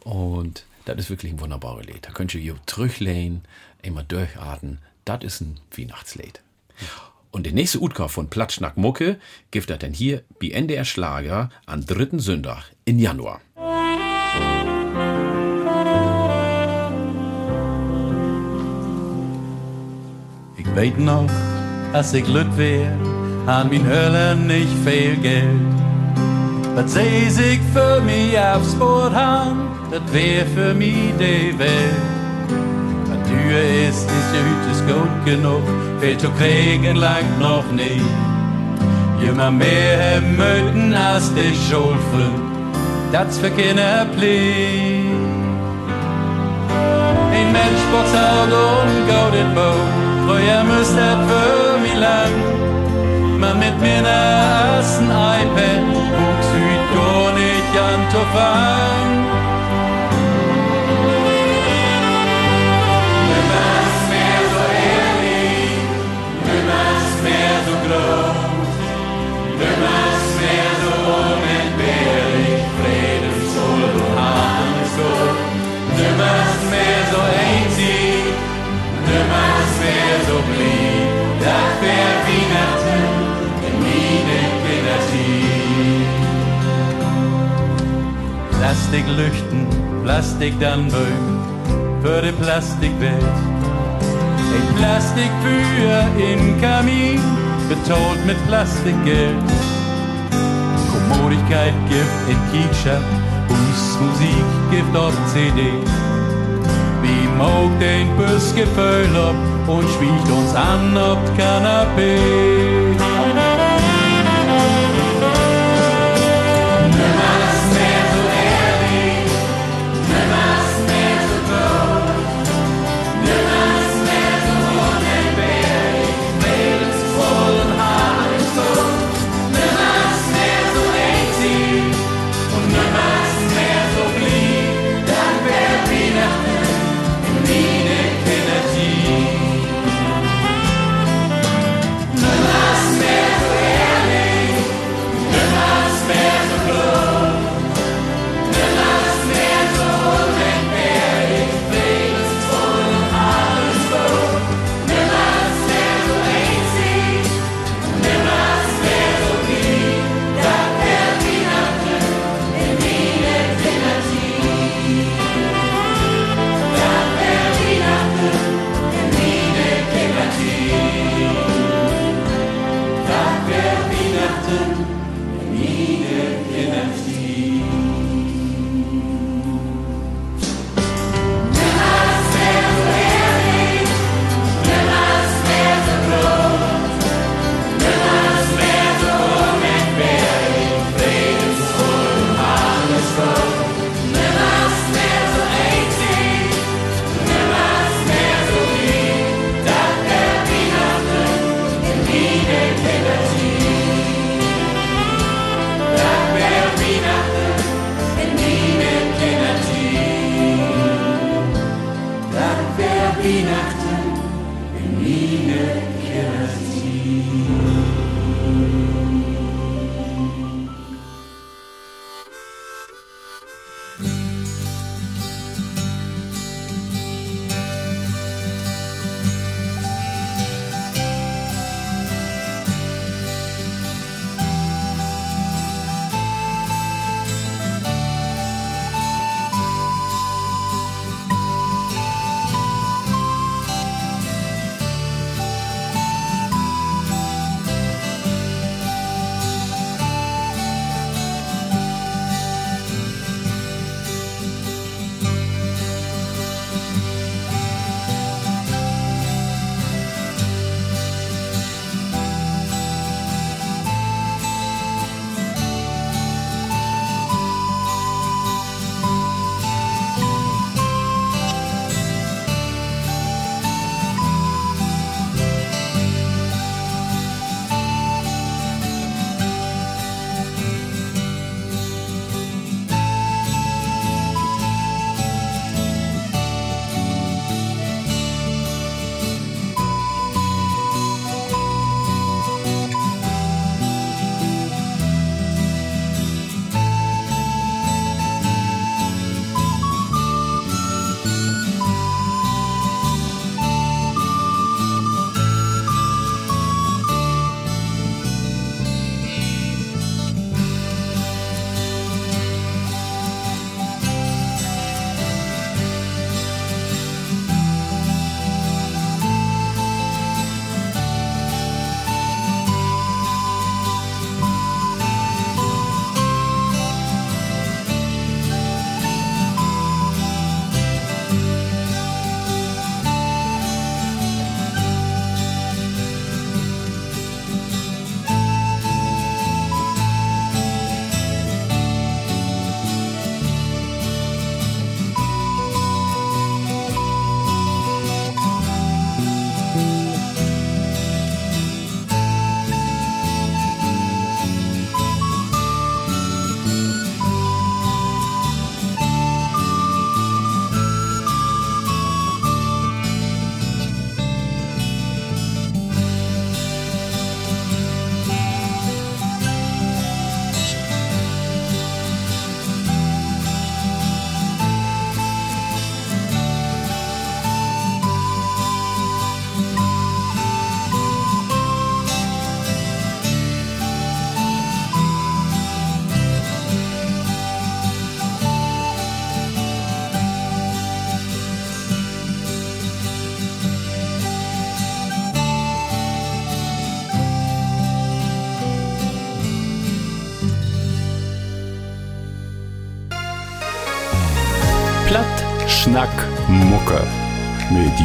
[SPEAKER 6] Und das ist wirklich ein wunderbares Lied. Da könnt ihr hier zurücklehnen, immer durchatmen. Das ist ein Weihnachtslied. Und der nächste Utka von Platschnack Mucke gibt er denn hier bei NDR Schlager am dritten Sonntag in Januar.
[SPEAKER 2] Ich weet noch, als ich lüt wär, an min Hölle nicht viel Geld. Was seh ich für mich aufs Boot han, das wär für mich die Welt. Ist, ja hütes gut genug, viel zu kriegen langt noch nie. Jemand mehr möten als die Schulfreund, das für Kinder pflicht. Ein Mensch boxt Auto und golden Boot, früher müsste für mich lang man mit mir ersten iPad wuchs Süd gar nicht an zu fangen. Plastiklüchten, Plastikdannböhm für die Plastikwelt. Ein Plastikbücher im Kamin, betont mit Plastikgeld. Kommodigkeit gibt in Kiescher, uns Musik gibt auf CD. Wie mag den ab und schwiegt uns an ob Kanapee.
[SPEAKER 1] Weihnacht.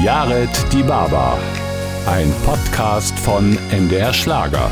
[SPEAKER 1] Jared Die Baba. Ein Podcast von MDR Schlager.